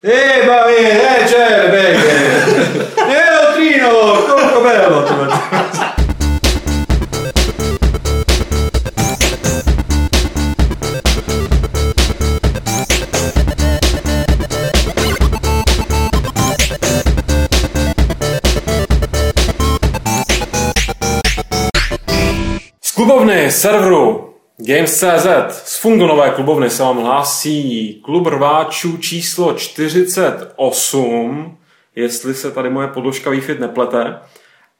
Eh, va bene, eh, c'è, bene. Eh, Trino, colpo bello. Z klubovny serveru Games.cz z Fungonové klubovny se vám hlásí klub rváčů číslo 48, jestli se tady moje podložka wi neplete.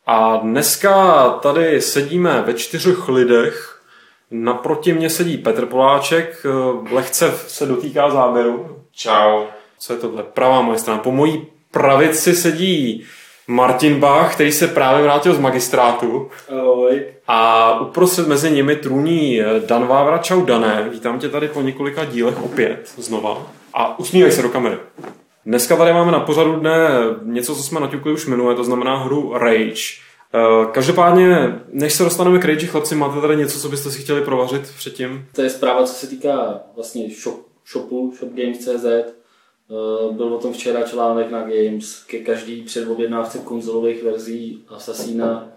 A dneska tady sedíme ve čtyřech lidech. Naproti mě sedí Petr Poláček, lehce se dotýká záběru. Čau. Co je tohle? Pravá moje strana. Po mojí pravici sedí Martin Bach, který se právě vrátil z magistrátu. Ahoj. A uprostřed mezi nimi trůní Dan Vávra. Čau Dané, vítám tě tady po několika dílech opět znova. A usmívej se do kamery. Dneska tady máme na pořadu dne něco, co jsme naťukli už minule, to znamená hru Rage. Eh, Každopádně, než se dostaneme k Rage, chlapci, máte tady něco, co byste si chtěli provařit předtím? To je zpráva, co se týká vlastně shop, shopu, shopgames.cz. Eh, Byl o tom včera článek na Games ke každý předobjednávce konzolových verzí Assassina,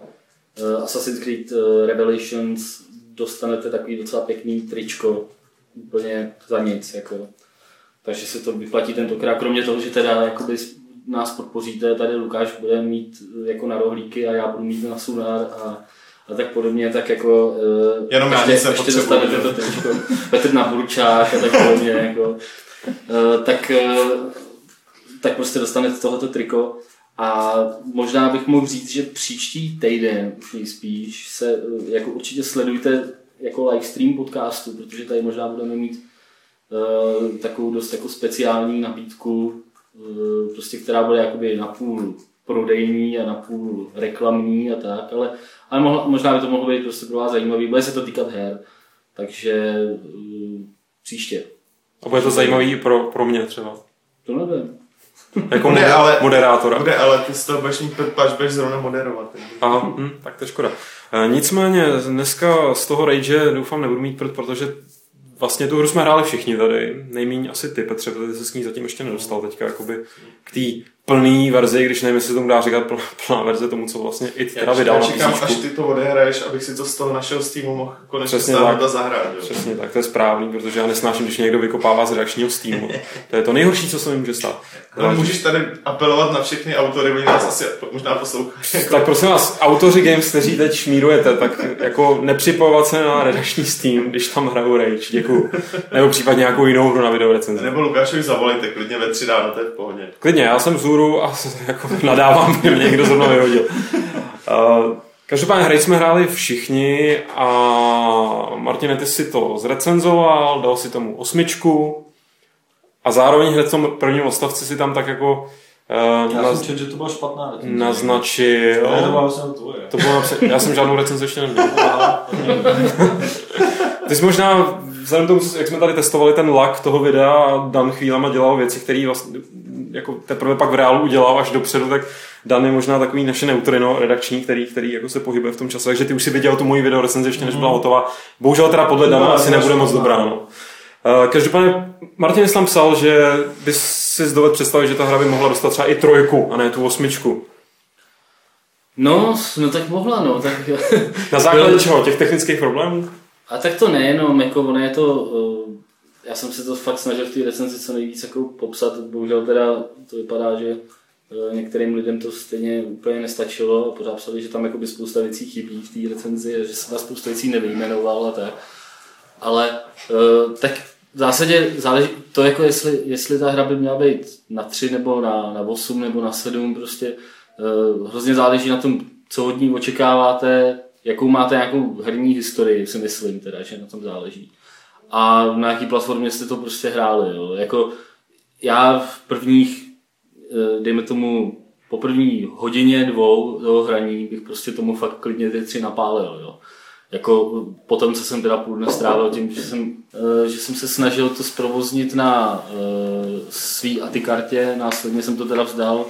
eh, Assassin's Creed eh, Revelations dostanete takový docela pěkný tričko úplně za nic. Jako. Takže se to vyplatí tentokrát, kromě toho, že teda jakoby nás podpoříte, tady Lukáš bude mít jako na rohlíky a já budu mít na Sunar a, a tak podobně, tak jako Jenom já ještě, nic ještě nepotřebuju, dostanete to tričko, Petr na Burčák a tak podobně, jako, tak, eh, tak prostě dostanete tohoto triko a možná bych mohl říct, že příští týden nejspíš se eh, jako určitě sledujte jako live stream podcastu, protože tady možná budeme mít eh, takovou dost jako speciální nabídku, eh, prostě, která bude jakoby napůl prodejní a napůl reklamní a tak, ale, ale mohla, možná by to mohlo být prostě pro vás zajímavý, bude se to týkat her, takže eh, příště. A bude to zajímavý i pro, pro mě třeba. To nevím. Jako Bude, moder- ale- moderátora. Bude, ale ty z toho budeš mít budeš zrovna moderovat. Aha, hm, tak to je škoda. E, nicméně dneska z toho Rage doufám nebudu mít prd, protože vlastně tu hru jsme hráli všichni tady. Nejmíň asi ty, Petře, protože se s ní zatím ještě nedostal teďka jakoby k té plný verzi, když nevím, jestli tomu dá říkat plná, plná verze tomu, co vlastně i teda vydal na čekám, až ty to odehraješ, abych si to z toho našeho Steamu mohl konečně Přesně tak. a zahrát. Jo. Přesně tak, to je správný, protože já nesnáším, když někdo vykopává z redakčního Steamu. To je to nejhorší, co se mi může stát. Ale můžeš tady apelovat na všechny autory, oni nás asi možná poslouchají. Tak prosím vás, autoři games, kteří teď šmírujete, tak jako nepřipojovat se na redakční Steam, když tam hraju Rage, děkuju. Nebo případně nějakou jinou hru na video recenzi. Nebo Lukášovi zavolejte, klidně ve tři ráno, to je v pohodě. Klidně, já jsem vzhůru a jako nadávám, že mě někdo zrovna vyhodil. Uh, Každopádně hry jsme hráli všichni a Martine, ty si to zrecenzoval, dal si tomu osmičku a zároveň hned v tom prvním odstavci si tam tak jako uh, Já naz, jsem četl, že to byla špatná recenze. naznačil. Ne, jsem tvoje. To bylo napřed, já jsem žádnou recenzi ještě neměl. Ty jsi možná, vzhledem tomu, jak jsme tady testovali ten lak toho videa a Dan chvílema dělal věci, které vlastně jako teprve pak v reálu udělal až dopředu, tak Dan je možná takový naše neutrino redakční, který, který jako se pohybuje v tom čase, takže ty už si viděl tu moji video recenzi ještě než byla hotová. Bohužel teda podle Dana No, asi nebude moc dobrá. No. Eh, Každopádně Martin jsi tam psal, že bys si dovedl představit, že ta hra by mohla dostat třeba i trojku a ne tu osmičku. No, no tak mohla, no. Tak, Na základě čeho? Těch technických problémů? A tak to nejenom, jako ono je to, uh, já jsem se to fakt snažil v té recenzi co nejvíc jako popsat, bohužel teda to vypadá, že uh, některým lidem to stejně úplně nestačilo a pořád psali, že tam jakoby spousta věcí chybí v té recenzi, že se na spousta věcí nevyjmenoval a tak. Ale uh, tak v zásadě záleží to, jako jestli, jestli ta hra by měla být na 3 nebo na, na 8 nebo na 7, prostě hrozně záleží na tom, co od ní očekáváte, jakou máte nějakou herní historii, si myslím teda, že na tom záleží. A na jaký platformě jste to prostě hráli. Jo. Jako já v prvních, eh, dejme tomu, po první hodině, dvou toho hraní bych prostě tomu fakt klidně ty tři napálil. Jo. Jako potom, co jsem teda půl dne strávil tím, že jsem, eh, že jsem se snažil to zprovoznit na eh, svý ATI kartě, následně jsem to teda vzdal,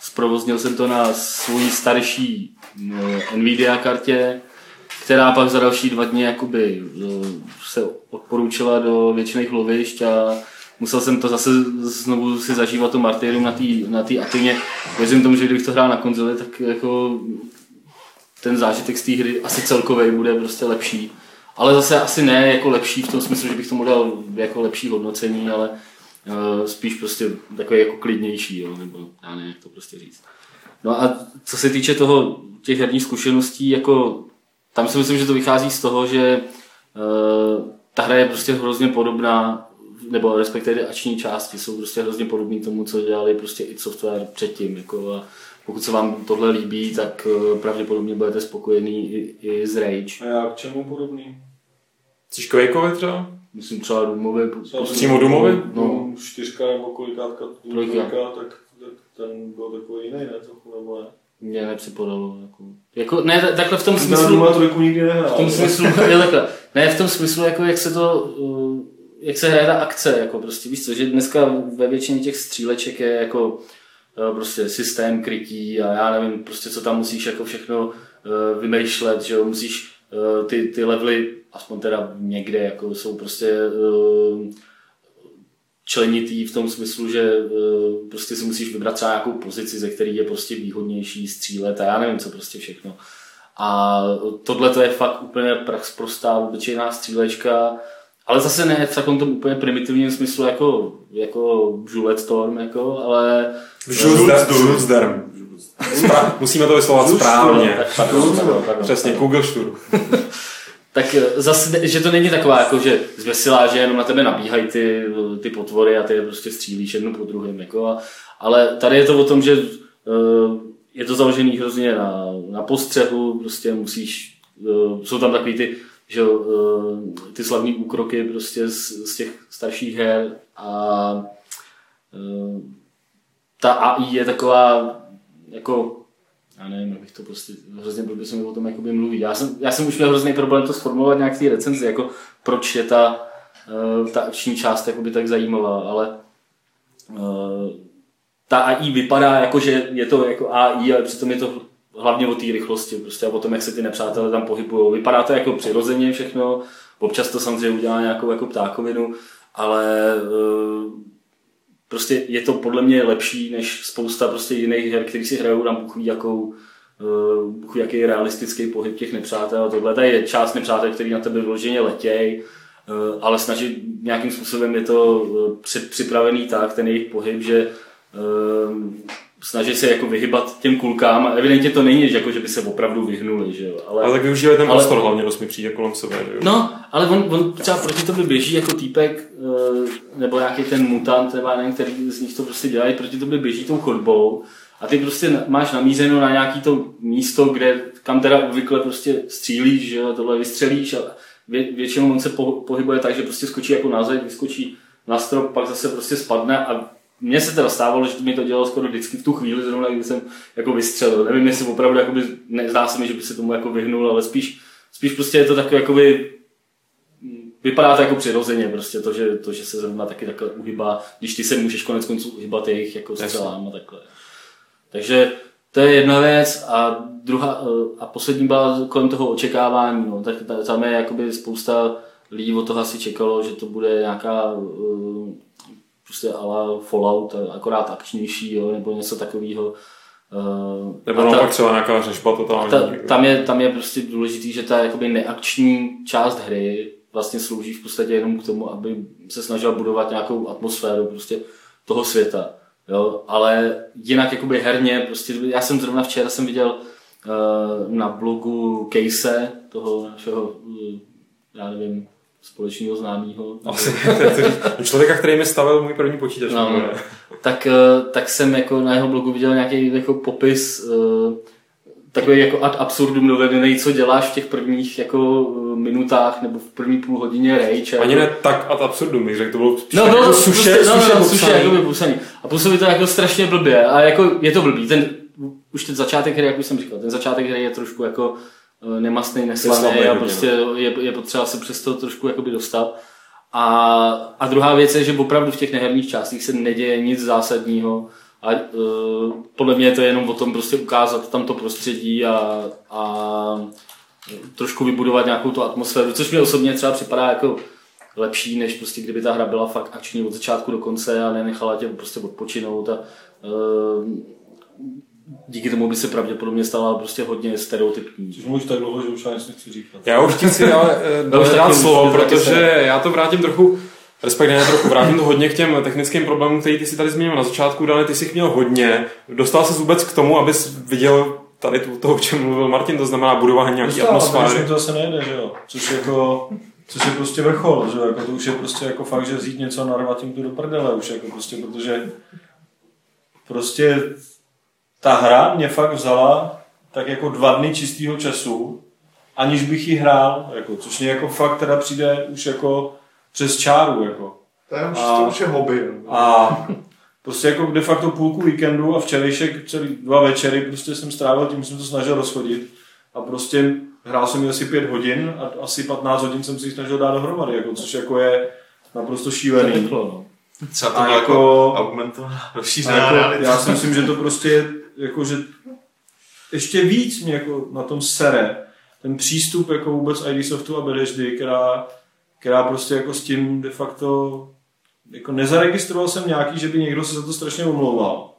zprovoznil jsem to na svůj starší Nvidia kartě, která pak za další dva dny jakoby eh, se odporučila do většiných lovišť a musel jsem to zase znovu si zažívat to martyrium na té na tý Atině. Věřím tomu, že kdybych to hrál na konzoli, tak jako ten zážitek z té hry asi celkově bude prostě lepší. Ale zase asi ne jako lepší v tom smyslu, že bych tomu dal jako lepší hodnocení, ale uh, spíš prostě takový jako klidnější, jo, nebo já nevím, jak to prostě říct. No a co se týče toho, těch herních zkušeností, jako tam si myslím, že to vychází z toho, že uh, ta hra je prostě hrozně podobná, nebo respektive ační části jsou prostě hrozně podobné tomu, co dělali prostě i software předtím. Jako a pokud se vám tohle líbí, tak uh, pravděpodobně budete spokojený i, i z Rage. A já k čemu podobný? Jsi Quakeovi třeba? Myslím třeba Doomovi. Přímo Doomovi? No, No, čtyřka nebo kolikátka, Trojka. tak ten byl takový jiný, ne? Trochu, nebo ne? mě nepřipadalo. Jako, jako, ne, ta- takhle v tom Smyslu... smyslu... Duma trojku nikdy nehrál. V tom smyslu, je takhle. Ne, v tom smyslu, jako jak se to, uh, jak se hraje ta akce, jako prostě víš co, že dneska ve většině těch stříleček je jako uh, prostě systém krytí a já nevím, prostě co tam musíš jako všechno uh, vymýšlet, že jo, musíš ty, ty levely, aspoň teda někde, jako jsou prostě členitý v tom smyslu, že uh, prostě si musíš vybrat třeba nějakou pozici, ze který je prostě výhodnější střílet a já nevím, co prostě všechno. A tohle to je fakt úplně prostá, obyčejná střílečka, ale zase ne v takovém tom úplně primitivním smyslu jako, jako Bullet Storm, jako, ale Žuzderm. Spra- Musíme to vyslovovat správně. Přesně, Google Štur. Tak eh, zase, že to není taková, jako, že zbesila, že jenom na tebe nabíhají ty, ty potvory a ty je prostě střílíš jedno po druhém. Jako, a, ale tady je to o tom, že eh, je to založený hrozně na, na postřehu, prostě musíš, eh, jsou tam takový ty, že, eh, ty slavní úkroky prostě z, z těch starších her a eh, ta AI je taková jako já nevím, jak bych to prostě hrozně blbě se mi o tom jakoby mluví. Já jsem, já jsem už měl hrozný problém to sformulovat nějak v té recenzi, jako proč je ta, eh, ta akční část jakoby tak zajímavá, ale eh, ta AI vypadá jako, že je to jako AI, ale přitom je to hlavně o té rychlosti prostě a o tom, jak se ty nepřátelé tam pohybují. Vypadá to jako přirozeně všechno, občas to samozřejmě udělá nějakou jako ptákovinu, ale eh, prostě je to podle mě lepší než spousta prostě jiných her, který si hrajou tam buchví jakou uh, jaký realistický pohyb těch nepřátel. Tohle tady je část nepřátel, který na tebe vyloženě letěj, uh, ale snaží nějakým způsobem je to uh, připravený tak, ten jejich pohyb, že snaží se jako vyhybat těm kulkám a evidentně to není, že, jako, že by se opravdu vyhnuli, že jo. Ale, Ale tak využívají ten Ale- prostor hlavně, dost mi přijde kolem sebe. že jo? No, ale on, on třeba proti tobě běží jako týpek, eh, nebo nějaký ten mutant, nebo nevím, který z nich to prostě dělají, proti tobě běží tou chodbou a ty prostě máš namířeno na nějaký to místo, kde, kam teda obvykle prostě střílíš, že jo, tohle vystřelíš a vě, většinou on se po, pohybuje tak, že prostě skočí jako na zeď, vyskočí na strop, pak zase prostě spadne a mně se teda stávalo, že to mi to dělalo skoro vždycky v tu chvíli, zrovna kdy jsem jako vystřelil. Nevím, jestli opravdu, jakoby, nezdá se mi, že by se tomu jako vyhnul, ale spíš, spíš prostě je to takové, jakoby, vypadá to jako přirozeně, prostě to, že, to, že se zrovna taky takhle uhybá, když ty se můžeš konec konců uhybat jejich jako střelám a takhle. Takže to je jedna věc a druhá, eh, a poslední byla kolem toho očekávání, no, tak ta- tam je jakoby spousta lidí od toho asi čekalo, že to bude nějaká eh, prostě ala Fallout, akorát akčnější, jo, nebo něco takového. Eh, Nebo a ta- naopak třeba nějaká řešba totální. ta, tam, je, tam je prostě důležitý, že ta jakoby neakční část hry vlastně slouží v podstatě jenom k tomu, aby se snažil budovat nějakou atmosféru prostě toho světa. Jo? Ale jinak jakoby herně, prostě, já jsem zrovna včera jsem viděl uh, na blogu Case, toho našeho, uh, já nevím, společného známého. Asi, člověka, který mi stavil můj první počítač. No, No, no. tak, eh, tak jsem jako na jeho blogu viděl nějaký jako popis eh, takový jako ad absurdum dovedený, co děláš v těch prvních jako eh, minutách nebo v první půl hodině rage. Ani jako- ne tak ad absurdum, bych řekl, to bylo spíš No, jako suše, prostě, no, suše, no, suše popsaný. jako popsaný. A působí to jako strašně blbě. A jako je to blbý. Ten, už ten začátek hry, jak už jsem říkal, ten začátek hry je trošku jako nemastný, neslaný a prostě je, je potřeba se přes to trošku jakoby dostat. A, a druhá věc je, že opravdu v těch neherních částech se neděje nic zásadního a uh, podle mě je to jenom o tom prostě ukázat tam to prostředí a, a trošku vybudovat nějakou tu atmosféru, což mi osobně třeba připadá jako lepší, než prostě kdyby ta hra byla fakt akční od začátku do konce a nenechala tě prostě odpočinout a uh, díky tomu by se pravděpodobně stala prostě hodně stereotypní. Což mluvíš tak dlouho, že už já nic nechci říkat. Já určitě chci ale už taky dát už slovo, protože se- já to vrátím trochu, respektive ne trochu, vrátím to hodně k těm technickým problémům, který ty si tady zmínil na začátku, Dane, ty jsi jich měl hodně. Dostal se vůbec k tomu, abys viděl tady tu- to, o čem mluvil Martin, to znamená budování nějaký Dostal, atmosféry. to zase nejde, že jo? Což jako, což je prostě vrchol, že jo? Jako to už je prostě jako fakt, že vzít něco a narvat tím tu do prdele už, jako prostě, protože prostě ta hra mě fakt vzala tak jako dva dny čistého času, aniž bych ji hrál, jako, což mě jako fakt teda přijde už jako přes čáru, jako. To je už, A- to už je hobby. no. A prostě jako de facto půlku víkendu a včerejšek celý dva večery prostě jsem strávil tím, že jsem to snažil rozchodit. A prostě hrál jsem ji asi pět hodin a asi 15 hodin jsem si ji snažil dát dohromady, jako, což jako je naprosto šílený. Peklo, no. Třeba to A jako, jako- rozšířená jako, já si myslím, že to prostě je, jako, že ještě víc mě jako na tom sere ten přístup jako vůbec ID Softu a Bethesdy, která, která prostě jako s tím de facto jako nezaregistroval jsem nějaký, že by někdo se za to strašně omlouval.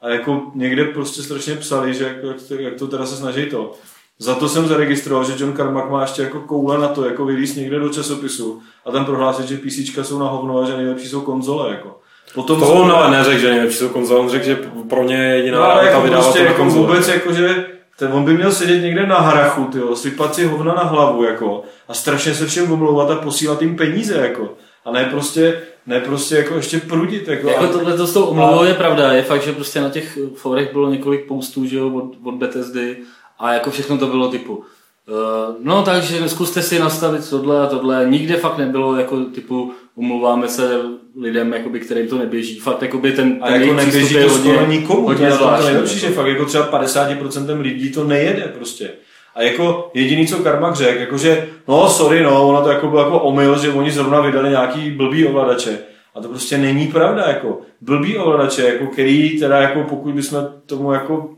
A jako někde prostě strašně psali, že jako, jak, to, jak to teda se snaží to. Za to jsem zaregistroval, že John Carmack má ještě jako koule na to, jako vylíst někde do časopisu a tam prohlásit, že PC jsou na hovno a že nejlepší jsou konzole. Jako. Potom To on ale neřekl, že nejlepší jsou konzole, on řekl, že pro ně je jediná No, ale jako vydávat prostě jako konzole. vůbec jako, že ten, on by měl sedět někde na harachu, tyjo, sypat si hovna na hlavu, jako, a strašně se všem omlouvat a posílat jim peníze, jako. A ne prostě, ne prostě jako ještě prudit, jako. Jako a, tohle to s tou omluvou je pravda, je fakt, že prostě na těch forech bylo několik postů, že jo, od, od Bethesdy a jako všechno to bylo typu uh, no takže zkuste si nastavit tohle a tohle, nikde fakt nebylo jako typu umluváme se lidem, jakoby, kterým to neběží, fakt jakoby ten, a ten jako jejich neběží je to skoro hodně- nikomu, to hodně je to zvláštní, nejlepší, jako. že fakt jako třeba 50% lidí to nejede prostě. A jako jediný, co Karmak řekl, jakože, no sorry, no, ono to jako bylo jako omyl, že oni zrovna vydali nějaký blbý ovladače. A to prostě není pravda, jako blbý ovladače, jako který teda jako pokud bychom tomu jako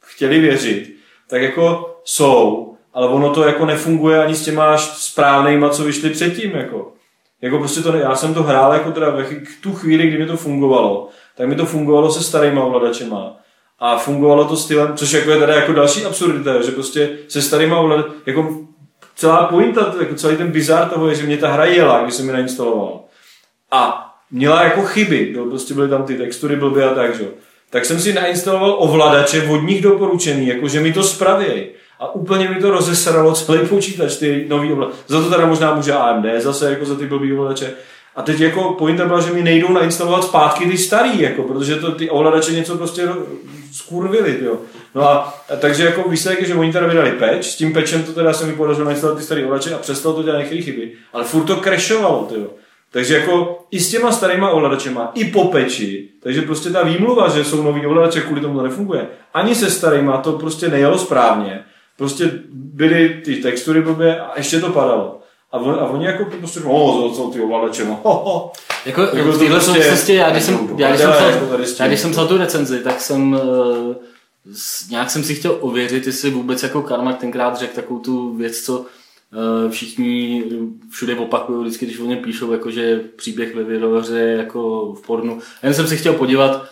chtěli věřit, tak jako jsou, ale ono to jako nefunguje ani s těma správnejma, co vyšli předtím, jako. Jako prostě to, já jsem to hrál jako teda ve tu chvíli, kdy mi to fungovalo, tak mi to fungovalo se starýma ovladačema. A fungovalo to stylem, což jako je teda jako další absurdita, že prostě se starýma ovladačema, jako celá pointa, jako celý ten bizar toho je, že mě ta hra jela, když jsem ji nainstaloval. A měla jako chyby, jo, prostě byly tam ty textury blbě a tak, že? Tak jsem si nainstaloval ovladače vodních doporučený, jako že mi to spravěj. A úplně mi to rozesralo celý počítač, ty nový ovladače. Za to teda možná může AMD, zase jako za ty blbý ovladače. A teď jako pointa byla, že mi nejdou nainstalovat zpátky ty starý, jako, protože to, ty ovladače něco prostě ro- skurvili, jo. No a, a, takže jako výsledek je, že oni teda vydali patch, s tím patchem to teda se mi podařilo nainstalovat ty starý ovladače a přestalo to dělat některé chyby, ale furt to crashovalo, jo. Takže jako i s těma starýma ovladačema, i po peči, takže prostě ta výmluva, že jsou nový ovladače, kvůli tomu to nefunguje, ani se starýma to prostě nejelo správně, prostě byly ty textury blbě a ještě to padalo. A, on, a oni jako prostě, no, co ty ovladače, no, ho, ho. Jako, Jako v téhle prostě- souvislosti, já když jsem, já, když jsem, psal, jako já když jsem psal tu recenzi, tak jsem s- nějak jsem si chtěl ověřit, jestli vůbec jako Karmak tenkrát řekl takovou tu věc, co eh, všichni všude opakují vždycky, když o něm píšou, jako že příběh ve videohře je jako v pornu. Jen jsem si chtěl podívat,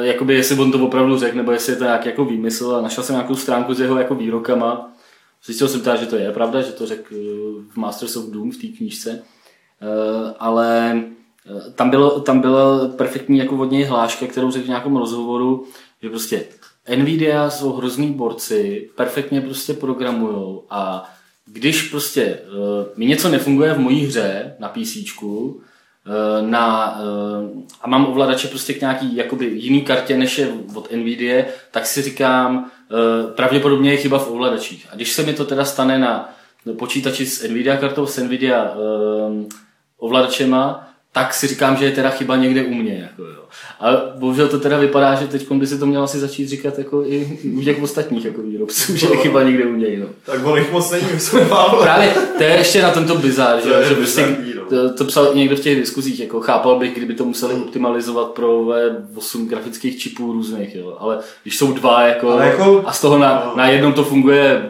jakoby jestli on to opravdu řekl, nebo jestli je to nějak jako výmysl a našel jsem nějakou stránku s jeho jako výrokama. Zjistil jsem teda, že to je pravda, že to řekl eh, v Masters of Doom v té knížce. Eh, ale eh, tam, bylo, tam byla perfektní jako od něj hláška, kterou řekl v nějakém rozhovoru, že prostě Nvidia jsou hrozný borci, perfektně prostě programujou a když prostě mi něco nefunguje v mojí hře na PC, na, uh, a mám ovladače prostě k nějaký jakoby jiný kartě, než je od Nvidia, tak si říkám, uh, pravděpodobně je chyba v ovladačích. A když se mi to teda stane na počítači s Nvidia kartou, s Nvidia ovladačema, tak si říkám, že je teda chyba někde u mě. Jako jo. Ale bohužel to teda vypadá, že teď by si to měl asi začít říkat jako i u těch ostatních jako výrobců, že je chyba někde u něj. No. Tak on jich moc není, jsme málo. Právě to je ještě na tomto bizar, že, To je že prostě, no. to, to, psal někdo v těch diskuzích, jako chápal bych, kdyby to museli optimalizovat pro V8 grafických čipů různých, jo. ale když jsou dva jako, Ale jako- a z toho na, na jednom to funguje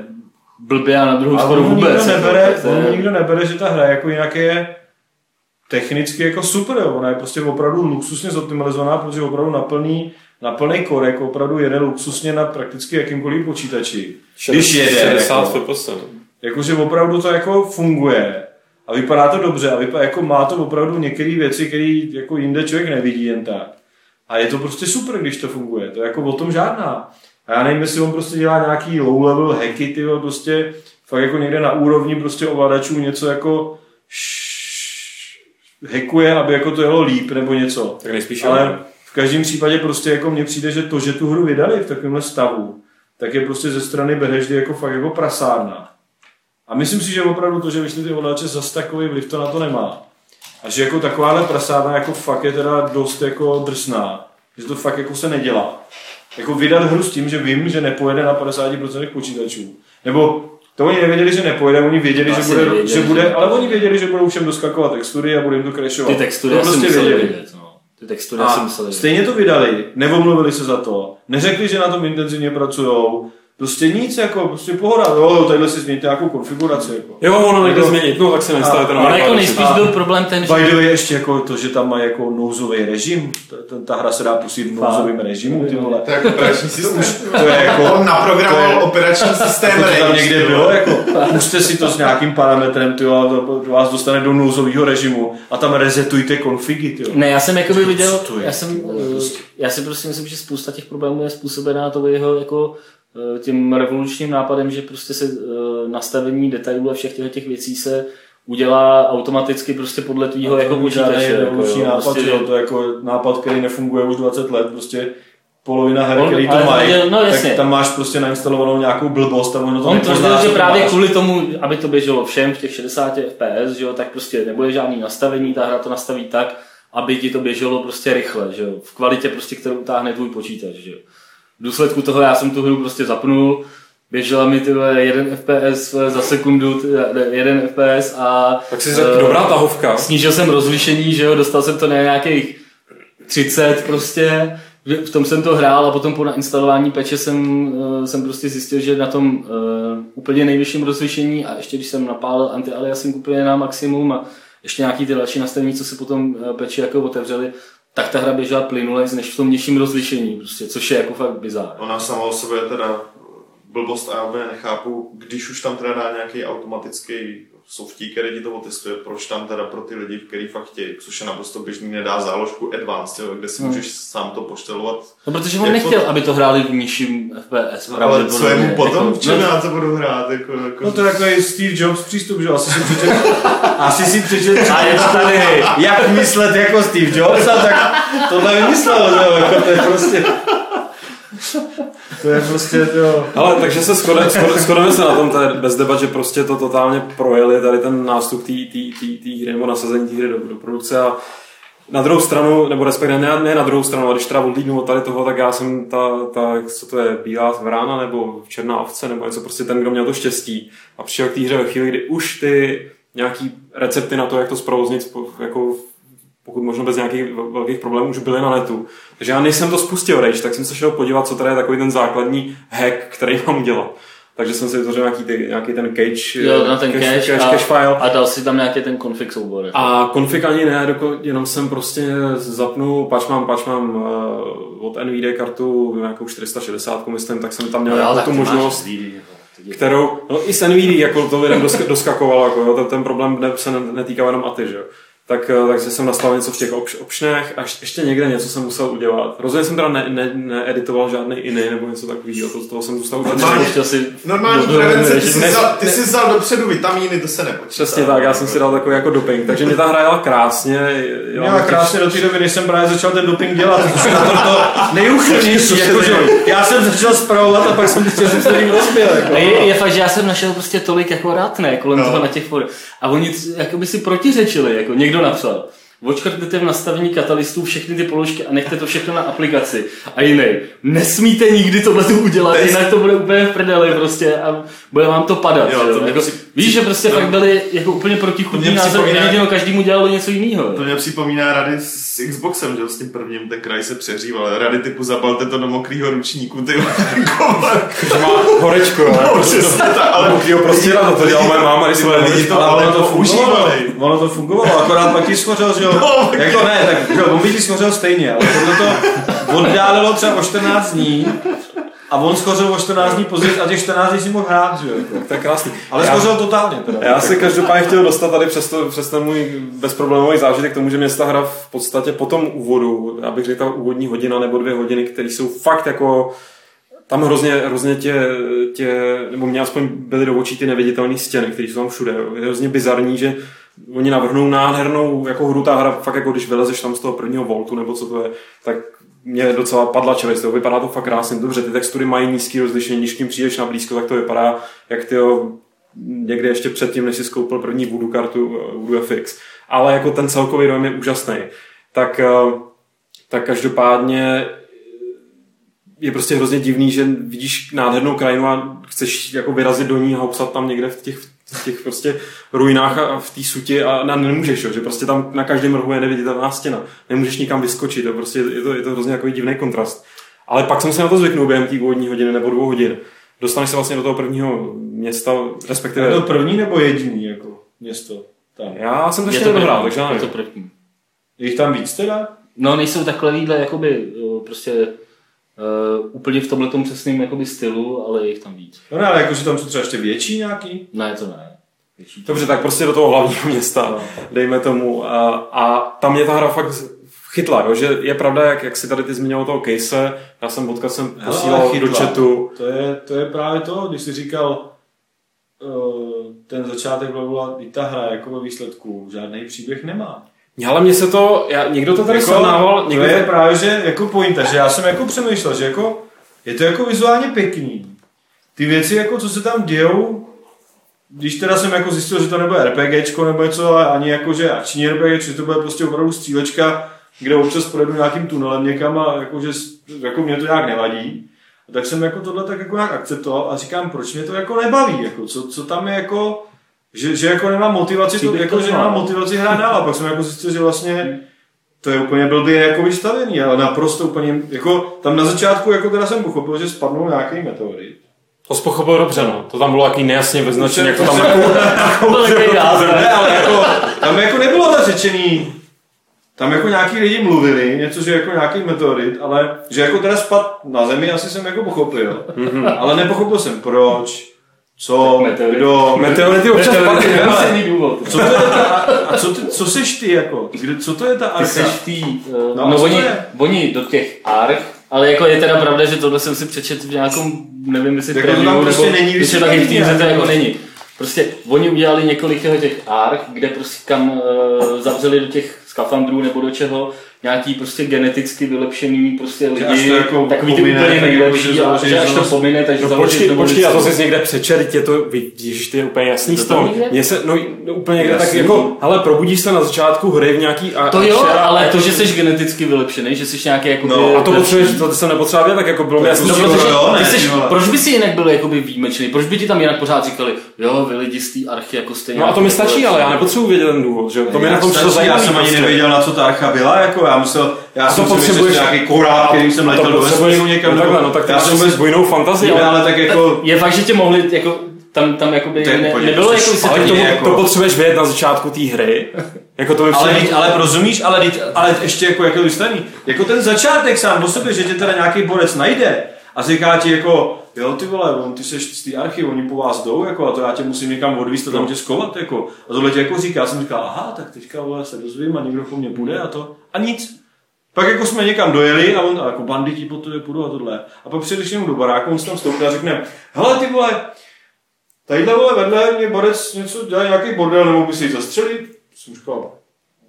blbě a na druhou skoro vůbec. nikdo jako, nebere, to je- nikdo nebere, že ta hra jako jinak je technicky jako super, jo. ona je prostě opravdu luxusně zoptimalizovaná, protože opravdu na plný, na plný korek opravdu jede luxusně na prakticky jakýmkoliv počítači. Když jede, 60 jako, FPS. jakože opravdu to jako funguje a vypadá to dobře a vypadá, jako má to opravdu některé věci, které jako jinde člověk nevidí jen tak. A je to prostě super, když to funguje. To je jako o tom žádná. A já nevím, jestli on prostě dělá nějaký low level hacky, ty prostě fakt jako někde na úrovni prostě ovladačů něco jako š- hackuje, aby jako to jelo líp nebo něco. Tak nejspíš Ale ale... v každém případě prostě jako mně přijde, že to, že tu hru vydali v takovémhle stavu, tak je prostě ze strany Bethesdy jako fakt jako prasárna. A myslím si, že opravdu to, že vyšly ty ovladače, zas takový vliv to na to nemá. A že jako takováhle prasárna jako fakt je teda dost jako drsná. Že to fakt jako se nedělá. Jako vydat hru s tím, že vím, že nepojede na 50% počítačů. Nebo to oni nevěděli, že nepojede, oni věděli, že bude, nevěděli, že že bude nepojede. ale oni věděli, že budou všem doskakovat textury a bude jim to crashovat. Ty textury to prostě věděli. vidět. No. Ty textury A museli vidět. stejně to vydali, nevomluvili se za to, neřekli, že na tom intenzivně pracujou, prostě nic, jako, prostě pohoda, jo, tadyhle si změníte nějakou konfiguraci, jako. Jo, ono nejde Jako- změnit, no tak nainstalujete A- na Ale jako nejspíš byl problém ten, že By the way, ještě jako to, že tam má jako nouzový režim, ta, ta, ta hra se dá pustit v nouzovém režimu, ty vole. To je jako operační systém. To je jako, On naprogramoval to operační systém jako to tam někde bylo, jako, puste si to s nějakým parametrem, ty vole, a to vás dostane do nouzového režimu a tam resetujte konfigy, ty vole. Ne, já jsem jakoby viděl, to já jsem, prostě? já si prostě myslím, že spousta těch problémů je způsobená to jeho jako tím revolučním nápadem, že prostě se eh, nastavení detailů a všech těch, těch věcí se udělá automaticky prostě podle tvýho jako počítače. Jako, revoluční jo, nápad, prostě, jo, to je jako nápad, který nefunguje už 20 let, prostě polovina her, On- který to mají, je- no jasně. tak tam máš prostě nainstalovanou nějakou blbost a ono to On tvrdil, že právě máš. kvůli tomu, aby to běželo všem v těch 60 fps, že jo, tak prostě nebude žádný nastavení, ta hra to nastaví tak, aby ti to běželo prostě rychle, že jo, v kvalitě prostě, kterou utáhne tvůj počítač, že jo. V důsledku toho já jsem tu hru prostě zapnul, běžela mi tyhle 1 fps za sekundu, ne, 1 fps a Tak si řekl, eh, dobrá tahovka. snížil jsem rozlišení, že jo, dostal jsem to na nějakých 30 prostě, v tom jsem to hrál a potom po nainstalování peče jsem, eh, jsem prostě zjistil, že na tom uh, úplně nejvyšším rozlišení a ještě když jsem napálil anti-aliasing úplně na maximum a ještě nějaký ty další nastavení, co se potom eh, peči jako otevřeli, tak ta hra běžela plynule než v tom nižším rozlišení, prostě, což je jako fakt bizár. Ona sama o sobě je teda blbost a já nechápu, když už tam teda dá nějaký automatický softík, který ti to otestuje, proč tam teda pro ty lidi, který fakt chtějí, což je naprosto běžný, nedá záložku Advanced, jo, kde si můžeš sám to poštelovat. No protože on Jako- nechtěl, aby to hráli v nižším FPS. Ale co je mu potom, jako- v čem já to budu hrát? Jako, jako... No to je takový Steve Jobs přístup, že jo? asi si přečet, asi si přečet, A je to tady. jak myslet jako Steve Jobs, a tak tohle vymyslel, že jo? Jako to je prostě, to je prostě, jo. Ale takže se shodeme, shodeme se na tom, to je bez debat, že prostě to totálně projeli tady ten nástup té hry nebo nasazení té hry do, do produkce a na druhou stranu, nebo respektive ne, ne na druhou stranu, ale když teda odlídnu od tady toho, tak já jsem ta, ta, co to je, bílá vrána nebo černá ovce, nebo něco prostě ten, kdo měl to štěstí a přišel k té hře ve chvíli, kdy už ty nějaký recepty na to, jak to zprovoznit, jako pokud možno bez nějakých vel- velkých problémů, už byly na netu. Takže já než jsem to spustil Rage, tak jsem se šel podívat, co tady je takový ten základní hack, který mám udělat. Takže jsem si vytvořil nějaký, ty, nějaký ten cache, Jo, na ten cache, cache, cache, a, cache file. a dal si tam nějaký ten config soubor. A konfig ani ne, doko, jenom jsem prostě zapnul, pač mám, pač mám uh, od NVIDIA kartu nějakou 460, myslím, tak jsem tam měl No, tak tu možnost, kterou, no i s NVIDIA, jako to lidem dosk, doskakovalo, jako, jo, ten, ten problém ne, se ne- netýká jenom ATY, že jo. Tak, eh, takže jsem nastavil něco v těch opš, a ještě- někde něco jsem musel udělat. Rozhodně jsem teda ne, ne, needitoval žádný jiný nebo něco takového, to, z toho jsem zůstal úplně Normálně- si Normální prevence, ty jsi, ne- vzal, ty jsi vzal dopředu vitamíny, to se nepočítá. Přesně tak, já jsem si dal takový jako doping, takže mě ta hra jela krásně. jela krásně do té doby, než jsem právě začal ten doping dělat, to, to nejúchylnější, jako, že já jsem začal spravovat a pak jsem zjistil, že jsem se tím rozbil. Jako. A je, je fakt, že já jsem našel prostě tolik jako ne, kolem No. toho na těch forech. A oni jakoby si protiřečili, jako někdo napsal. Očkrtněte v nastavení katalystů všechny ty položky a nechte to všechno na aplikaci. A jiný, nesmíte nikdy tohle udělat, je- jinak to bude úplně v prdeli prostě a bude vám to padat. Jo, to jako, při- Víš, že prostě fakt byli jako úplně protichudní názor, jediného každému dělalo něco jiného. To mě připomíná rady s Xboxem, že jo, s tím prvním, ten kraj se přeříval. Rady typu zabalte to do mokrýho ručníku, ty jako, Že má horečko, jo. no, přesně tak, ale Mokrýho prostě na to, to dělala moje máma, když jsme Lidi to ale ono to fungovalo, ono to fungovalo, akorát pak ti schořel, že jo, No, jako ne, tak jo, on by ti schořel stejně, ale tohle to oddálilo třeba o 14 dní a on schořel o 14 dní později a těch 14 dní si mohl hrát, že jo, jako. To je krásný. ale Já- schořel totálně teda. Já si každopádně chtěl dostat tady přes, to, přes ten můj bezproblémový zážitek k tomu, že mě ta hra v podstatě po tom úvodu, já bych řekl úvodní hodina nebo dvě hodiny, které jsou fakt jako tam hrozně, hrozně tě, tě, nebo mě aspoň byly do očí ty neviditelné stěny, které jsou tam všude. Je hrozně bizarní, že oni navrhnou nádhernou jako hru, ta hra fakt jako když vylezeš tam z toho prvního voltu, nebo co to je, tak mě docela padla čelist, to vypadá to fakt krásně, dobře, ty textury mají nízký rozlišení, když k ním přijdeš na blízko, tak to vypadá jak ty někdy ještě předtím, než si skoupil první Voodoo kartu eh, Voodoo FX. Ale jako ten celkový dojem je úžasný. Tak, eh, tak každopádně je prostě hrozně divný, že vidíš nádhernou krajinu a chceš jako vyrazit do ní a obsat tam někde v těch, v těch prostě ruinách a v té suti a, a nemůžeš, jo, že prostě tam na každém rohu je neviditelná stěna. Nemůžeš nikam vyskočit, jo, prostě je to, je to hrozně jako divný kontrast. Ale pak jsem se na to zvyknul během té úvodní hodiny nebo dvou hodin. Dostaneš se vlastně do toho prvního města, respektive... Je to první nebo jediný jako město tam? Já jsem to Je ještě nedohrál, první, takže je to první. Je jich tam víc teda? No nejsou takhle výdle jakoby prostě uh, úplně v tomhle přesném jakoby stylu, ale je jich tam víc. No ne, ale jako, že tam jsou třeba ještě větší nějaký? Ne, to ne. Větší. Dobře, tak prostě do toho hlavního města, dejme tomu. A, a tam mě ta hra fakt chytla, jo? že je pravda, jak, jak si tady ty zmiňoval toho case, já jsem odkaz jsem posílal do chatu. To je, to je právě to, když jsi říkal, uh, ten začátek byla i ta hra jako ve výsledku, žádný příběh nemá. Ale mně se to, já, někdo to tady jako, srovnával, někdo to je to, právě, že jako pointa, že já jsem jako přemýšlel, že jako je to jako vizuálně pěkný. Ty věci, jako co se tam dějou, když teda jsem jako zjistil, že to nebude RPGčko nebo něco, ale ani jako, že akční RPG, že to bude prostě opravdu střílečka, kde občas projedu nějakým tunelem někam a jako, že jako mě to nějak nevadí. A tak jsem jako tohle tak jako nějak akceptoval a říkám, proč mě to jako nebaví, jako, co, co tam je jako, že, že jako nemám motivaci, to, jako, to že má. nemám motivaci hrát dál. A pak jsem jako zjistil, že vlastně to je úplně blbě jako vystavený, ale naprosto úplně, jako tam na začátku jako teda jsem pochopil, že spadnou nějaký meteorit. to jsi pochopil dobře, no. To tam bylo jaký nejasně vyznačené, jak to tam. Ne, ale jako, tam jako nebylo tak řečený, tam jako nějaký lidi mluvili, něco, že jako nějaký meteorit, ale že jako teda spad na zemi, asi jsem jako pochopil. ale nepochopil jsem proč, co, meteorit. kdo, Meteority občas Meteority padají. důvod. co to je ta, a co, ty, co seš ty jako, kde, co to je ta Ty arka? seš v tý, uh, No no, no oni, oni do těch arch, ale jako je teda pravda, že tohle jsem si přečet v nějakom, nevím jestli Jako to tam preview, prostě nebo není když je taky v hře to jako není. Prostě oni udělali několik těch arch, kde prostě kam uh, zavřeli do těch skafandrů nebo do čeho nějaký prostě geneticky vylepšený prostě Že až lidi, to jako takový ty úplně tak jako, nejlepší, že a že až to pomine, takže No počkej, počkej, já to jsi někde přečet, je to, vidíš, ty je úplně jasný To z toho. Mně se, no, no úplně někde tak jako, ale probudíš se na začátku hry v nějaký... A, To jo, a- ale to, že jsi geneticky vylepšený, že jsi nějaký jako No, A to potřebuješ, to jsem nepotřeboval vědět, tak jako bylo mi jasný, No, proč by si jinak byl jakoby výjimečný? Proč by ti tam jinak pořád říkali, jo, vy lidi z té archy jako stejně. No a to mi stačí, ale já nepotřebuji vědět ten důvod, že jo? To mi na tom přišlo já zajímavý. jsem ani prostě. nevěděl, na co ta archa byla, jako já myslel, já jsem si myslel, že potřebuješ- to je nějaký korál, který jsem letěl do potřebuješ- vesmíru někam. no takhle, no tak já jsem vůbec, dvojnou fantazii, ale, ale, tak jako, Je fakt, že tě mohli, jako, tam, tam jakoby To je ne, nebylo jako špatně, to, jako- to potřebuješ vědět na začátku té hry. Jako to by ale, přijde- ale, ale rozumíš, ale, ale ještě jako, jako vystavený. Jako ten začátek sám o sobě, že tě teda nějaký borec najde a říká ti jako, jo ty vole, on, ty seš z té archy, oni po vás jdou, jako, a to já tě musím někam odvízt a tam tě skovat, jako. A tohle tě jako říká, já jsem říkal, aha, tak teďka vole, se dozvím a někdo po mně bude a to. A nic. Pak jako jsme někam dojeli a on a jako banditi po tobě půjdu a tohle. A pak přijdeš jenom do baráku, on se tam stoupne a řekne, hele ty vole, tadyhle vole vedle mě borec něco dělá nějaký bordel, nebo by si zastřelit? Jsem říkal,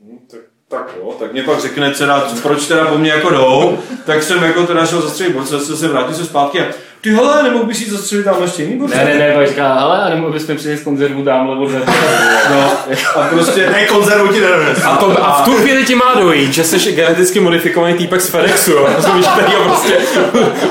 hm, tak, tak jo, tak mě pak řekne teda, proč teda po mně jako jdou, tak jsem jako teda šel zastřelit zase se vrátil se zpátky a ty hele, nemohl bys jít zastřelit tam ještě jiný? Ne, ne, ne, pak říká, hele, a nemohli bychom přinést konzervu tamhle od No, a prostě, Ne, konzervu ti nedonese. A, to, a v tu chvíli ti má dojít, že jsi geneticky modifikovaný týpek z FedExu, jo? rozumíš, který ho prostě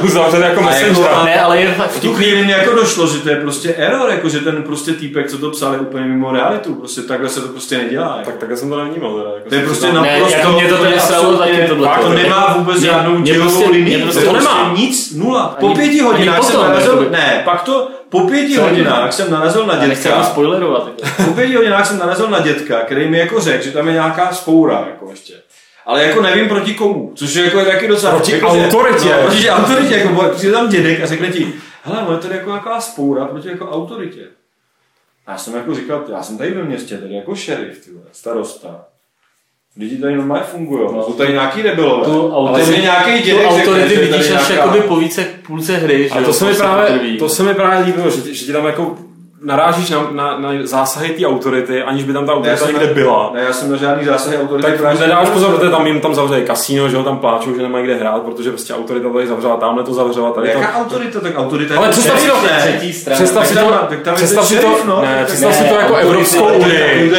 uzavřel jako A jako-. Ne, ale je fakt v tu chvíli mě jako došlo, že to je prostě error, jako že ten prostě týpek, co to psal, je úplně mimo realitu. Prostě takhle se to prostě nedělá. Jako. Tak takhle jsem to nevnímal. Teda, jako To je prostě Ne, naprosto... jako mě to teda sralo taky tohle. To nemá vůbec žádnou mě dělovou prostě- linii. prostě to prostě nemá. nic, nula. Po pěti ani hodinách jsem potom, narazil, jakoby. ne, pak to, po pěti hodinách jsem narazil na dětka. spoilerovat. Jako. Po pěti hodinách jsem narazil na dětka, který mi jako řekl, že tam je nějaká spoura, jako ještě. Ale jako nevím proti komu, což je jako je taky docela... Proti jako, autoritě. No, proti autoritě, jako bo- přijde tam dědek a řekne ti, hele, no je tady jako nějaká spoura proti jako autoritě. A já jsem jako říkal, já jsem tady ve městě, tady jako šerif, starosta. Lidi tady normálně fungují, no. jsou tady nějaký debilové. Tu ale autority, nějaký tu dědek autority je tady vidíš až nějaká- jakoby po více půlce hry. A že to jo, se mi právě, to se mi právě líbilo, že, že ti tam jako narážíš na, na, na zásahy té autority, aniž by tam ta Ne, já autorita jsem někde byla. Ne, já jsem na žádný zásahy autority. Tak právě nedáš pozor, protože tam jim tam zavřeli kasíno, že ho tam pláčou, že nemají kde hrát, protože prostě autorita tady zavřela, tamhle to zavřela, tady to. Jaká autorita? Tak autorita Ale je představ si to, ne? představ si to, představ si to, no. ne, Tak představ si ne, to jako Evropskou unii.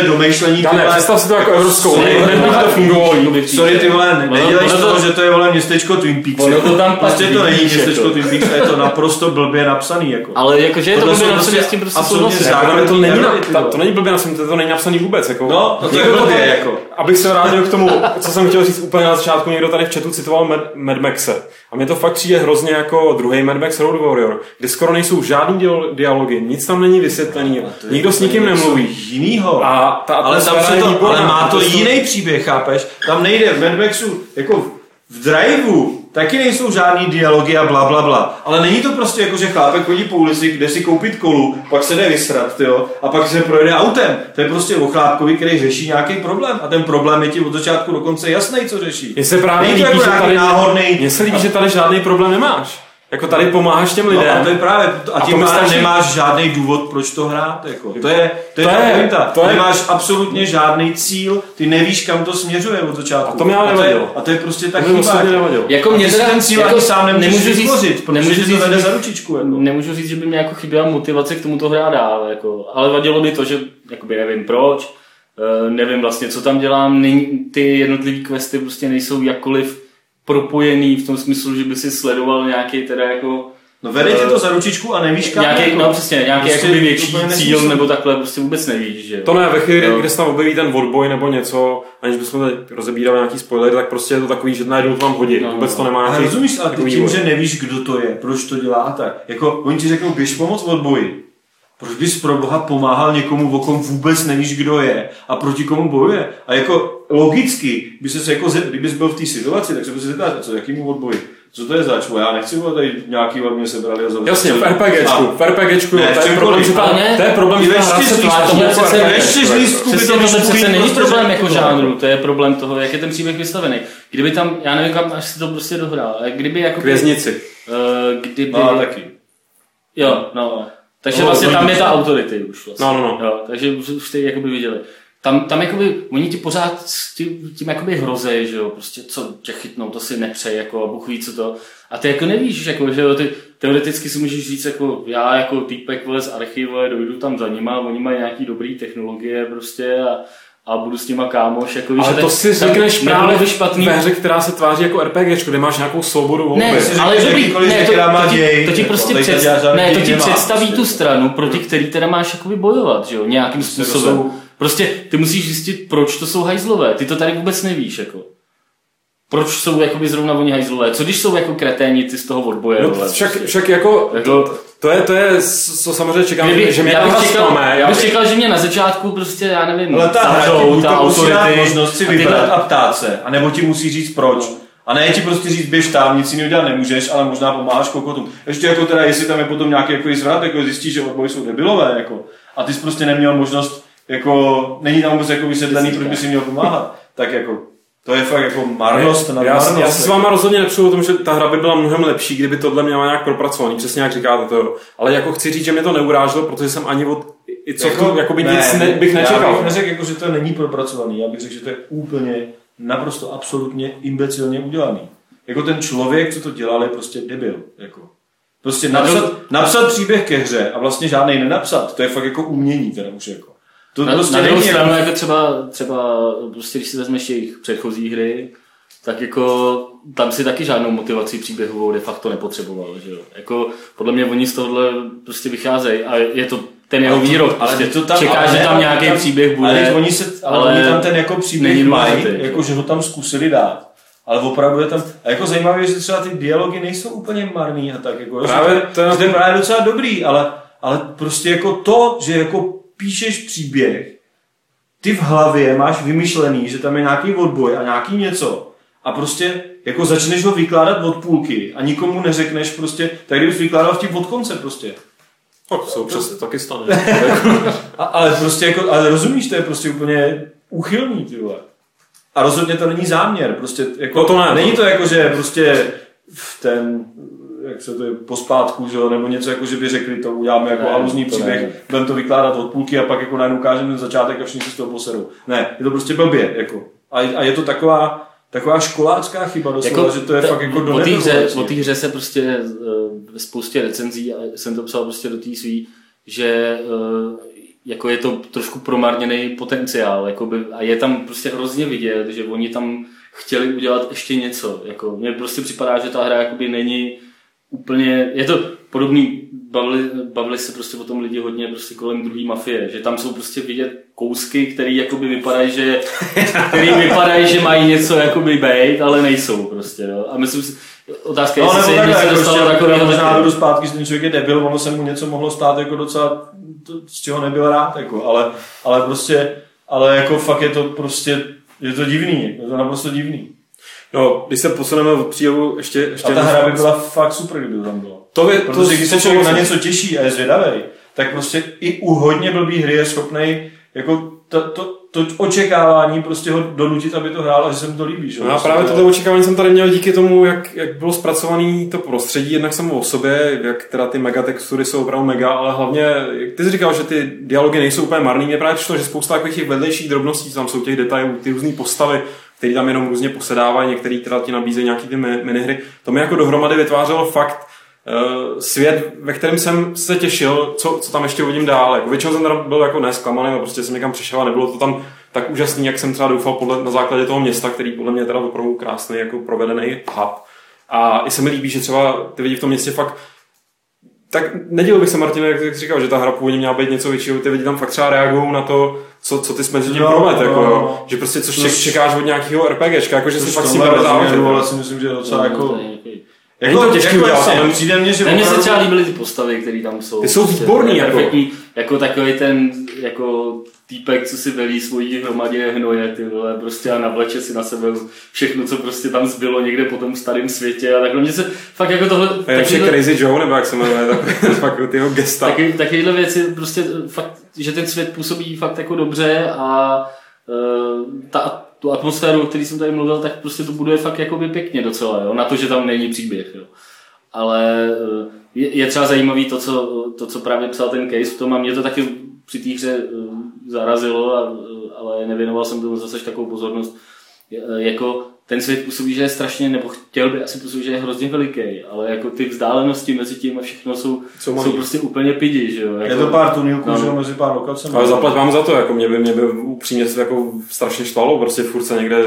Vole. představ si to jako Evropskou unii, by to fungovalo. Sorry, ty vole, ne- nedělej z to- toho, že to je vole městečko Twin Peaks. Ono jako. to tam prostě to není víš, městečko jako. Twin Peaks, je to naprosto blbě napsaný. Jako. Ale jakože je to blbě jsou napsané, prostě s tím prostě základní Ale to není, ta, to není blbě to, to není napsaný vůbec. Jako. No, no to je blbě, tady- jako. Abych se vrátil k tomu, co jsem chtěl říct úplně na začátku, někdo tady v chatu citoval Mad, Mad Maxe. A mně to fakt přijde hrozně jako druhý Mad Max Road Warrior, kde skoro nejsou žádný dial- dialogy, nic tam není vysvětlený, to nikdo s nikým nemluví. Jinýho. A ta ale, tam se to, ale má to jiný příběh, chápeš? Tam nejde v Mad Maxu, jako v driveu, taky nejsou žádný dialogy a bla, bla, bla. Ale není to prostě jako, že chlápek chodí po ulici, kde si koupit kolu, pak se jde vysrat, tyjo, a pak se projede autem. To je prostě o chlápkovi, který řeší nějaký problém. A ten problém je ti od začátku do konce jasný, co řeší. Mně se právě Není to líbí, jako že tady, náhodný. mně se líbí, že tady žádný problém nemáš. Jako tady pomáháš těm No, lidem. a to je právě, a A tím pádem stačí. nemáš žádný důvod, proč to hrát. Jako. To je, to je, To ta je- pointa. to je- Nemáš absolutně žádný cíl, ty nevíš, kam to směřuje od začátku. A to mě ale a to je, nevadilo. a to je prostě tak chyba. Jako A mě teda, ten cíl jako, sám nemůžeš nemůžu říct, vytvořit, nemůžu ti to říct, vede za ručičku. Jako. Nemůžu říct, že by mě jako chyběla motivace k tomu to hrát dál, jako, ale vadilo mi to, že jakoby nevím proč, eh, nevím vlastně, co tam dělám, ty jednotlivé questy prostě nejsou jakkoliv propojený v tom smyslu, že by si sledoval nějaký teda jako No vede tě to za ručičku a nevíš kam. nějaký, jako. no přesně, nějaký Prostě jakoby větší cíl nebo takhle prostě vůbec nevíš, že jo. To ne, ve chvíli, Jo. kde se tam objeví ten odboj nebo něco, aniž bychom tady rozebírali nějaký spoiler, tak prostě je to takový, že najednou to mám hodit. No, Vůbec to no. nemá Ale nějaký rozumíš, ale ty tím, že nevíš, kdo to je, proč to dělá a tak. Jako, oni ti řeknou, běž pomoc v odboji. Proč bys pro boha pomáhal někomu, o kom vůbec nevíš, kdo je a proti komu bojuje? A jako logicky, by se jako, kdybys byl v té situaci, tak se by se zeptal, co, jakýmu odboji? Co to je zač? Já nechci vole, tady nějaký od mě sebrali a zavřeli. Jasně, v RPGčku, v RPGčku, Ne, to je problém, že ta, ne. to je problém, že ta hra se tváří Přesně to tohle vyšlo přece není problém jako žánru, to je problém toho, jak je ten příběh vystavený. Kdyby tam, já nevím kam, až si to prostě dohrál, ale kdyby jako... K věznici. Uh, kdyby... No, taky. Jo, no. Takže No, vlastně tam je- ta autority už vlastně. No, no, no. Jo, takže už, už ty jakoby viděli. Tam, tam jakoby, oni ti pořád tím, tím jakoby hrozí, že jo, prostě co tě chytnou, to si nepřej, jako a Bůh ví, co to. A ty jako nevíš, jako, že jo, ty teoreticky si můžeš říct, jako já jako týpek vole z archivu, dojdu tam za nima, oni mají nějaký dobrý technologie prostě a, a budu s nima kámoš, jako víš, Ale že to si řekneš právě by špatný. ve hře, která se tváří jako RPGčko, kde máš nějakou svobodu volby. Ne, ale dobrý, ne, to, která má to, ti, děj, to ti jako, prostě před, ne, to ti představí prostě. tu stranu, proti který teda máš jakoby bojovat, že jo, nějakým Prostě to způsobem. Prostě ty musíš zjistit, proč to jsou hajzlové. Ty to tady vůbec nevíš, jako. Proč jsou jakoby zrovna oni hajzlové? Co když jsou jako kreténi ty z toho odboje? No, vole, však, prostě? však jako, Jako- to je, to je, co samozřejmě čekám, Kdyby, že mě já bych čekal, zklame. já bych čekal, že mě na začátku prostě, já nevím, Ale ta hra ti zavřou, ta to autority. možnost si vybrat a ptát se, anebo ti musí říct proč. A ne ti prostě říct, běž tam, nic jiného dělat nemůžeš, ale možná pomáháš kokotům. Ještě jako teda, jestli tam je potom nějaký jako zvrat, jako zjistíš, že odboji jsou debilové, jako, a ty jsi prostě neměl možnost, jako, není tam vůbec jako vysvětlený, proč by si měl pomáhat. Tak jako, to je fakt jako marnost na já, marnost. já se s váma rozhodně nepřeju o tom, že ta hra by byla mnohem lepší, kdyby tohle měla nějak propracovaný, přesně jak říkáte to. jo. Ale jako chci říct, že mě to neuráželo, protože jsem ani od i co jako, tu, jakoby nic ne, bych Já nečekal. bych neřekl, jako, že to není propracovaný, já bych řekl, že to je úplně naprosto absolutně imbecilně udělaný. Jako ten člověk, co to dělal, je prostě debil. Jako. Prostě Na napsat, napsat příběh ke hře a vlastně žádnej nenapsat, to je fakt jako umění teda už jako. To Na, prostě na druhou není stranu, jako, třeba, třeba prostě, když si vezmeš jejich předchozí hry, tak jako tam si taky žádnou motivaci příběhovou de facto nepotřeboval, že jo. Jako podle mě oni z tohohle prostě vycházejí a je to ten jeho výrok, ale prostě to tam, čeká, ale že tam nějaký tam- příběh bude. Ale oni, se, ale ale oni tam ten jako příběh mají, jako že? ho tam zkusili dát. Ale opravdu je tam, a jako zajímavé že třeba ty dialogy nejsou úplně marný a tak, jako, Právě je- to je právě docela dobrý, ale, ale prostě jako to, že jako píšeš příběh, ty v hlavě máš vymyšlený, že tam je nějaký odboj a nějaký něco a prostě jako začneš ho vykládat od půlky a nikomu neřekneš prostě, tak kdybys vykládal vtip od konce prostě. Tak se občas taky stane. A, ale prostě jako, ale rozumíš, to je prostě úplně úchylný, ty vole. A rozhodně to není záměr, prostě jako, No to ne, není to- to jako, že prostě v ten, jak se to je, pospátku, že jo, nebo něco jako, že by řekli, to uděláme jako Ne, aluzní příběh, budeme to vykládat od půlky a pak jako najednou ukážeme ten začátek a všichni si z toho poserou. Ne, je to prostě blbě, jako. A, a je to taková, taková školácká chyba doslova, jako, že to je ta- fakt jako do o té hře, nedovolečně. o té hře se prostě eh, ve spoustě recenzí, a jsem to psal prostě do té svý, že eh, jako je to trošku promarněný potenciál jakoby, a je tam prostě hrozně vidět, že oni tam chtěli udělat ještě něco. Jako, mně prostě připadá, že ta hra jakoby není úplně, je to podobný, bavili, bavili se prostě o tom lidi hodně prostě kolem druhé mafie, že tam jsou prostě vidět kousky, které jakoby vypadají, že, který vypadají, že mají něco jakoby bejt, ale nejsou prostě, no. A myslím si, otázka je, No, jestli se něco jako dostalo ještě takového jako možná vedu zpátky, že ten člověk je debil, ono se mu něco mohlo stát jako docela, to, z čeho nebyl rád, jako, ale, ale prostě, ale jako fakt je to prostě, je to divný, je to naprosto divný. No, když se posuneme od příjelu ještě... ještě A ta hra by byla fakt super, kdyby to tam bylo. To by, Protože když se to člověk na něco těší a je zvědavý, tak prostě i u hodně blbý hry je schopný jako to, to, to, očekávání prostě ho donutit, aby to hrál a že se mu to líbí. Že? No já Prostě právě to tohle očekávání jsem tady měl díky tomu, jak, jak bylo zpracované to prostředí, jednak samo o sobě, jak teda ty megatextury jsou opravdu mega, ale hlavně, jak ty jsi říkal, že ty dialogy nejsou úplně marný, mě právě přišlo, že spousta takových těch vedlejších drobností, tam jsou těch detailů, ty různé postavy, které tam jenom různě posedávají, některý teda ti nabízejí nějaký ty mi- minihry, to mi jako dohromady vytvářelo fakt uh, svět, ve kterém jsem se těšil, co, co tam ještě uvidím dál. Jako většinou jsem teda byl jako nesklamaný, a prostě jsem někam přišel a nebylo to tam tak úžasný, jak jsem třeba doufal podle, na základě toho města, který podle mě teda opravdu krásný, jako provedený hub. A i se mi líbí, že třeba ty lidi v tom městě fakt tak nedělal bych se, Martine, jak jak jsi říkal, že ta hra původně měla být něco většího, ty lidi tam fakt třeba reagují na to, co, co ty jsme mezi tím No, promet, no, jako, no. jo. že prostě co ček, čekáš od nějakého RPGčka, jako že si Což fakt s tím jo. ale si myslím, že je docela No, jako... nějaký- Není to těžký jako udělat, ale- přijde mně, že mně se třeba líbily ty postavy, které tam jsou. Ty jsou Prostě výborný, jako. perfektní, jako takový ten jako týpek, co si velí svojí hromadě hnoje, ty vole, prostě a navleče si na sebe všechno, co prostě tam zbylo někde po tom starém světě a takhle. Mně se fakt jako tohle, A je takovýhle- Crazy Joe, nebo jak se jmenuje, tak fakt ty jeho gesta. Taky, takovéhle věci, prostě fakt, že ten svět působí fakt jako dobře a uh, ta, tu atmosféru, o které jsem tady mluvil, tak prostě to buduje fakt jakoby pěkně docela, jo? na to, že tam není příběh. Jo? Ale eh, je, je třeba zajímavý to co, to, co právě psal ten case v tom a mě to taky při té hře eh, zarazilo, ale nevěnoval jsem tomu zase takovou pozornost. Jako ten svět působí, že je strašně, nebo chtěl by asi působit, že je hrozně veliký, ale jako ty vzdálenosti mezi tím a všechno jsou, Jsou jsou, prostě úplně pidi, že jo. Jako, Je to pár tunílků, No. že jo, mezi pár lokacemi. Ale zaplať vám za to, jako mě by, mě by upřímně se jako strašně štvalo, prostě furt se někde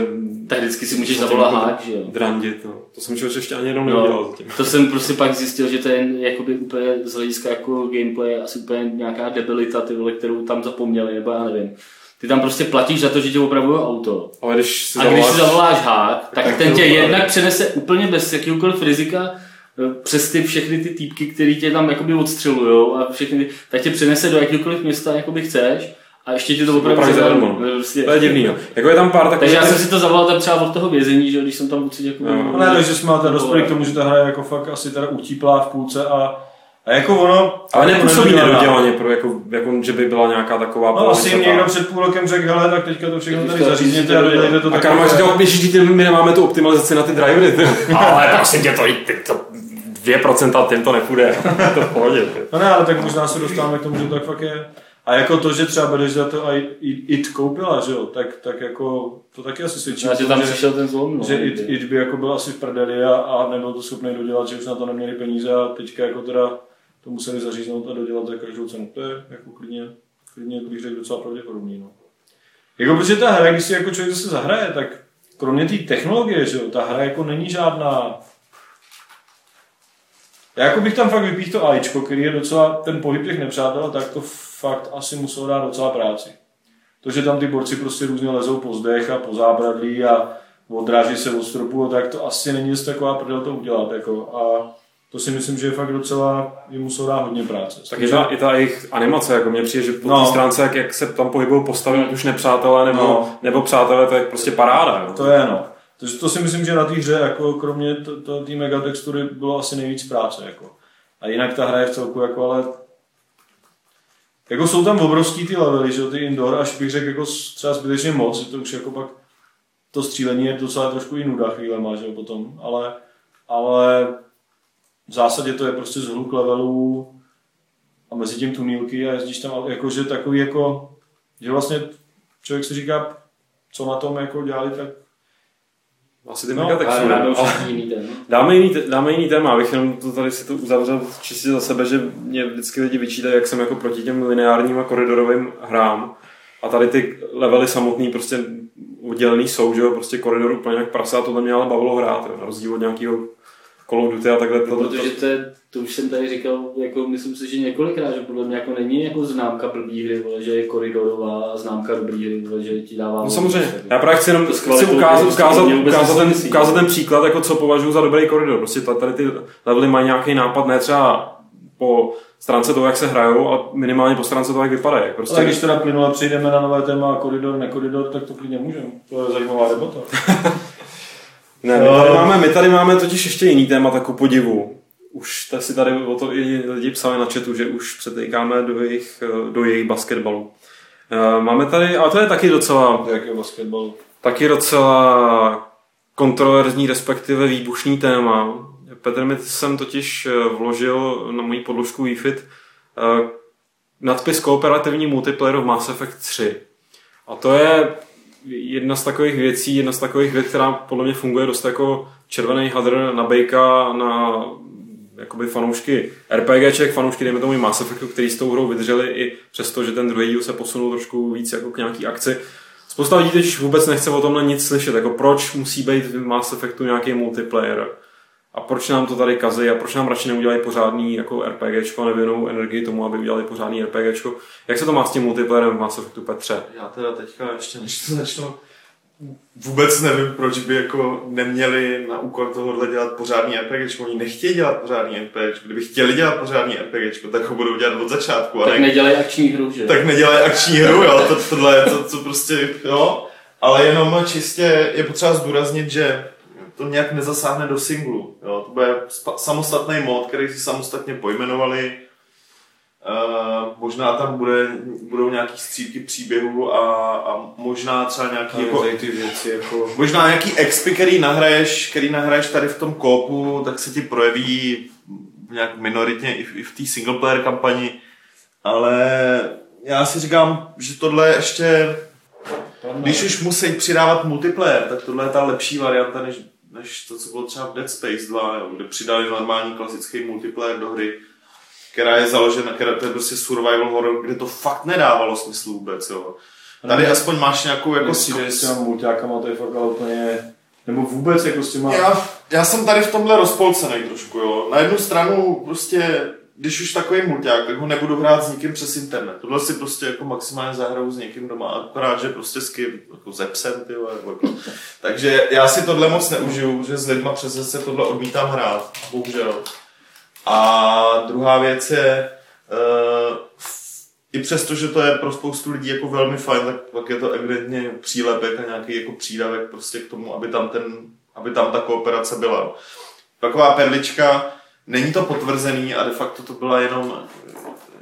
Tak vždycky si můžeš zavolat hák, že jo. drandit, no. To jsem člověk ještě ani jednou neudělal No, zatím. to jsem prostě pak zjistil, že to je jakoby úplně z hlediska jako gameplay asi úplně nějaká debilita, ty vole, kterou tam zapomněli, nebo já nevím. Ty tam prostě platíš za to, že tě opravuje auto. Ale když si A když si zavoláš- hák, tak tak ten tě jednak přenese úplně bez jakéhokoliv rizika eh, přes ty všechny ty týpky, který tě tam jakoby odstřelujou a všechny, ty- tak tě přenese do jakéhokoliv města, jakoby chceš a ještě ti to opravdu Opravdu zadarmo. zadarmo. No, prostě- To je divný, no. Jako je tam pár takových... Takže já jsem si to zavolal tam třeba od toho vězení, že jo, když jsem tam určitě jako... No. Ne, takže jsme ten dospěli k tomu, že ta hra je jako fakt asi teda utíplá v půlce a, a jako ono... Ale nepůsobí nedodělaná. nedodělaně, pro jako, jako, že by byla nějaká taková No asi jim někdo před půl rokem řekl, hele, tak teďka to všechno Teď tady to zařízněte a dodělejte to A tak. Karma říkal, ježiš, ty, my nemáme tu optimalizaci na ty drivery, ty. Ale prosím tě, to, ty, to 2% tím to nepůjde. to v pohodě. No ne, ale tak možná se dostáváme k tomu, že to tak fakt je. A jako to, že třeba budeš za to a IT koupila, že jo, tak, tak jako to taky asi svědčí. A že tam přišel ten zlom, no. Že IT, IT by jako byl asi v prdeli a, a nebyl to schopný dodělat, že už na to neměli peníze a teďka jako teda to museli zaříznout a dodělat za každou cenu. To je jako klidně, klidně bych řekl docela pravděpodobný. No. Jako protože ta hra, když si jako člověk zase zahraje, tak kromě té technologie, že jo, ta hra jako není žádná já jako bych tam fakt vypíchl to AIčko, který je docela, ten pohyb těch nepřátel, tak to fakt asi muselo dát docela práci. To, že tam ty borci prostě různě lezou po zdech a po zábradlí a odráží se od stropu, tak to asi není z taková prdel to udělat. Jako. A to si myslím, že je fakt docela, jim muselo dát hodně práce. Tak i ta, i ta jejich animace, jako mě přijde, že po no. té stránce, jak, jak se tam pohybují postavy, už nepřátelé nebo, no. nebo přátelé, to je prostě paráda. Jo. To je no. To, to si myslím, že na té hře, jako kromě té megatextury, bylo asi nejvíc práce. Jako. A jinak ta hra je v celku, jako, ale jako jsou tam obrovský ty levely, že ty indoor, až bych řekl jako třeba zbytečně moc, že to už jako pak to střílení je docela trošku i nuda chvílema, že potom, ale, ale v zásadě to je prostě zhluk levelů a mezi tím tunílky a jezdíš tam jakože takový jako, že vlastně člověk si říká, co na tom jako dělali, tak asi ty no, megatextury. Dáme, jiný dáme, jiný, dáme jiný téma, abych jenom to tady si to uzavřel čistě za sebe, že mě vždycky lidi vyčítají, jak jsem jako proti těm lineárním a koridorovým hrám. A tady ty levely samotný prostě oddělený jsou, že jo, prostě koridor úplně jak prasa, to mě ale bavilo hrát, jo, na rozdíl od nějakého Call of Duty a takhle. No, protože to, je, to už jsem tady říkal, jako myslím si, že několikrát, že podle mě jako není jako známka blbý hry, vole, že je koridorová a známka dobrý hry, vole, že ti dává... No samozřejmě, já právě chci jenom chci ukázat, ukázat, ukázat, ten, ukázat ten příklad, jako co považuji za dobrý koridor. Prostě tady ty levely mají nějaký nápad, ne třeba po stránce toho, jak se hrajou, ale minimálně po stránce toho, jak vypadají. Prostě... Ale když teda plynule přejdeme na nové téma koridor, nekoridor, tak to klidně můžeme. To je zajímavá debata. Ne, my tady, máme, my tady máme totiž ještě jiný téma, tak podivu. Už si tady o to i lidi psali na chatu, že už přetejkáme do jejich, do jejich basketbalu. Eh, máme tady, ale to je taky docela... Jaký basketbal? Taky docela kontroverzní, respektive výbušný téma. Petr mi jsem totiž eh, vložil na moji podložku eh, nadpis kooperativní multiplayer v Mass Effect 3. A to je jedna z takových věcí, jedna z takových věcí, která podle mě funguje dost jako červený hadr na bejka, na jakoby fanoušky RPGček, fanoušky, dejme tomu i Mass Effectu, který s tou hrou vydrželi i přesto, že ten druhý díl se posunul trošku víc jako k nějaký akci. Spousta lidí teď vůbec nechce o tomhle nic slyšet, jako proč musí být v Mass Effectu nějaký multiplayer a proč nám to tady kazí a proč nám radši neudělají pořádný jako RPGčko a nevěnou energii tomu, aby udělali pořádný RPGčko. Jak se to má s tím multiplayerem v Mass Effectu Petře? Já teda teďka ještě než to začnu, vůbec nevím, proč by jako neměli na úkor tohohle dělat pořádný RPG. Oni nechtějí dělat pořádný RPG. Kdyby chtěli dělat pořádný RPG, tak ho budou dělat od začátku. Tak ne... nedělají akční hru, že? Tak nedělají akční hru, jo. To, tohle je to, co prostě, jo. Ale jenom čistě je potřeba zdůraznit, že to nějak nezasáhne do singlu. Jo? To bude samostatný mod, který si samostatně pojmenovali. Uh, možná tam bude, budou nějaký střípky příběhu a, a možná třeba nějaký jako, ty věci jako... možná nějaký expy, který nahraješ, který nahraješ tady v tom kópu, tak se ti projeví nějak minoritně i v, i v té single player kampani, ale já si říkám, že tohle ještě když už musí přidávat multiplayer, tak tohle je ta lepší varianta, než než to, co bylo třeba v Dead Space 2, jo, kde přidali normální klasický multiplayer do hry, která je založena, která to je prostě survival horror, kde to fakt nedávalo smysl vůbec, jo. Tady ne, aspoň máš nějakou jako... Přijde s těma multiákama, to je fakt ale úplně... Nebo vůbec jako s těma... Já, já jsem tady v tomhle rozpolcený trošku, jo. Na jednu stranu prostě když už takový mulťák, tak ho nebudu hrát s nikým přes internet. Tohle si prostě jako maximálně zahraju s někým doma, akorát, že prostě s kým, jako ze psem, ty jako. Takže já si tohle moc neužiju, že s lidma přes se tohle odmítám hrát, bohužel. A druhá věc je, uh, i přesto, že to je pro spoustu lidí jako velmi fajn, tak pak je to evidentně přílepek a nějaký jako přídavek prostě k tomu, aby tam, ten, aby tam ta kooperace byla. Taková perlička, Není to potvrzený a de facto to byla jenom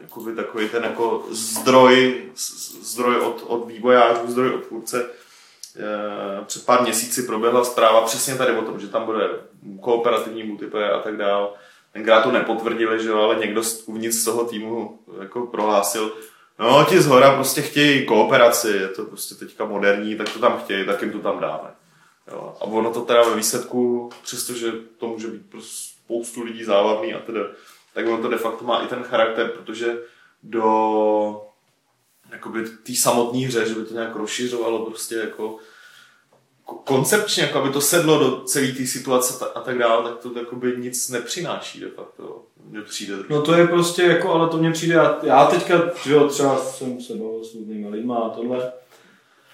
jakoby takový ten jako zdroj, zdroj od, od vývojářů, zdroj od tvůrce. Eh, před pár měsíci proběhla zpráva přesně tady o tom, že tam bude kooperativní multiplayer a tak dále. Tenkrát to nepotvrdili, že jo, ale někdo uvnitř z toho týmu jako prohlásil, No, ti z hora prostě chtějí kooperaci, je to prostě teďka moderní, tak to tam chtějí, tak jim to tam dáme. Jo. A ono to teda ve výsledku, přestože to může být pro spoustu lidí závadný a teda, tak ono to de facto má i ten charakter, protože do jakoby té samotné hře, že by to nějak rozšiřovalo prostě jako ko- koncepčně, jako aby to sedlo do celé té situace a tak dále, tak to jakoby nic nepřináší de facto. Mně přijde. No to je prostě jako, ale to mně přijde, já, já teďka, že jo, třeba jsem se bavil s různýma lidma a tohle.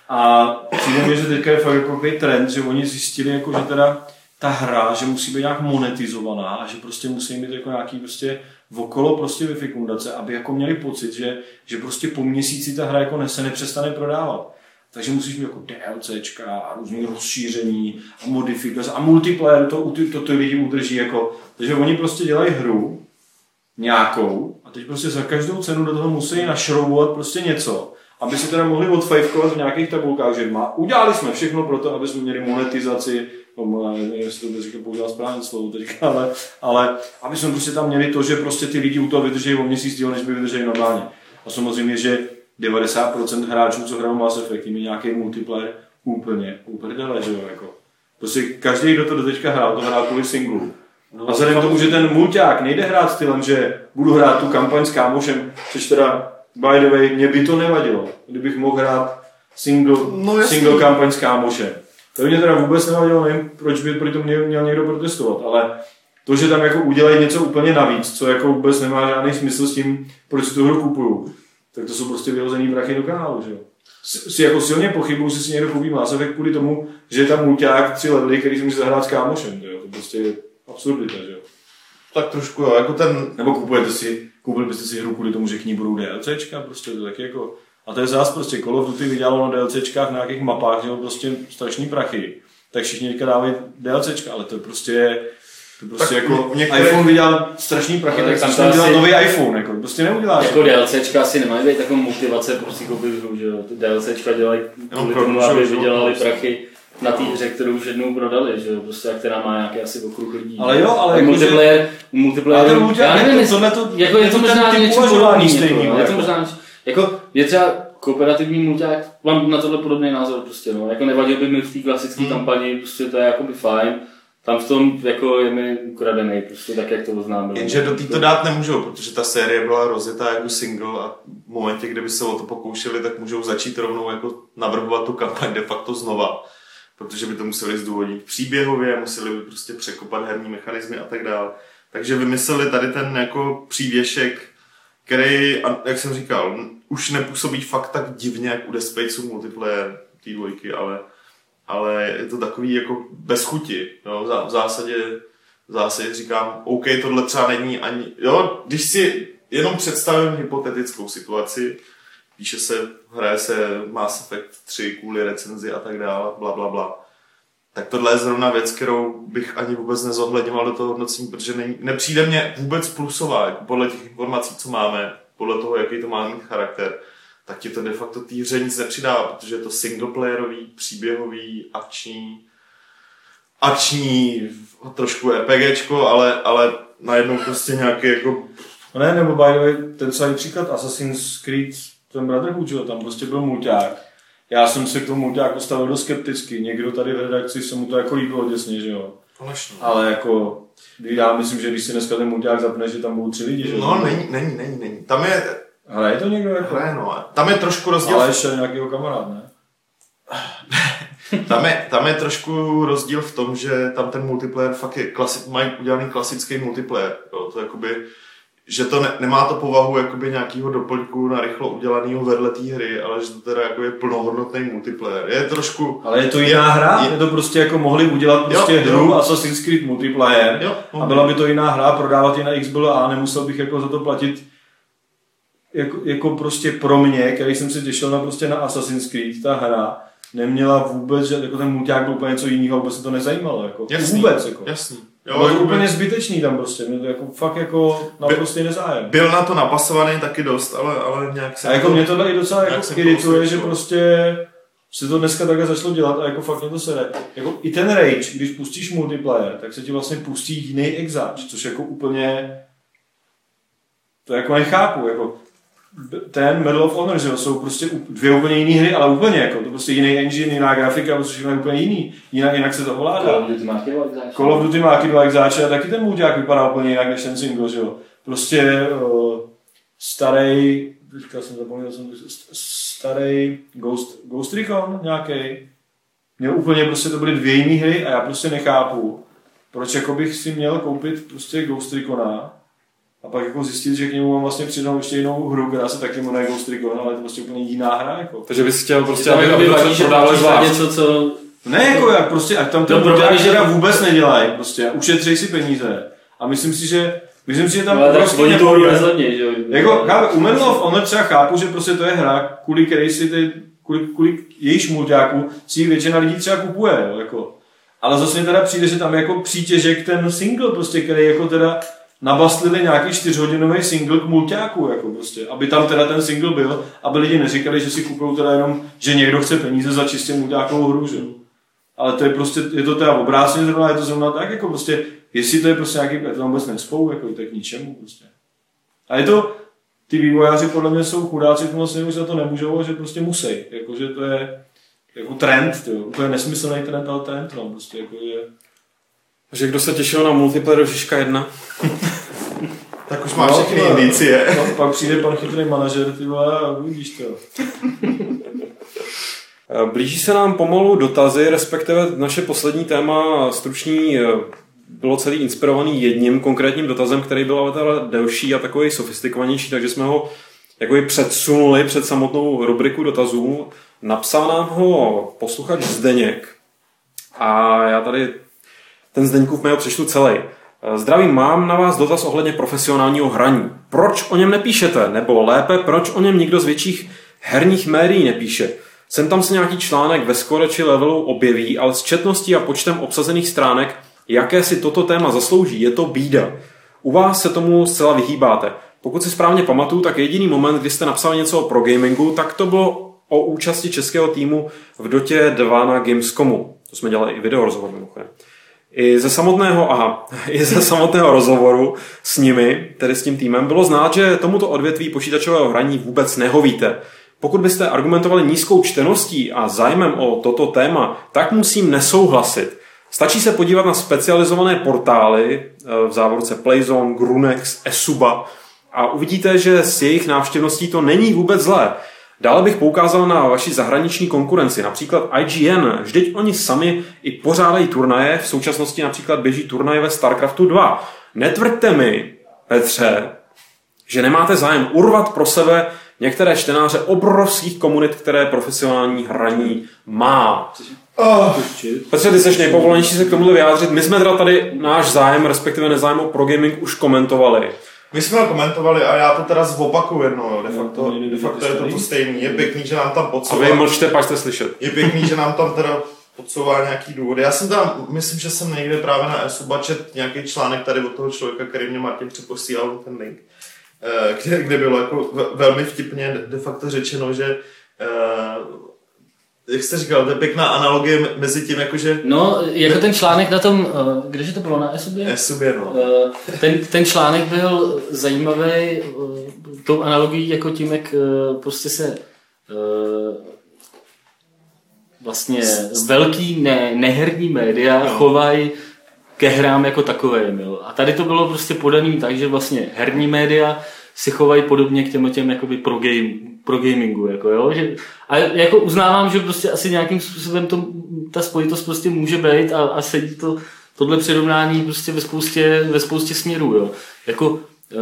A přijde mi, že teďka je fakt jako trend, že oni zjistili, jako, že teda ta hra, že musí být nějak monetizovaná a že prostě musí mít jako nějaký prostě okolo prostě vyfikundace, aby jako měli pocit, že, že prostě po měsíci ta hra jako se nepřestane prodávat. Takže musíš mít jako DLCčka a různý rozšíření a modifikace a multiplayer, to, to, to ty lidi udrží jako, takže oni prostě dělají hru nějakou a teď prostě za každou cenu do toho musí našroubovat prostě něco, aby si teda mohli odfajfkovat v nějakých tabulkách, že má, udělali jsme všechno pro to, aby jsme měli monetizaci, no, já nevím, jestli to bych použil správně slovo teďka, ale, ale aby jsme prostě tam měli to, že prostě ty lidi u toho vydrží o měsíc díl, než by vydrželi normálně. A samozřejmě, že 90% hráčů, co hrajou Mass Effect, jim je nějaký multiplayer úplně, úplně dele, že jo, jako. Prostě každý, kdo to do teďka hrál, to hrál kvůli singlu. No, a vzhledem k tomu, že ten mulťák nejde hrát stylem, že budu hrát tu kampaň s kámošem, což teda, by the way, mě by to nevadilo, kdybych mohl hrát single, No, single kampaň s kámošem. To mě teda vůbec nevadilo, nevím, proč by proti tomu měl, někdo protestovat, ale to, že tam jako udělají něco úplně navíc, co jako vůbec nemá žádný smysl s tím, proč si tu hru kupuju, tak to jsou prostě vyhozený prachy do kanálu, že jo. Si jako silně pochybuju, že si někdo koupí Mass Effect kvůli tomu, že je tam mulťák tři levely, který si může zahrát s kámošem, to, jo. to prostě je absurdita, že jo. Tak trošku jo, jako ten, Nebo kupujete si, koupili byste si hru kvůli tomu, že k ní budou DLCčka, prostě to taky jako... A to je zás prostě Call of Duty vydělalo na DLCčkách na nějakých mapách, že prostě strašný prachy. Tak všichni teďka dávají DLCčka, ale to je prostě to prostě Tak jako některé- iPhone vydělal strašný prachy, Ale tak tam to dělat asi- nový iPhone, jako prostě neuděláš. Jako DLCčka asi nemají být takovou motivace prostě koupit hru, že jo. Ty DLCčka dělají kvůli pro tomu, aby vydělali prostě. prachy na té hře, kterou už jednou prodali, že jo. Prostě a která má nějaký asi okruh lidí. Ale jo, ale jako, multiplayer, multiplayer, Ale já nevím, to- jestli- tohle to- jako je to to možná podobného, stejný, jako, je to jako. možná, něco- jako je třeba kooperativní mulťák, mám na tohle podobný názor prostě, no. Jako nevadil by mi v té klasické Hmm. kampani, prostě to je jakoby fajn. Tam v tom jako je mi ukradený, prostě tak, jak to oznámil. jenže do této dát nemůžou, protože ta série byla rozjetá jako single a v momentě, kdyby se o to pokoušeli, tak můžou začít rovnou jako navrhovat tu kampaň de facto znova. Protože by to museli zdůvodnit příběhově, museli by prostě překopat herní mechanismy a tak dále. Takže vymysleli tady ten jako přívěšek, který, jak jsem říkal, už nepůsobí fakt tak divně, jak u Dead Spaceu multiplayer té dvojky, ale, ale je to takový jako bez chuti. No, v zá- v zásadě, v zásadě říkám, OK, tohle třeba není ani, jo, když si jenom představím hypotetickou situaci, píše se, hraje se Mass Effect 3 kvůli recenzi a tak dále, bla, bla, bla. Tak tohle je zrovna věc, kterou bych ani vůbec nezohledňoval do toho hodnocení, protože ne, nepřijde mně vůbec plusová, jako podle těch informací, co máme, podle toho, jaký to má mít charakter, tak ti to de facto té hře nic nepřidává, protože je to singleplayerový, příběhový, akční, akční, trošku RPGčko, ale, ale najednou prostě nějaký jako No ne, nebo by the way, ten samý příklad Assassin's Creed, ten Brotherhood, že tam prostě byl mulťák. Já jsem se k tomu mulťáku stavil dost skepticky. Někdo tady v redakci se mu to jako líbilo děsně, že jo. Konečně. Ale jako, já myslím, že když si dneska ten mulťák zapne, že tam budou tři lidi, že. No, není, není, není, není. Tam je, Hraje to někdo jako? hraje, no, tam je trošku rozdíl, Ale ještě nějakýho kamarád, ne? tam je, tam je trošku rozdíl v tom, že tam ten multiplayer fakt je, klasi, mají udělaný klasický multiplayer, jo, to jakoby, že to ne, nemá to povahu jakoby nějakého doplňku na rychlo udělaného vedle té hry, ale že to teda jako je plnohodnotný multiplayer. Je trošku... Ale je to jiná hra, je- je to prostě jako mohli udělat prostě Jo, hru jo. Assassin's Creed multiplayer Jo, a byla by to jiná hra, prodávat ji na XBLA, nemusel bych jako za to platit jako, jako prostě pro mě, který jsem se těšil na prostě na Assassin's Creed, ta hra neměla vůbec, že jako ten mulťák byl úplně něco jiného, vůbec se to nezajímalo, jako Jasný, vůbec, jako. Jasný. Jo, bylo to jakoby- úplně zbytečný tam prostě, mě to jako fakt jako naprosto nezájem. Byl na to napasovaný taky dost, ale, ale nějak se... A jako mě tohle i docela Jak jako to irituje, že prostě se to dneska takhle začalo dělat a jako fakt mě to sere. Jako i ten rage, když pustíš multiplayer, tak se ti vlastně pustí jiný exáč, což jako úplně to jako nechápu, jako ten Medal of Honor, že jo, jsou prostě dvě úplně jiné hry, ale úplně jako, to prostě jiný engine, jiná grafika, prostě všechno je úplně jiný, jinak, jinak se to ovládá. Call of Duty má Kid záče a taky ten mulťák vypadá úplně jinak než ten single, že jo. Prostě uh, starý, teďka jsem zapomněl, jsem starý Ghost, Ghost Recon nějaký. Měl úplně prostě, to byly dvě jiné hry a já prostě nechápu, proč jako bych si měl koupit prostě Ghost Recona a pak jako zjistit, že k němu mám vlastně přidat ještě jinou hru, která se taky jmenuje Ghost Recon, ale je to prostě úplně jiná hra. Jako. Takže bys chtěl prostě, Prostě, aby, to že prodávali zvlášť. něco, co... Ne, jako jak prostě, ať tam ten problém že- teda vůbec nedělají, prostě, ušetřej si peníze. A myslím si, že, myslím si, že tam No, prostě oni nebude- nezlevnějí, že jo? Jako, chápu, u Medal of Honor třeba chápu, že prostě to je hra, kvůli který si ty, kvůli, kvůli jejíž mulťáku si ji většina lidí třeba kupuje, jo, jako. Ale zase mi teda přijde, že tam je jako přítěžek ten single, prostě, který jako teda nabastlili nějaký čtyřhodinový single k mulťáku, jako prostě, aby tam teda ten single byl, aby lidi neříkali, že si kupují teda jenom, že někdo chce peníze za čistě mulťákovou hru, že. Ale to je prostě, je to teda obráceně zrovna, je to zrovna tak, jako prostě, jestli to je prostě nějaký, to vůbec nespou, jako to je k ničemu, prostě. A je to, ty vývojáři podle mě jsou chudáci v tom směru, že za to nemůžou, že prostě musí. Jako, že to je jako trend, tyjo. úplně nesmyslný trend, ale trend, no, prostě jako je. Takže kdo se těšil na multiplayer Žižka 1? Tak už má No, všechny indicie. No, pak přijde pan chytrý manažer, ty vole, a uvidíš to. Eh, Blíží se nám pomalu dotazy, respektive naše poslední téma stručný eh, bylo celý inspirovaný jedním konkrétním dotazem, který byl ale teda delší a takový sofistikovanější, takže jsme ho jakoby předsunuli před samotnou rubriku dotazů. Napsal nám ho posluchač Zdeněk a já tady ten Zdeňkův mail přečtu celý. Zdravím, mám na vás dotaz ohledně profesionálního hraní. Proč o něm nepíšete? Nebo lépe, proč o něm nikdo z větších herních médií nepíše? Sem tam se nějaký článek ve skore či levelu objeví, ale s četností a počtem obsazených stránek, jaké si toto téma zaslouží, je to bída. U vás se tomu zcela vyhýbáte. Pokud si správně pamatuju, tak jediný moment, kdy jste napsali něco o pro gamingu, tak to bylo o účasti českého týmu v Dotě 2 na Gamescomu. To jsme dělali i video rozhovor mimochodem. I ze samotného, aha, i ze samotného rozhovoru s nimi, tedy s tím týmem, bylo znát, že tomuto odvětví počítačového hraní vůbec nehovíte. Pokud byste argumentovali nízkou čteností a zájmem o toto téma, tak musím nesouhlasit. Stačí se podívat na specializované portály eh, v závorce Playzone, Grunex, Esuba a uvidíte, že s jejich návštěvností to není vůbec zlé. Dále bych poukázal na vaši zahraniční konkurenci, například IGN. Vždyť oni sami i pořádají turnaje, v současnosti například běží turnaje ve StarCraftu 2. Netvrďte mi, Petře, že nemáte zájem urvat pro sebe některé čtenáře obrovských komunit, které profesionální hraní má. Oh, Petře, ty jsi nejpovolenější se k tomuhle vyjádřit. My jsme teda tady náš zájem, respektive nezájem o pro gaming už komentovali. My jsme ho komentovali a já to teda zopakuju jednou, jo. De No, facto, to nejde de facto je to to stejný. Je pěkný, že nám tam A vy podsouvá, mlčte, pak jste slyšet. je pěkný, že nám tam teda podsouvá nějaký důvody. Já jsem tam, myslím, že jsem někde právě na Esuba čet nějaký článek tady od toho člověka, který mě Martin přeposílal ten link, eh, kde, kde bylo jako ve- velmi vtipně de facto řečeno, že eh, jak jste říkal, to je pěkná analogie me- mezi tím, jakože No, jako ten článek na tom, eh, kdeže to bylo na Esobě? Esubě, no. Eh, Ten, ten článek byl zajímavý eh, tou analogií jako tím, jak prostě se vlastně velký ne, neherní média No. chovají ke hrám jako takovým. Jo. A tady to bylo prostě podaný tak, že vlastně herní média si chovají podobně k těm, těm jakoby pro, game, pro gamingu. Jako, jo? Že, a jako uznávám, že prostě asi nějakým způsobem to, ta spojitost prostě může být a, a sedí to tohle přirovnání prostě ve spoustě, ve spoustě směrů. Jo? Jako, e,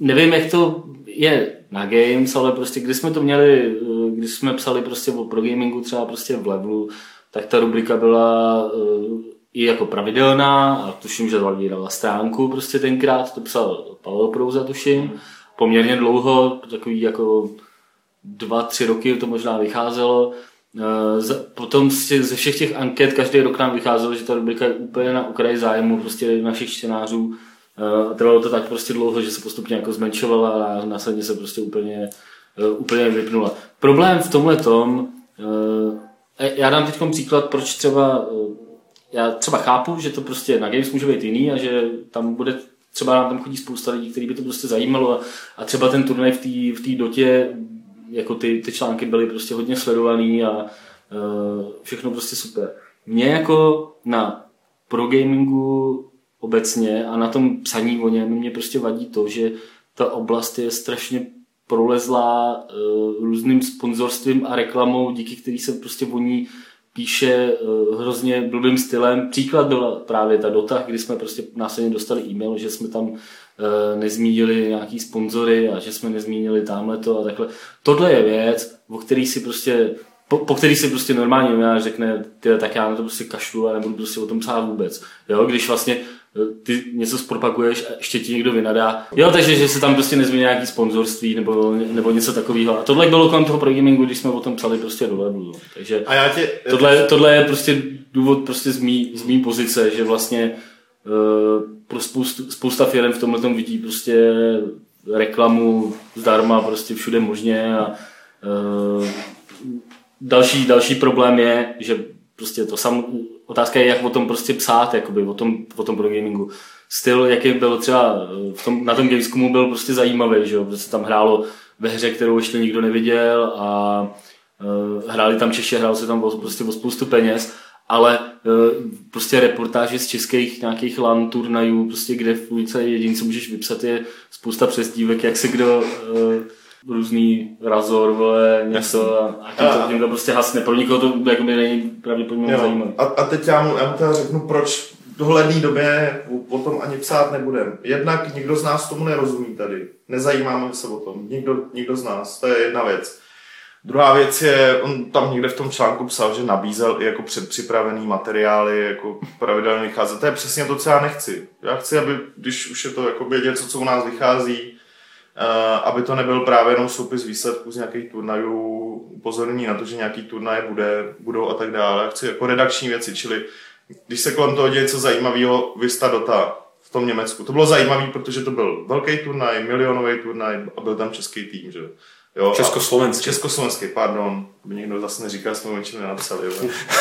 nevím, jak to je na Games, ale prostě když jsme to měli, eh, když jsme psali prostě o pro gamingu třeba prostě v levelu, tak ta rubrika byla eh, i jako pravidelná a tuším, že zavírala stránku prostě tenkrát, to psal Pavel Prouza tuším, poměrně dlouho, takový jako dva, tři roky to možná vycházelo. Eh, Potom ze všech těch anket každý rok nám vycházelo, že ta rubrika je úplně na okraji zájmu prostě našich čtenářů. Eh, A trvalo to tak prostě dlouho, že se postupně jako zmenšovala a následně se prostě úplně, eh, úplně vypnula. Problém v tomhle tom, já dám teď příklad, proč třeba, já třeba chápu, že to prostě na Games může být jiný a že tam bude třeba nám tam chodí spousta lidí, který by to prostě zajímalo a, a třeba ten turnaj v té v dotě, jako ty, ty články byly prostě hodně sledovaný a uh, všechno prostě super. Mě jako na pro gamingu obecně a na tom psaní o něm mě prostě vadí to, že ta oblast je strašně prolezlá uh, různým sponzorstvím a reklamou, díky který se prostě voní píše uh, hrozně blbým stylem. Příklad byla právě ta Dota, kdy jsme prostě následně dostali e-mail, že jsme tam uh, nezmínili nějaký sponzory a že jsme nezmínili tamhle to a takhle. Tohle je věc, o který si prostě po, po který si prostě normálně řekne, ty, tak já na to prostě kašlu a nebudu prostě o tom psát vůbec. Jo, když vlastně ty něco zpropaguješ a ještě ti někdo vynadá. Jo, takže že se tam prostě nezmění nějaký sponzorství nebo, nebo něco takového. A tohle bylo kolem toho pro gamingu, když jsme o tom psali prostě do webu. Takže A já tě... tohle, tohle je prostě důvod prostě z mý, z mý pozice, že vlastně uh, pro spoustu, spousta firm v tomhle tom vidí prostě reklamu zdarma prostě všude možně a uh, další, další problém je, že prostě to sam, otázka je, jak o tom prostě psát, jakoby, o tom, o tom pro gamingu. Styl, jaký byl třeba v tom, na tom Gamescomu byl prostě zajímavý, že jo, protože tam hrálo ve hře, kterou ještě nikdo neviděl a uh, hráli tam Češi, hrálo se tam o, prostě o spoustu peněz, ale uh, prostě reportáže z českých nějakých LAN turnajů, prostě kde v ulice jediný, co můžeš vypsat, je spousta přezdívek, jak se kdo uh, různý razor, vole, něco a, a tím to, tím to prostě hasne. Pro nikoho to jako by není pravděpodobně zajímavé. A, a teď já mu, já mu teda řeknu, proč v dohledné době o tom ani psát nebudem. Jednak nikdo z nás tomu nerozumí tady. Nezajímáme se o tom. Nikdo, nikdo z nás. To je jedna věc. Druhá věc je, on tam někde v tom článku psal, že nabízel i jako předpřipravený materiály, jako pravidelně vycházet. To je přesně to, co já nechci. Já chci, aby, když už je to jako něco, co u nás vychází, aby to nebyl právě jenom soupis výsledků z nějakých turnajů, upozornění na to, že nějaký turnaje bude, budou a tak dále. Chci jako redakční věci, čili když se kolem toho děje něco zajímavého, Vista Dota v tom Německu. To bylo zajímavé, protože to byl velký turnaj, milionový turnaj a byl tam český tým, že? Jo, Československý. Československý, pardon. Aby někdo zase neříkal, jsme o něčem nenapsali.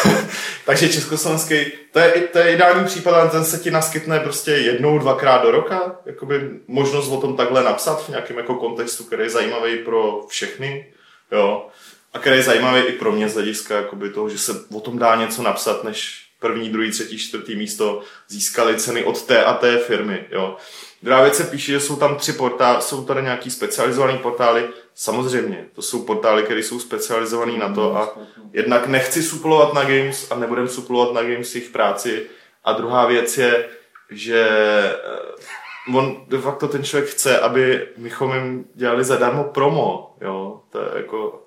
Takže československý, to je, to je ideální případ, ale ten se ti naskytne prostě jednou, dvakrát do roka. Jakoby možnost o tom takhle napsat v nějakém jako kontextu, který je zajímavý pro všechny. Jo. A který je zajímavý i pro mě z hlediska jakoby toho, že se o tom dá něco napsat, než první, druhý, třetí, čtvrtý místo získali ceny od té a té firmy. Jo. Druhá věc se píše, že jsou tam tři portály, jsou tady nějaký specializovaný portály. Samozřejmě, to jsou portály, které jsou specializované na to a jednak nechci suplovat na Games a nebudem suplovat na Games jejich práci. A druhá věc je, že eh, on de facto ten člověk chce, aby bychom jim dělali zadarmo promo. Jo? To je jako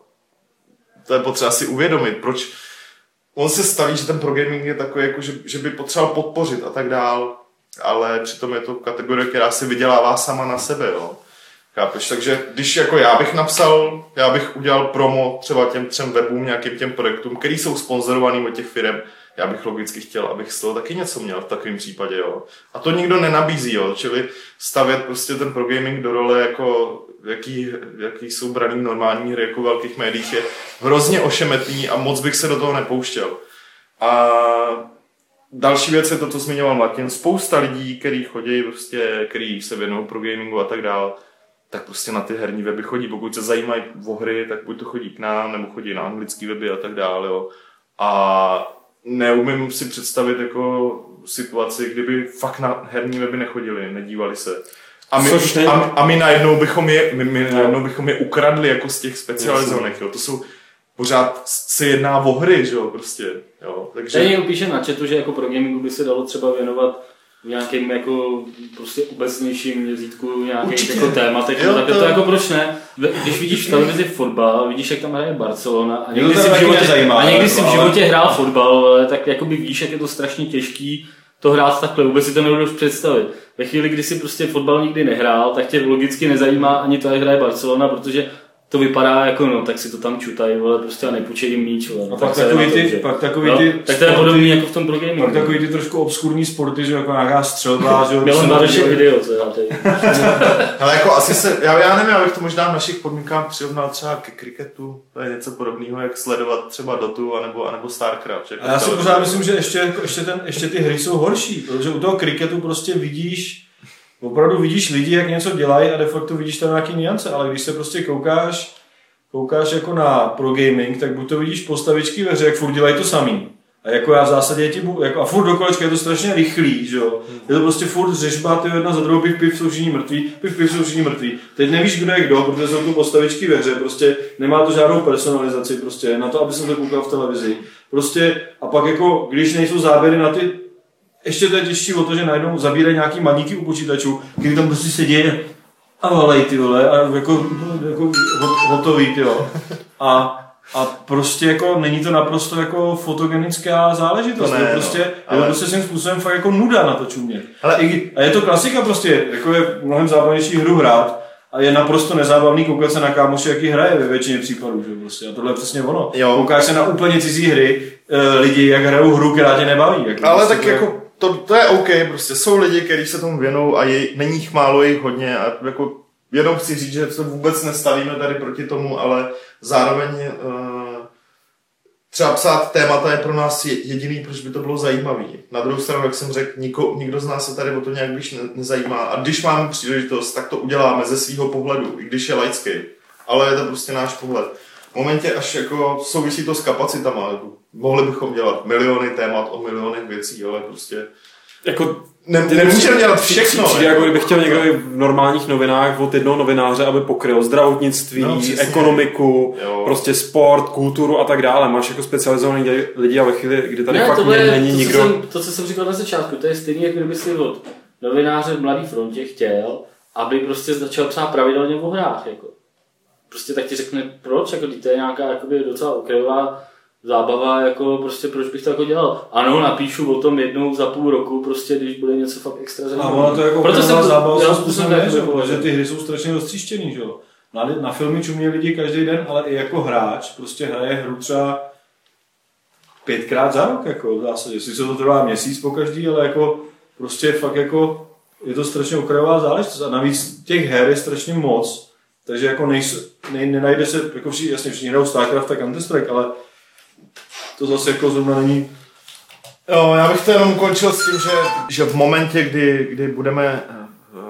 to je potřeba si uvědomit, proč on se staví, že ten pro gaming je takový, jako, že, že by potřeboval podpořit a tak dál ale přitom je to kategorie, která si vydělává sama na sebe, jo. Chápeš? Takže když jako já bych napsal, já bych udělal promo třeba těm třem webům, nějakým těm projektům, který jsou sponzorovaný od těch firm, já bych logicky chtěl, abych z toho taky něco měl v takovém případě, jo. A to nikdo nenabízí, jo. Čili stavět prostě ten pro gaming do role jako jaký, jaký jsou braný normální hry jako velkých médiích je hrozně ošemetný a moc bych se do toho nepouštěl. A Další věc je to, co zmiňoval Martin. Spousta lidí, kteří chodí, prostě, který se věnují pro gamingu a tak dále, tak prostě na ty herní weby chodí. Pokud se zajímají o hry, tak buď to chodí k nám, nebo chodí na anglický weby a tak dále. Jo. A neumím si představit jako situaci, kdyby fakt na herní weby nechodili, nedívali se. A my, a, a my najednou bychom je, my, my najednou bychom je ukradli jako z těch specializovaných. Jo. To jsou pořád se jedná o hry, že jo, prostě, jo, takže... Tady někdo píše na chatu, že jako pro gamingu by se dalo třeba věnovat v nějakém jako prostě obecnějším měřítku nějakých jako tématech, jo, tak to... to jako proč ne? Když vidíš v televizi fotbal, vidíš, jak tam hraje Barcelona a někdy, si v, životě, zajímá, a někdy si v životě hrál fotbal, tak jako by víš, jak je to strašně těžký to hrát takhle, vůbec si to nebudeš představit. Ve chvíli, kdy si prostě fotbal nikdy nehrál, tak tě logicky nezajímá ani to, jak hraje Barcelona, protože to vypadá jako no, tak si to tam čutají, vole, prostě a nepůjčej jim míč, vole. No, a pak takový, ty, pak takový no, ty, tak to je podobný jako v tom pro gaming. Pak takový ty trošku obskurní sporty, že jako nějaká střelba, že jo. Milan je video, co já tady. Ale jako asi se, já, já nevím, já bych to možná v našich podmínkách přirovnal třeba ke kriketu, to je něco podobného, jak sledovat třeba Dotu anebo, anebo Starcraft. Jako a já si pořád myslím, že ještě, jako, ještě, ten, ještě ty hry jsou horší, protože u toho kriketu prostě vidíš, opravdu vidíš lidi, jak něco dělají a de facto vidíš tam nějaký niance, ale když se prostě koukáš, koukáš jako na pro gaming, tak buď to vidíš postavičky ve hře, jak furt dělají to samý. A jako já v zásadě ti jako, a furt do je to strašně rychlý, že jo. Je to prostě furt řežba, ty jedna za druhou, piv, piv, jsou všichni mrtví, piv, piv, jsou všichni mrtví. Teď nevíš, kdo je kdo, protože jsou tu postavičky ve hře, prostě nemá to žádnou personalizaci, prostě na to, aby jsem to koukal v televizi. Prostě a pak jako, když nejsou záběry na ty ještě to je těžší o to, že najednou zabírají nějaký maníky u počítačů, kdy tam prostě se děje a valej ty vole, a jako, jako hot- hotový ty jo. A, a prostě jako není to naprosto jako fotogenická záležitost. To ne, je no. prostě, ale... Ale- je to prostě svým způsobem fakt jako nuda na to čumět. Ale- a je to klasika prostě, jako je mnohem zábavnější hru hrát, a je naprosto nezábavný koukat se na kámoše, jaký hraje ve většině případů. Že prostě. A tohle je přesně ono. Jo. Koukáš se na úplně cizí hry, e, lidi, jak hrajou hru, která tě nebaví. Jako Ale prostě tak to jako to, to je OK, prostě jsou lidi, kteří se tomu věnou a je, není jich málo, je jich hodně a jako jenom chci říct, že se vůbec nestavíme tady proti tomu, ale zároveň uh, třeba psát témata je pro nás je- jediný, proč by to bylo zajímavý. Na druhou stranu, jak jsem řekl, niko, nikdo z nás se tady o to nějak ne, nezajímá a když máme příležitost, tak to uděláme ze svého pohledu, i když je laický. Ale je to prostě náš pohled. V momentě, až jako souvisí to s kapacitama, mohli bychom dělat miliony témat o milionech věcí, ale prostě Jako ne, nemůžeme dělat všechno. Přijde, jako- jako kdyby chtěl někdo v normálních novinách od jednoho novináře, aby pokryl zdravotnictví, No, no, přesně. ekonomiku, Jo. prostě sport, kulturu a tak dále. Máš jako specializovaný lidi- a ve chvíli, kdy tady ne, fakt tohle není to, nikdo... Co jsem, to, co jsem říkal na začátku, to je stejný, jako kdyby si od novináře v Mladé frontě chtěl, aby prostě začal psát pravidelně o hrách. Jako. Prostě tak ti řekne, proč, jako, to je nějaká jakoby, docela okrajová zábava, jako prostě proč bych to jako dělal. Ano, napíšu o tom jednou za půl roku, prostě když bude něco fakt extra A zajímavé. ono to jako Proto jsem zábava způsobem je, že- jako protože ty hry jsou strašně roztříštěný, že jo. Na, na filmy čumí lidi každý den, ale i jako hráč prostě hraje hru třeba pětkrát za rok, jako v zásadě. Sice to trvá měsíc po každý, ale jako prostě fakt jako je to strašně okrajová záležitost a navíc těch her je strašně moc, takže jako nejsou, ne, nenajde se, jako všichni, jasně všichni hrajou StarCraft a Counter-Strike, ale to zase jako zrovna není Jo, já bych to jenom ukončil s tím, že, že v momentě, kdy, kdy budeme eh,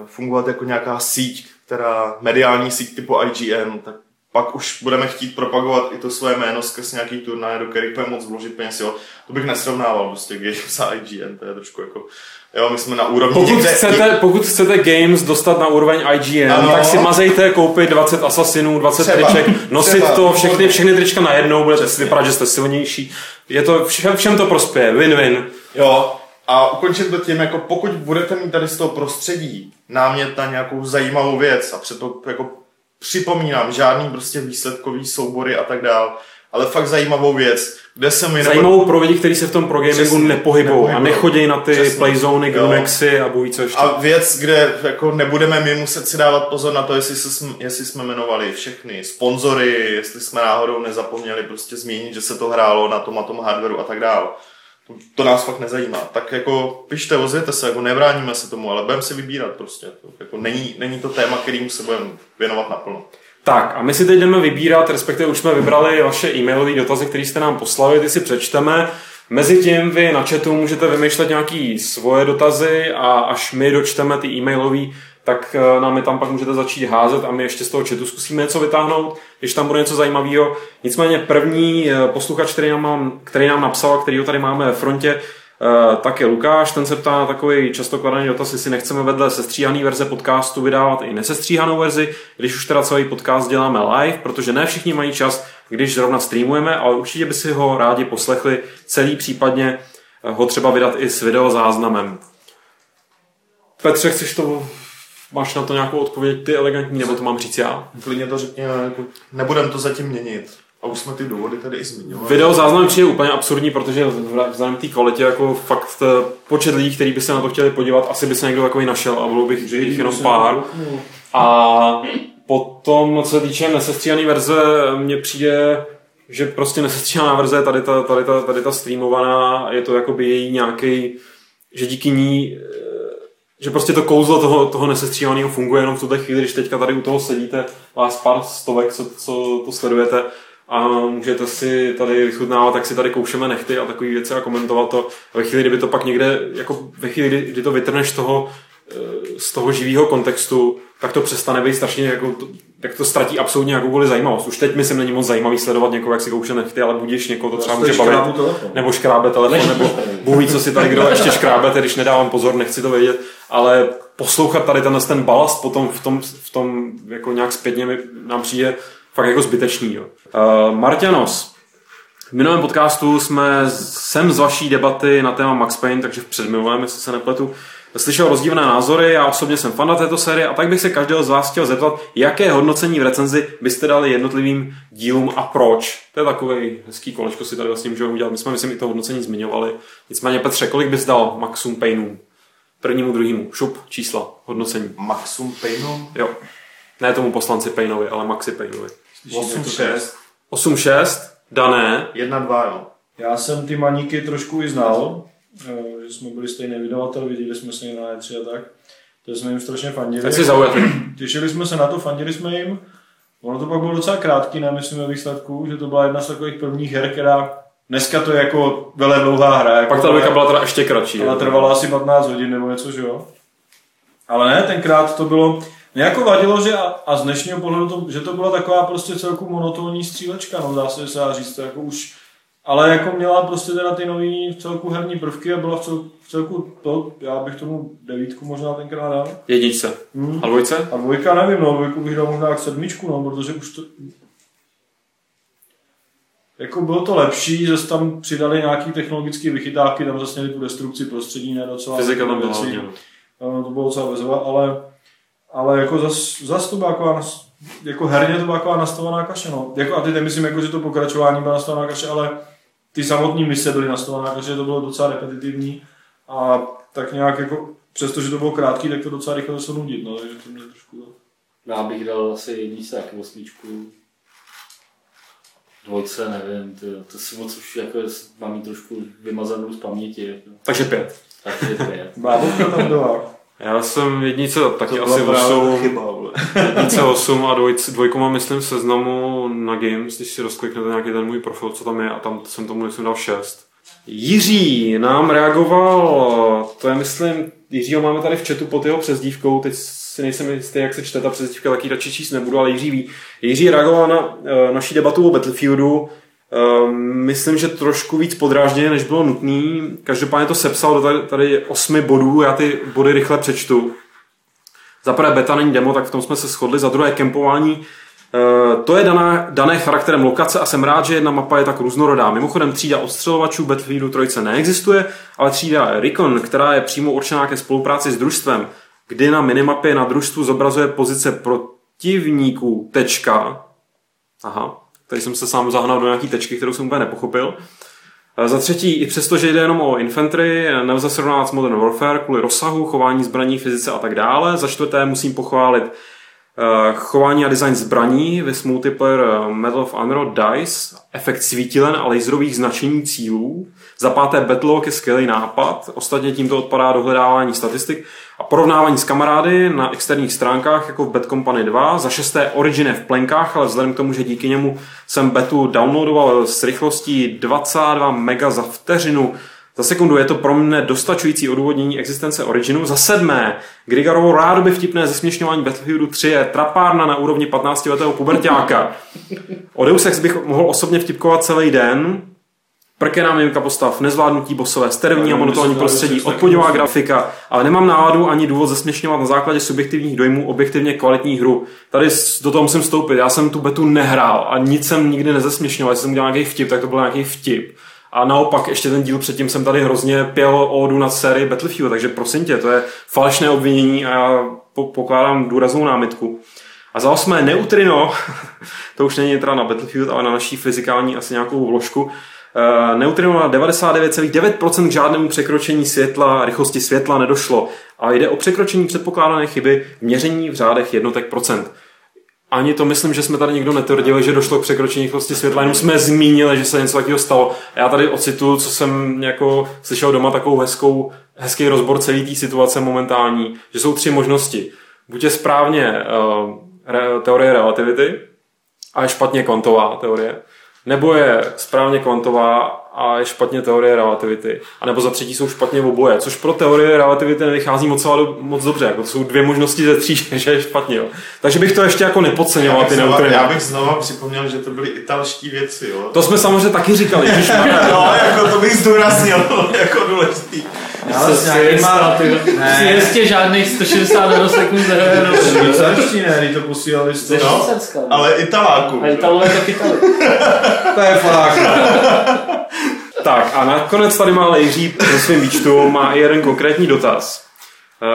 fungovat jako nějaká síť, která mediální síť typu IGN, tak pak už budeme chtít propagovat i to své jméno skrz nějaký turnaje, do kterých budeme moc vložit peněz. Jo. To bych nesrovnával prostě Games a IGN, to je trošku jako, jo, my jsme na úrovni Pokud někde, chcete, pokud chcete Games dostat na úroveň IGN, Ano. tak si mazejte koupit 20 asasinů, 20 Třeba. triček, nosit Třeba. to, všechny, všechny trička najednou, budete si vypadat, že jste silnější. Je to, všem, všem to prospěje, win-win. Jo, a ukončím to tím, jako pokud budete mít tady z toho prostředí námět na nějakou zajímavou věc a přeto jako připomínám, žádný prostě výsledkový soubory a tak dál, ale fakt zajímavou věc, kde se mi Zajímavou pro lidi, kteří se v tom pro gamingu Přesně, nepohybují a nechodí na ty Přesně. playzony, a bojí co ještě. a věc, kde jako nebudeme my muset si dávat pozor na to, jestli, se, jsme- jestli jsme jmenovali všechny sponzory, jestli jsme náhodou nezapomněli prostě zmínit, že se to hrálo na tom a tom hardwareu a tak dál. To, to nás fakt nezajímá. Tak jako pište, ozvěte se, jako nebráníme se tomu, ale budeme si vybírat prostě. To, jako není, není to téma, kterým se budeme věnovat naplno. Tak a my si teď jdeme vybírat, respektive už jsme vybrali vaše e-mailové dotazy, které jste nám poslali, ty si přečteme. Mezitím vy na chatu můžete vymýšlet nějaký svoje dotazy a až my dočteme ty e-mailové, tak eh, nám je tam pak můžete začít házet a my ještě z toho chatu zkusíme něco vytáhnout, když tam bude něco zajímavého. Nicméně první eh, posluchač, který nám, který nám napsal, který ho tady máme ve frontě, Eh, tak je Lukáš, ten se ptá na takový často kladený dotaz, jestli nechceme vedle sestříhaný verze podcastu vydávat i nesestříhanou verzi, když už teda celý podcast děláme live, protože ne všichni mají čas, když zrovna streamujeme, ale určitě by si ho rádi poslechli celý, případně eh, ho třeba vydat i s videozáznamem. Petře, chceš to, máš na to nějakou odpověď ty elegantní, nebo to mám říct já? Klidně to řekněme, jako, nebudeme to zatím měnit. A už jsme ty důvody tady i zmiňovali. Video záznam přijde úplně absurdní, protože vzhledem té kvalitě jako fakt počet lidí, kteří by se na to chtěli podívat, asi by se někdo takový našel a bylo bych jich jenom pár. A potom, co se týče nesestříhané verze, mně přijde, že prostě nesestříhaná verze je tady ta, tady ta, tady ta streamovaná, je to jakoby její nějaký, že díky ní že prostě to kouzlo toho, toho nesestříhaného funguje jenom v tuhle chvíli, když teďka tady u toho sedíte, vás pár stovek, co, co to sledujete a můžete si tady vychutnávat, tak si tady koušeme nechty a takové věci a komentovat to. A ve chvíli, kdyby to pak někde, jako ve chvíli, kdy, kdy to vytrneš z toho eh, z toho živého kontextu, tak to přestane být strašně, jako, jak to ztratí absolutně jakoukoliv zajímavost. Už teď myslím, není moc zajímavý sledovat někoho, jak si kouše nechty, ale budíš někoho, to třeba může bavit. telefon. Nebo škrábe telefon, nebo Bůh ví, co si tady kdo ještě škrábe, když nedávám pozor, nechci to vědět, ale poslouchat tady ten, ten balast potom v tom, v tom jako nějak zpětně mi, nám přijde fakt jako zbytečný. Jo. Uh, Martianos, v minulém podcastu jsme sem z vaší debaty na téma Max Payne, takže v předminulém, jestli se nepletu, slyšel rozdílné názory, já osobně jsem fan této série a tak bych se každého z vás chtěl zeptat, jaké hodnocení v recenzi byste dali jednotlivým dílům a proč. To je takový hezký kolečko si tady vlastně můžeme udělat. My jsme, myslím, i to hodnocení zmiňovali. Nicméně, Petře, kolik bys dal Maxum Payneům? Prvnímu, druhému. Šup, čísla, hodnocení. Maxum Paynu? Jo. Ne tomu poslanci Paynovi, ale Maxi Paynovi. 8-6. 8-6, dané. 1-2, jo. Já jsem ty maníky trošku i znal, eh, že jsme byli stejný vydavatel, viděli jsme se na E3 a tak. To jsme jim strašně fandili. Tak si zaujatý. Těšili jsme se na to, fandili jsme jim. Ono to pak bylo docela krátký, ne, myslím ve výsledku, že to byla jedna z takových prvních her, která dneska to je jako vele dlouhá hra. Jako, Pak ta dvojka byla teda ještě kratší. ale trvala asi 15 hodin nebo něco, že jo? Ale ne, tenkrát to bylo, mě jako vadilo, že a, a z dnešního pohledu, to, že to byla taková prostě celku monotónní střílečka, no dá se, se dá říct, to jako už, ale jako měla prostě teda ty nový v celku herní prvky a byla v, cel, v celku to, já bych tomu devítku možná tenkrát dal. Jedničce. Hmm. A dvojce? A dvojka nevím, no, dvojku bych dal možná jak sedmičku, no, protože už to... Jako bylo to lepší, že tam přidali nějaký technologické vychytávky, tam zase měli tu destrukci prostředí, ne docela Fyzika tam byla hodně. no. To bylo docela bezva, ale, ale jako zas, zas to byla taková, nas- jako herně to byla taková nastavená kaše, no. Jako, a teď nemyslím, jako, že to pokračování byla nastavená kaše, ale ty samotné mise byly nastavená kaše, to bylo docela repetitivní a tak nějak jako, přestože to bylo krátký, tak to docela rychle se nudit, no, takže to mě trošku to... Já bych dal asi jedničce, taky osmičku. Dvojce, nevím, to, to si moc už jako mám trošku vymazanou z paměti. Jako. Takže pět. Takže pět. Bábovka tam byla. Já jsem jednice taky To asi byla právě 8, chyba, jednice 8 a dvojce, dvojku mám myslím v seznamu na Games, když si rozkliknete nějaký ten můj profil, co tam je a tam jsem tomu myslím dal 6. Jiří nám reagoval, to je myslím, Jiřího máme tady v chatu pod jeho přezdívkou, teď si nejsem jistý, jak se čte ta přezdívka, tak ji radši číst nebudu, ale Jiří ví. Jiří reagoval na e, naší debatu o Battlefieldu, myslím, že trošku víc podrážděně, než bylo nutný. Každopádně to sepsal do tady, tady osmi bodů, já ty body rychle přečtu. Za prvé beta není demo, tak v tom jsme se shodli. Za druhé kempování. E, to je daná, dané charakterem lokace a jsem rád, že jedna mapa je tak různorodá. Mimochodem třída odstřelovačů Battlefieldu 3 neexistuje, ale třída Recon, která je přímo určená ke spolupráci s družstvem, kdy na minimapě na družstvu zobrazuje pozice protivníků tečka. Aha, tady jsem se sám zahnal do nějaký tečky, kterou jsem úplně nepochopil. E, Za třetí, i přesto, že jde jenom o infantry, nelze srovnávat s Modern Warfare kvůli rozsahu, chování zbraní, fyzice a tak dále. Za čtvrté musím pochválit eh, chování a design zbraní, vys multiplayer eh, Medal of Honor DICE, efekt svítilen a laserových značení cílů. Za páté Battlelog je skvělý nápad, ostatně tímto odpadá dohledávání statistik a porovnávání s kamarády na externích stránkách jako v Bad Company 2. Za šesté Origin je v plenkách, ale vzhledem k tomu, že díky němu jsem betu downloadoval s rychlostí 22 mega za vteřinu, za sekundu je to pro mě dostačující odůvodnění existence Originu. Za sedmé, Grigarovo rádoby vtipné zesměšňování Battlefieldu 3 je trapárna na úrovni 15-letého puberťáka. O Deus Ex bych mohl osobně vtipkovat celý den, prkená mimika postav, nezvládnutí bosové, sterivní a monotónní prostředí, odpodivá grafika, ale nemám náladu ani důvod zesměšňovat na základě subjektivních dojmů objektivně kvalitní hru. Tady do toho musím vstoupit. Já jsem tu betu nehrál a nic jsem nikdy nezesměšňoval. Jestli jsem udělal nějaký vtip, tak to byl nějaký vtip. A naopak, ještě ten díl předtím jsem tady hrozně pěl ódu na sérii Battlefield, takže prosím tě, to je falešné obvinění a já po- pokládám důraznou námitku. A za osmé Neutrino, to už není teda na Battlefield, ale na naší fyzikální asi nějakou vložku. Uh, neutrino na 99,9% k žádnému překročení světla, rychlosti světla nedošlo. A jde o překročení předpokládané chyby v měření v řádech jednotek procent. Ani to myslím, že jsme tady nikdo netvrdili, že došlo k překročení rychlosti světla, jenom jsme zmínili, že se něco takového stalo. Já tady ocituju, co jsem jako slyšel doma, takovou hezkou, hezký rozbor celé té situace momentální, že jsou tři možnosti. Buď je správně uh, re, teorie relativity, a je špatně kvantová teorie. Nebo je správně kvantová a je špatně teorie relativity, a nebo za třetí jsou špatně oboje, což pro teorie relativity nevychází moc, moc dobře, jako to jsou dvě možnosti ze tří, že je špatně. Jo. Takže bych to ještě jako nepodceňoval Já ty neutriny. já bych znova připomněl, že to byly italští věci, jo. To jsme samozřejmě taky říkali, že No, jako to bych zdůraznil, jako důležitý. Ale s nějakýma... Si Ne, jistě žádných 160 nanosekund nehraje švýcarští ne, když to posílali z Ze toho. Švýcarska. no. Ale Italáků. A Italové to chytali. To je fakt. Tak a nakonec tady má Lejří ve svém výčtu má i jeden konkrétní dotaz,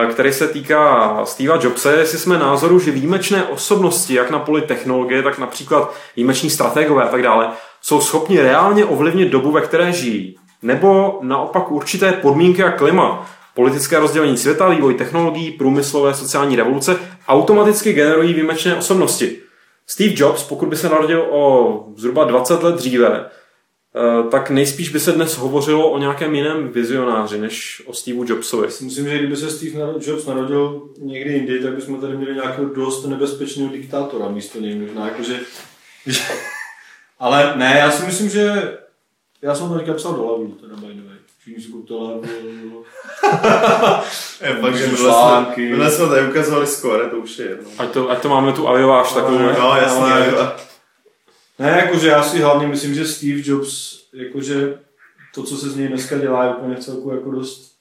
eh, který se týká Steva Jobse, jestli jsme názoru, že výjimečné osobnosti, jak na poli technologie, tak například výjimeční strategové a tak dále, jsou schopni reálně ovlivnit dobu, ve které žijí. Nebo naopak určité podmínky a klima, politické rozdělení světa, vývoj technologií, průmyslové sociální revoluce automaticky generují výjimečné osobnosti. Steve Jobs, pokud by se narodil o zhruba 20 let dříve, Eh, tak nejspíš by se dnes hovořilo o nějakém jiném vizionáři, než o Steveu Jobsovi. Myslím, že kdyby se Steve Jobs narodil někdy jindy, tak bychom tady měli nějakého dost nebezpečného diktátora místo něj jakože... že- Ale ne, já si myslím, že... Já jsem to teďka psal do lavu, teda by the way. Všichni si kupte lavu. Je fakt, že články. jsme, minule jsme tady ukazovali skore, to už je jedno. Ať to, ať to máme tu ajováž takovou. No, jasně. ale- ale- Ne, jakože já si hlavně myslím, že Steve Jobs, jakože to, co se z něj dneska dělá, je úplně v celku jako dost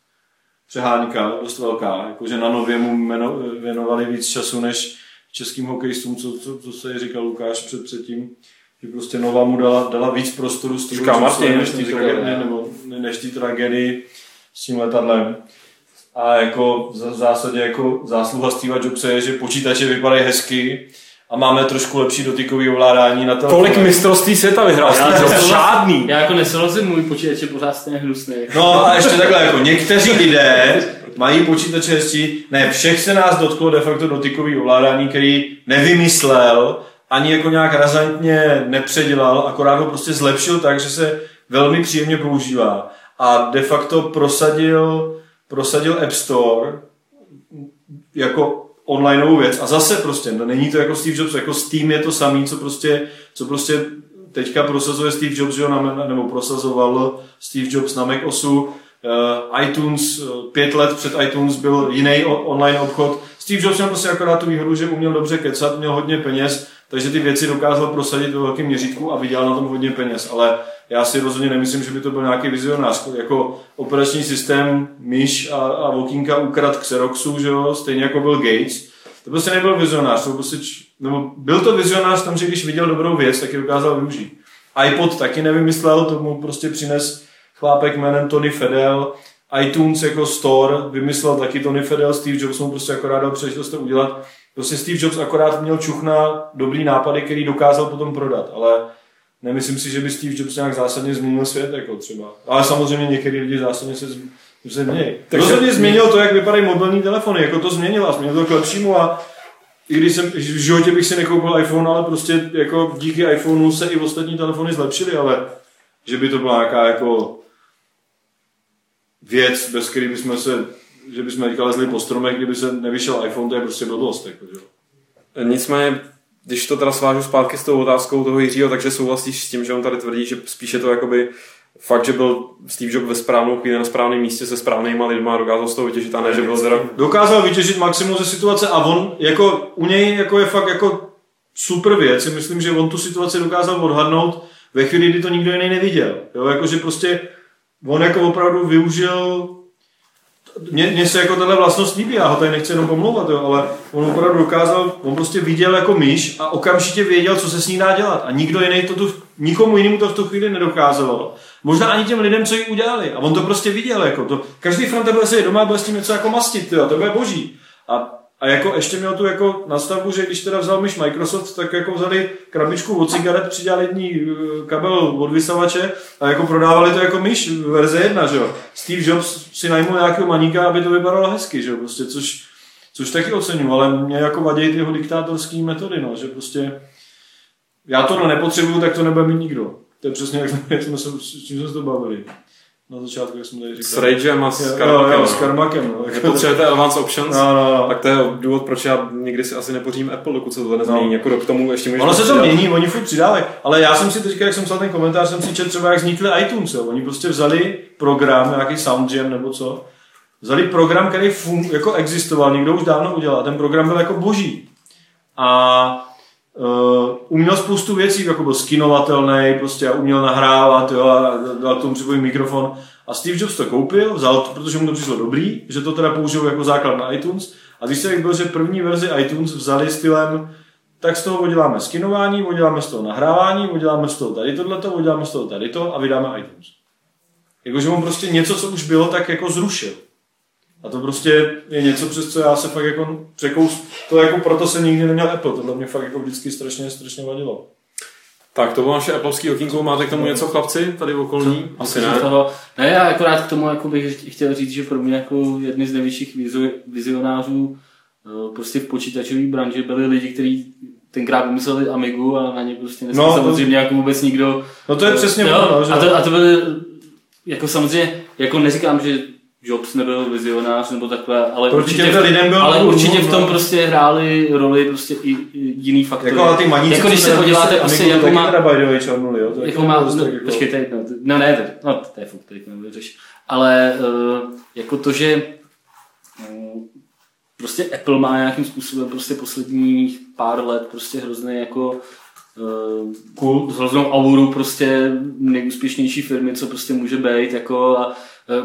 přehánka, dost velká. Jakože na nově mu jmeno, věnovali víc času než českým hokejistům, co, co, co se říkal Lukáš před předtím. Že prostě Nova mu dala, dala víc prostoru s Říká Martin, než té ne. nebo než té tragédii s tím letadlem. A jako v zásadě jako zásluha Steva Jobse je, že počítače vypadají hezky a máme trošku lepší dotykový ovládání na to. Kolik mistrovství světa vyhrál Steve Já Jobs? nesouhlas- Žádný. Já jako nesouhlasím, můj počítač je pořád stejně hnusný. No a ještě takhle, jako někteří lidé mají počítače hezčí, ne, všech se nás dotklo de facto dotykový ovládání, který nevymyslel, ani jako nějak razantně nepředělal, akorát ho prostě zlepšil tak, že se velmi příjemně používá. A de facto prosadil, prosadil App Store jako onlineovou věc. A zase prostě, no, není to jako Steve Jobs, jako Steam je to samý, co prostě, co prostě teďka prosazuje Steve Jobs, že na, nebo prosazoval Steve Jobs na Mac OSu. Uh, iTunes, uh, pět let před iTunes byl jiný online obchod. Steve Jobs měl prostě akorát tu výhodu, že uměl dobře kecat, měl hodně peněz, takže ty věci dokázal prosadit ve velkém měřítku a vydělal na tom hodně peněz. Ale já si rozhodně nemyslím, že by to byl nějaký vizionář. Jako operační systém myš a, a okýnka ukrad Xeroxu, že jo, stejně jako byl Gates. To prostě nebyl vizionář, to prostě, nebo byl to vizionář v tom, že když viděl dobrou věc, tak ji dokázal využít. iPod taky nevymyslel, tomu prostě přines chlápek jménem Tony Fedel. iTunes jako store vymyslel taky Tony Fedel, Steve Jobs mu prostě akorát dal příležitost to udělat. Prostě Steve Jobs akorát měl čuch na dobrý nápady, který dokázal potom prodat, ale nemyslím si, že by Steve Jobs nějak zásadně změnil svět, jako třeba. Ale samozřejmě některý lidi zásadně se, z- se změní. Takže- Rozhodně změnil to, jak vypadají mobilní telefony, jako to změnil a změnil to k lepšímu a i když jsem, v životě bych si nekoupil iPhone, ale prostě jako díky iPhoneu se i ostatní telefony zlepšily, ale že by to byla nějaká jako věc, bez který bychom se, že bychom teďka lezli po stromech, kdyby se nevyšel iPhone, to je prostě blbost. Jako, že? jo. Nicméně, když to teda svážu zpátky s tou otázkou toho Jiřího, takže souhlasíš s tím, že on tady tvrdí, že spíše to jakoby fakt, že byl Steve Jobs ve správnou chvíli na správném místě se správnýma lidma a dokázal z toho vytěžit a ne, že byl teda Dokázal vytěžit maximum ze situace a on, jako u něj jako je fakt jako super věc. Myslím, že on tu situaci dokázal odhadnout ve chvíli, kdy to nikdo jiný neviděl. Jo, jakože prostě on jako opravdu využil mně, mně se jako tahle vlastnost líbí, já ho tady nechci jenom pomlouvat, jo, ale on opravdu dokázal, on prostě viděl jako myš a okamžitě věděl, co se s ní dá dělat. A nikdo jiný to tu, nikomu jinému to v tu chvíli nedokázalo. Možná ani těm lidem, co ji udělali. A on to prostě viděl. Jako to. Každý fronta bude se doma a bude s tím něco jako mastit, jo, to bude boží. A a jako ještě měl tu jako nastavbu, že když teda vzal myš Microsoft, tak jako vzali krabičku od cigaret, přidali jední eh, kabel od vysavače a jako prodávali to jako myš verze 1, že jo. Steve Jobs si najmul nějakého maníka, aby to vypadalo hezky, že jo, prostě, což, což taky oceňuji, ale mě jako vadí ty jeho diktátorské metody, no, že prostě já to nepotřebuju, tak to nebude mít nikdo. To je přesně, jak jsme, jak jsme se, s čím jsme se to bavili. Na začátku, jak jsme tady S říkali. Ragem a s jo, Karmakem. jo, s Karmakem. No. Nepotřebujete Advanced Options, No, no, no. tak to je důvod, proč já nikdy si asi nepořídím Apple, dokud se to nezmění. No. Jako k tomu ještě Ono se to mění, oni furt přidávají, ale já jsem si teďka, jak jsem psal ten komentář, jsem si četl třeba, jak vznikly iTunes, jo. oni prostě vzali program, nějaký SoundJam nebo co, vzali program, který fun, jako existoval, někdo už dávno udělal, ten program byl jako boží. A uh, uměl spoustu věcí, jako byl skinovatelný, prostě a uměl nahrávat, jo, a dal tomu připojit mikrofon. A Steve Jobs to koupil, vzal to, protože mu to přišlo dobrý, že to teda použil jako základ na iTunes. A výsledek byl, že první verzi iTunes vzali stylem, tak z toho uděláme skinování, uděláme z toho nahrávání, uděláme z toho tady tohleto, uděláme z toho tady to a vydáme iTunes. Jakože on prostě něco, co už bylo, tak jako zrušil. A to prostě je něco, přes co já se fakt jako překous. To jako proto jsem nikdy neměl Apple. Tohle mě fakt jako vždycky strašně, strašně vadilo. Tak to bylo naše Appleovský okýnko. Máte k tomu něco, chlapci, tady okolní? Asi ne. Toho, ne, já akorát k tomu jako bych chtěl říct, že pro mě jako jedny z největších vizu- vizionářů eh, prostě v počítačové branži byli lidi, kteří tenkrát vymysleli Amigu a na ně prostě dneska No, no, to- samozřejmě jako vůbec nikdo. No to je přesně jo, ono, no, že- a, to, a to byly, jako samozřejmě, jako neříkám, že Jobs nebyl vizionář nebo takhle, ale Proti určitě, v- lidem byl ale určitě v tom prostě hráli roli prostě i, i jiný faktory. Jako ty maníci, jako když se podíváte prostě prostě, Amigu jako taky má, teda way čornuli, jo? To jako má, dost no, jako- počkejte, no, no ne, to, no, to je fuk, teď. Ale uh, jako to, že uh, prostě Apple má nějakým způsobem prostě posledních pár let prostě hrozný jako uh, cool, hroznou auru prostě nejúspěšnější firmy, co prostě může být, jako a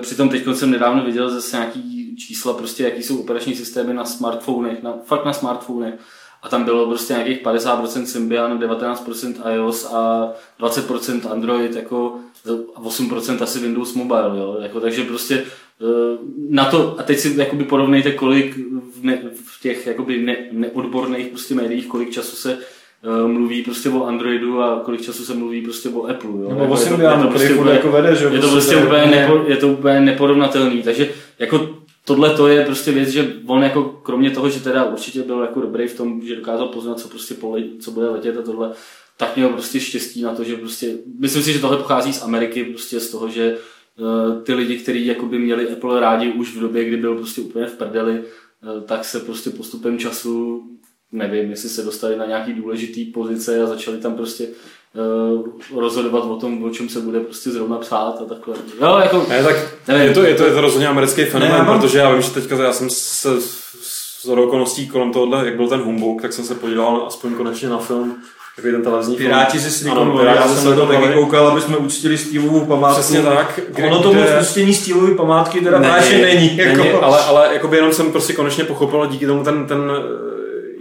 přitom teď jsem nedávno viděl zase nějaký čísla, prostě jaký jsou operační systémy na smartfonech, na, fakt na smartfonech. A tam bylo prostě nějakých 50% Symbian, 19% iOS a 20% Android, jako a 8% asi Windows Mobile, jo? Jako, takže prostě eh, na to, a teď si jakoby porovnejte, kolik v, ne, v těch jakoby ne, neodborných prostě médiích, kolik času se eh, mluví prostě o Androidu a kolik času se mluví prostě o Apple. Jo? Nebo Jako o je to- furt úplně- jako vede, že jo, Je to prostě prostě úplně, úplně- nepo, je to úplně neporovnatelný. Takže jako tohle to je prostě věc, že on jako kromě toho, že teda určitě byl jako dobrý v tom, že dokázal poznat, co prostě pole, co bude letět a tohle, tak měl prostě štěstí na to, že prostě, myslím si, že tohle pochází z Ameriky, prostě z toho, že uh, ty lidi, kteří jakoby měli Apple rádi už v době, kdy byl prostě úplně v prdeli, uh, tak se prostě postupem času, nevím, jestli se dostali na nějaký důležitý pozice a začali tam prostě uh, rozhodovat o tom, o čem se bude prostě zrovna psát a takhle. Jo, jako, Ne, tak Nevím. je to, je to, je to rozhodně americký fenomén, Ne, protože já vím, že teďka já jsem se z okolností kolem tohohle, jak byl ten humbug, tak jsem se podíval aspoň konečně na film, takový ten televizní Piráti ze Silicon Valley, Piráti já ze jsem na to taky koukal, aby jsme uctili Steveovu památku. Přesně tak. kde- Ono to moc kde- uctění Steveovy památky teda práště není. Jako. není ale, ale jakoby jenom jsem prostě konečně pochopil díky tomu ten, ten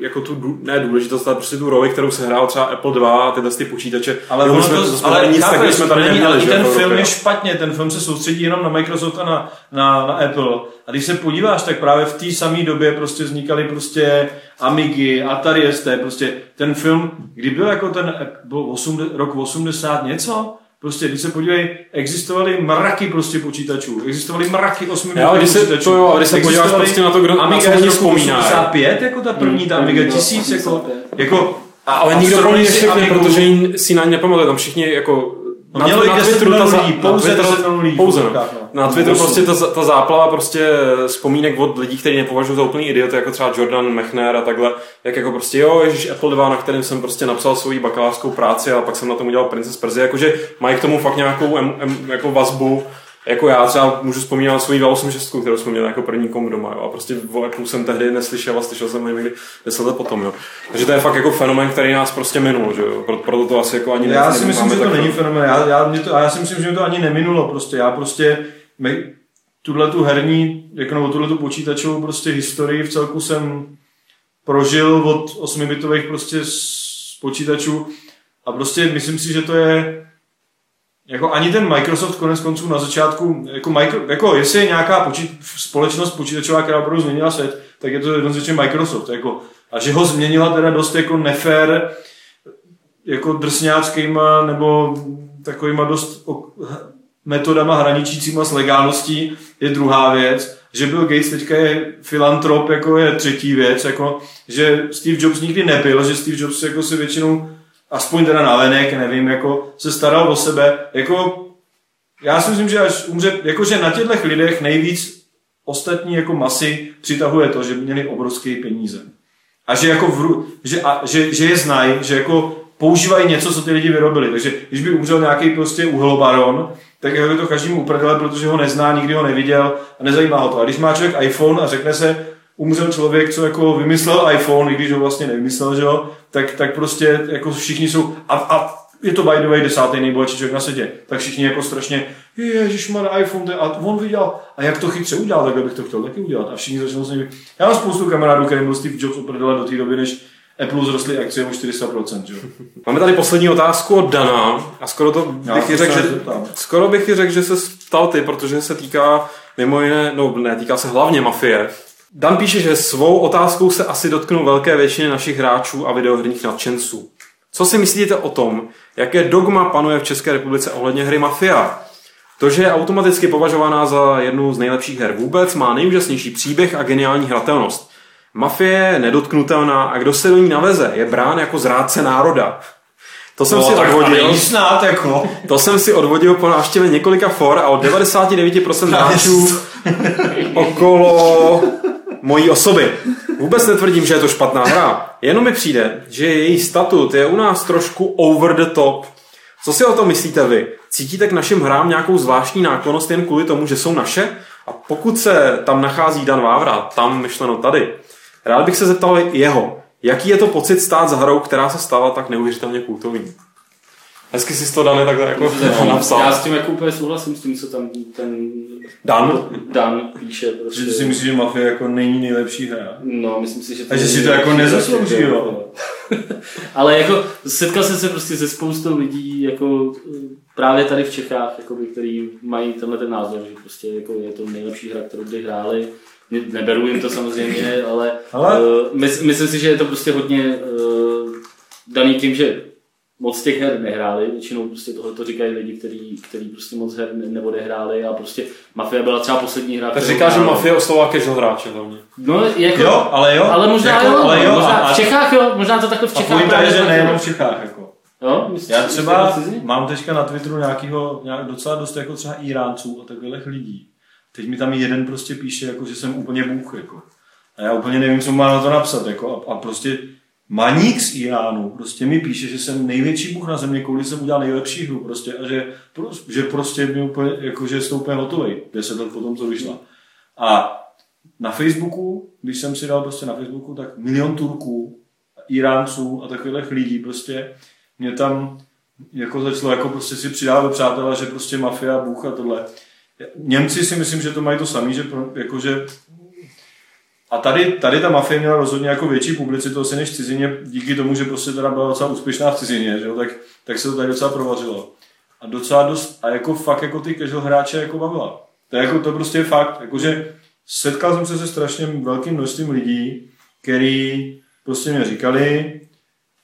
jako tu, ne důležitost, ale prostě tu roli, kterou se hrál třeba Apple 2 a tyhle ty počítače. Ale Jo, jsme, to, jsme ale nic takového jsme tady není, neměli. ale že ten film je špatně, ten film se soustředí jenom na Microsoft a na, na, na Apple. A když se podíváš, tak právě v té samé době prostě vznikaly prostě Amigy, Atari ST, prostě ten film, kdy byl jako ten, byl 8, rok 80 něco, Prostě, když se podívej, existovaly mraky prostě počítačů, existovaly mraky 8 Jo, když se- počítačů. to jo, když se podíváš prostě na to, kdo- na Amiga co z oni roku vzpomínají. 85, jako ta první, ta Amiga Hmm, 1000, jako, 85. jako A, ale nikdo pro ní Amigu. protože si na ní nepamatuje. Tam všichni jako... No mělo jich 10 Twitteru ta lidí, na pouze Twitteru- 10 milionů lidí Pouze, no. Na Twitteru prostě ta, ta záplava prostě vzpomínek od lidí, kteří nepovažují za úplný idioty, jako třeba Jordan Mechner a takhle, jak jako prostě jo, ježiš, Apple 2, na kterém jsem prostě napsal svoji bakalářskou práci a pak jsem na tom udělal Princess Perzi, jakože mají k tomu fakt nějakou em, em, jako vazbu, jako já třeba můžu vzpomínat svoji 286, kterou jsme měli jako první kom doma, jo, a prostě o Apple jsem tehdy neslyšel a slyšel jsem někdy 10 let potom, jo. Takže to je fakt jako fenomén, který nás prostě minul, že jo, Pro- proto to asi jako ani Já si myslím, že to tak- není fenomén. Já, já, mě to, a já si myslím, že mě to ani neminulo prostě. Já prostě me, tuhle tu herní, jako nebo tuhle tu počítačovou prostě historii v celku jsem prožil od 8-bitových prostě z počítačů a prostě myslím si, že to je jako ani ten Microsoft konec konců na začátku, jako, micro, jako jestli je nějaká počít, společnost počítačová, která opravdu změnila svět, tak je to jednoznačně Microsoft. Jako, a že ho změnila teda dost jako nefér, jako drsňáckýma nebo takovýma dost metodama hraničícíma s legálností je druhá věc. Že Bill Gates teďka je filantrop, jako je třetí věc, jako, že Steve Jobs nikdy nebyl, že Steve Jobs jako si většinou, aspoň teda na venek, nevím, jako se staral o sebe, jako já si myslím, že až umře, jakože na těchto lidech nejvíc ostatní jako masy přitahuje to, že měli obrovské peníze. A že, jako v, že, a, že, že je znají, že jako používají něco, co ty lidi vyrobili. Takže když by umřel nějaký prostě uhlobaron, tak je to každému uprdele, protože ho nezná, nikdy ho neviděl a nezajímá ho to. A když má člověk iPhone a řekne se, umřel člověk, co jako vymyslel iPhone, i když ho vlastně nevymyslel, že jo, tak, tak prostě jako všichni jsou, a, a je to by the way desátý nejbohatší člověk na světě, tak všichni jako strašně, ježiš, má iPhone, a on viděl, a jak to chytře udělal, tak bych to chtěl taky udělat. A všichni začnou se Já mám spoustu kamarádů, který byl Steve Jobs oprdele do té doby, než Apple zrostly akcie o 400%. Že? Máme tady poslední otázku od Dana a skoro to bych Já řekl, že, zeptám. skoro bych ji řekl, že se ptal ty, protože se týká mimo jiné, no ne, týká se hlavně mafie. Dan píše, že svou otázkou se asi dotknou velké většiny našich hráčů a videoherních nadšenců. Co si myslíte o tom, jaké dogma panuje v České republice ohledně hry Mafia? To, že je automaticky považovaná za jednu z nejlepších her vůbec, má nejúžasnější příběh a geniální hratelnost. Mafie je nedotknutelná a kdo se do ní naveze, je brán jako zrádce národa. To jsem si tak odvodil. snad, jako. To jsem si odvodil po návštěvě několika for a od 99% hráčů okolo mojí osoby. Vůbec netvrdím, že je to špatná hra. Jenom mi přijde, že její statut je u nás trošku over the top. Co si o tom myslíte vy? Cítíte k našim hrám nějakou zvláštní náklonost jen kvůli tomu, že jsou naše? A pokud se tam nachází Dan Vávra, tam myšleno tady, rád bych se zeptal jeho, jaký je to pocit stát za hrou, která se stala tak neuvěřitelně kultovní? Hezky si to, Dane, takhle jako napsal. Já s tím jako úplně souhlasím s tím, co tam ten Dan? Dan píše. Prostě. Že si myslíš, že Mafia jako není nejlepší hra. No, myslím si, že A že si to jako nezaslouží, jo. Ale jako setkal jsem se prostě se spoustou lidí, jako eh, právě tady v Čechách, jakoby, který mají tenhle ten názor, že prostě jako je to nejlepší hra, kterou kdy hráli. Ne- Neberu jim to samozřejmě, ale, Ale- Uh, mys, myslím si, že je to prostě hodně uh, daný tím, že moc těch her nehráli, většinou prostě tohle to říkají lidi, kteří, kteří prostě moc her ne- neodehráli a prostě Mafia byla třeba poslední hra. Tak říká, že. Mafia oslovila casual hráče hlavně. No, jako, Jo, ale jo. ale možná jako, jo, ale jo možná, a, v Čechách jo, možná to takhle v a Čechách pointa je, právě že nejenom v Čechách, jako. Jo, myslíš, Já třeba mám teďka na Twitteru nějakýho, nějak docela dost jako třeba Iránců a takových lidí. Teď mi tam jeden prostě píše, jako, že jsem úplně bůh. Jako. A já úplně nevím, co má na to napsat. Jako. A, a prostě Maník z Iránu prostě mi píše, že jsem největší bůh na země, kvůli jsem udělal nejlepší hru prostě a že, že prostě mi úplně, jako, že jsem úplně hotový, deset let potom, co vyšla. A na Facebooku, když jsem si dal prostě na Facebooku, tak milion Turků, Iránců a takových lidí prostě mě tam jako začalo jako prostě si přidávat přátelé, že prostě mafia, bůh a tohle. Němci si myslím, že to mají to samý, že pro, jakože a tady, tady ta mafie měla rozhodně jako větší publicitu asi než v cizině, díky tomu, že prostě teda byla docela úspěšná v cizině, že jo? Tak, tak se to tady docela provařilo. A docela dost, a jako fakt jako ty casual hráče jako bavila. To je jako, to prostě je fakt, jakože setkal jsem se se strašně velkým množstvím lidí, který prostě mě říkali,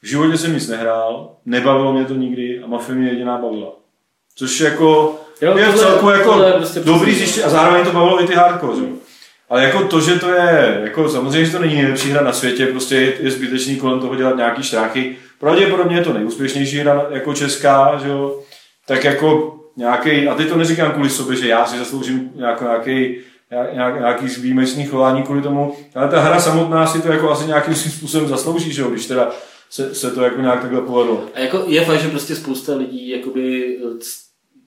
v životě jsem nic nehrál, nebavilo mě to nikdy a mafie mě jediná bavila. Což jako Jo, je v celku jako tohle prostě dobrý zjištění a zároveň to bavilo i ty hardcore, že? Ale jako to, že to je, jako samozřejmě, že to není nejlepší hra na světě, prostě je, je zbytečný kolem toho dělat nějaký štráchy. Pravděpodobně je to nejúspěšnější hra jako česká, že jo? tak jako nějaký, a teď to neříkám kvůli sobě, že já si zasloužím nějaký, nějaký, nějak, nějaký výjimečný chování kvůli tomu, ale ta hra samotná si to jako asi nějakým způsobem zaslouží, že jo? když teda se, se to jako nějak takhle povedlo. A jako je fakt, že prostě spousta lidí jakoby eh,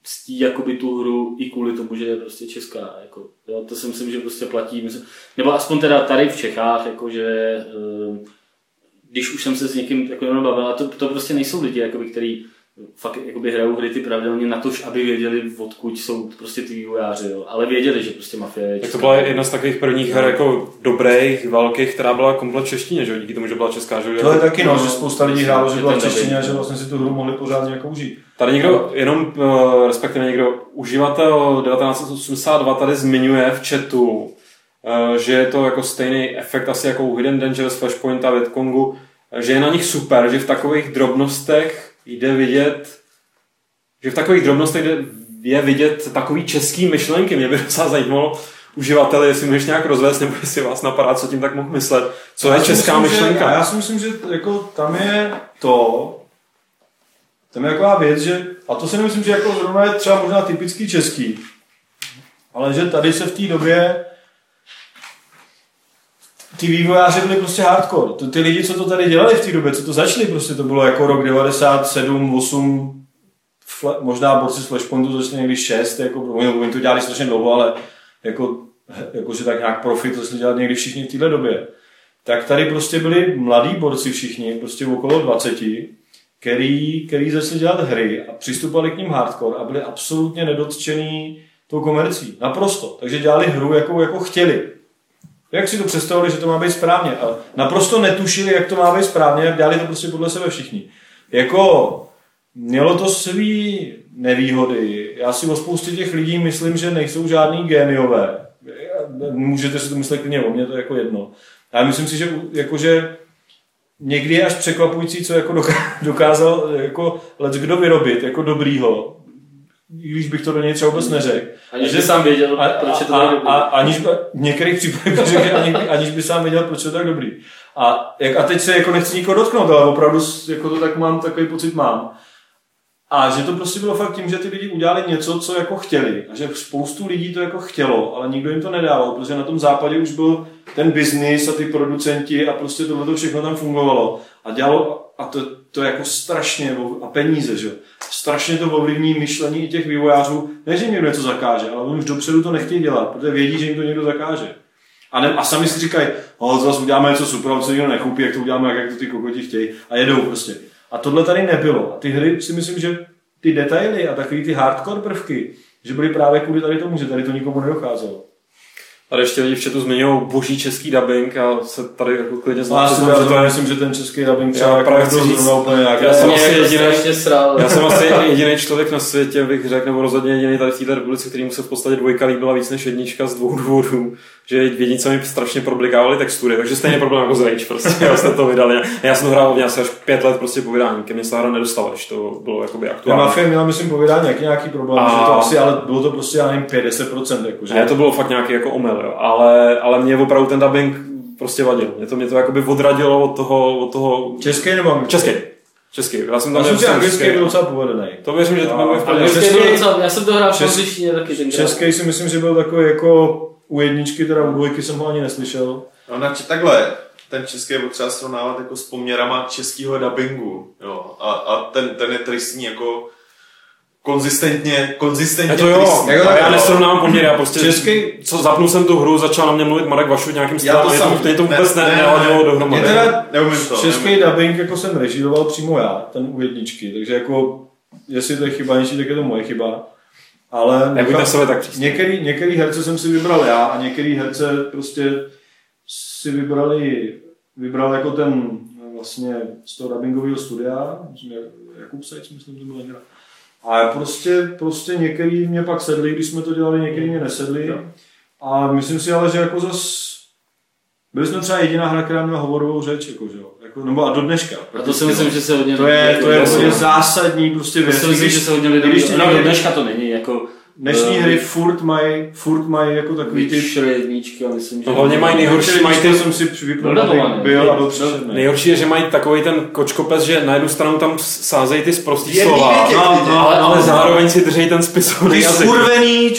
ctí jakoby tu hru i kvůli tomu, že je prostě česká. Jako, jo, to si myslím, že prostě platí. Myslím, nebo aspoň teda tady v Čechách, jako, že eh, když už jsem se s někým jako bavil, a to, to prostě nejsou lidi, jakoby, který fakt jakoby hrajou hry ty pravidelně na to, aby věděli, odkud jsou prostě ty vývojáři, jo. ale věděli, že prostě mafie je Tak to byla jedna z takových prvních her jako dobrých, velkých, která byla komplet češtině, že jo? díky tomu, že byla česká. Že jo? To je taky no, že spousta lidí hrálo, že byla v češtině a že no. vlastně si tu hru mohli pořádně jako užít. Tady někdo, jenom eh, respektive někdo, uživatel 1982 tady zmiňuje v chatu, eh, že je to jako stejný efekt asi jako u Hidden Dangerous, Flashpoint a Vietcongu, eh, že je na nich super, že v takových drobnostech jde vidět, že v takových drobnostech je vidět takový český myšlenky. Mě by docela zajímalo, uživateli, jestli můžeš nějak rozvést, nebo jestli vás napadá, co tím tak mohl myslet. Co je Já si česká myslím, myšlenka? Že, já si myslím, že jako tam je to, tam je taková věc, že, a to si nemyslím, že jako zrovna je třeba možná typický český, ale že tady se v té době ty vývojáři byli prostě hardcore. To, ty lidi, co to tady dělali v té době, co to začali, prostě to bylo jako rok 97, 8, fle, možná borci z Flashpointu začali někdy 6, jako, oni, to dělali strašně dlouho, ale jako, jako že tak nějak profit to dělat někdy všichni v téhle době. Tak tady prostě byli mladí borci všichni, prostě okolo 20, který, který začali dělat hry a přistupovali k ním hardcore a byli absolutně nedotčený tou komercí. Naprosto. Takže dělali hru, jakou jako chtěli. Jak si to představili, že to má být správně? A naprosto netušili, jak to má být správně, jak dělali to prostě podle sebe všichni. Jako, mělo to svý nevýhody. Já si o spoustě těch lidí myslím, že nejsou žádný géniové. Můžete si to myslet klidně o mě, to je jako jedno. Ale myslím si, že jakože někdy je až překvapující, co jako dokázal jako let kdo vyrobit, jako dobrýho, když bych to do něj třeba vůbec neřekl. Aniž by sám věděl, a, proč je to a, tak dobrý. a, aniž by, v některých případech řekl, že ani, aniž by sám věděl, proč je to tak dobrý. A, jak, a teď se jako nechci nikoho dotknout, ale opravdu jako to tak mám, takový pocit mám. A že to prostě bylo fakt tím, že ty lidi udělali něco, co jako chtěli. A že spoustu lidí to jako chtělo, ale nikdo jim to nedával, protože na tom západě už byl ten biznis a ty producenti a prostě tohle to všechno tam fungovalo. A dělalo, a to, to je jako strašně, a peníze, že. Strašně to ovlivní myšlení i těch vývojářů. Ne, že někdo něco zakáže, ale oni už dopředu to nechtějí dělat, protože vědí, že jim to někdo zakáže. A, ne, a sami si říkají, oh, zase uděláme něco super, co nikdo nekoupí, jak to uděláme, jak, jak to ty kokoti chtějí. A jedou prostě. A tohle tady nebylo. A ty hry si myslím, že ty detaily a takový ty hardcore prvky, že byly právě kvůli tady tomu, že tady to nikomu nedocházelo. Tady ještě lidi v chatu zmiňují boží český dubbing a se tady jako klidně Já znám, si to je myslím, že ten český dubbing třeba Já jako právě nebyl chci říct- zrovna úplně nějak. Já jsem asi jediný-. Já jsem asi jediný člověk na světě, bych řekl, nebo rozhodně jediný tady v této republice, kterým se v podstatě dvojka líbila víc než jednička z dvou důvodů. Že v jedničce mi strašně problikovaly textury, takže stejně problém jako z Rage, prostě, já jste to vydali. A já jsem to hrál hlavně asi až pět let prostě po vydání, ke mně se hra nedostala, když to bylo jakoby aktuální. mafie měla, myslím, povídání nějaký, nějaký problém, A- že to asi, ale bylo to prostě, já nevím, 50%, jako, že? Ne, to bylo fakt nějaký jako omyl, jo. Ale, ale mě opravdu ten dubbing prostě vadil. Mě to, mě to jakoby odradilo od toho, od toho... Český nebo anglický? Český. Český. Já jsem tam Já jsem měl anglický český. byl docela povedený. To věřím, že to A- bylo v pohodě. Já jsem to hrál v angličtině taky. Český si myslím, že byl takový jako u jedničky, teda u dvojky jsem ho ani neslyšel. No, na, takhle, ten český je potřeba srovnávat jako s poměrama českého dubbingu, jo, a, a ten, ten je tristní jako konzistentně, konzistentně to jo, tristní. Jako a já jo. nesrovnám poměry, já prostě Český- co zapnul jsem tu hru, začal na mě mluvit Marek Vašut nějakým Já to stylem, sam- to, mě to ne, vůbec ne, ne, ne, ne, dohromady. Je teda Neumím to. Český neumím. dubbing jako jsem režíroval přímo já, ten u jedničky, takže jako, jestli to je chyba něčí, tak je to moje chyba. Ale Nebuďte sebe tak přísný. některý, některý herce jsem si vybral já a některý herce prostě si vybrali, vybral jako ten vlastně z toho dubbingového studia, Jakub Sejc, myslím, že to byl někdo. A prostě, prostě některý mě pak sedli, když jsme to dělali, některý mě nesedli. A myslím si ale, že jako zas byli jsme třeba jediná hra, která měla hovorovou řeč, jako, že jo. Jako, nebo a do dneška. A to si myslím, že se hodně To je, lidí- to je úplně zásadní prostě To věc. si myslím, Když- že se hodně lidí... když ty No, do dneška to není, jako... Dnešní eh, hry furt mají, furt mají jako takový ty... Witcher jedničky a myslím, že... No, hlavně mají nejhorší, mají ty, jsem si vypnul, Byl a byl nejhorší je, že mají takový ten kočkopes, že na jednu stranu tam sázejí ty sprostý Jedný slova, No, no, ale, ale zároveň si drží ten spisovný Ty jazyk. skurvený,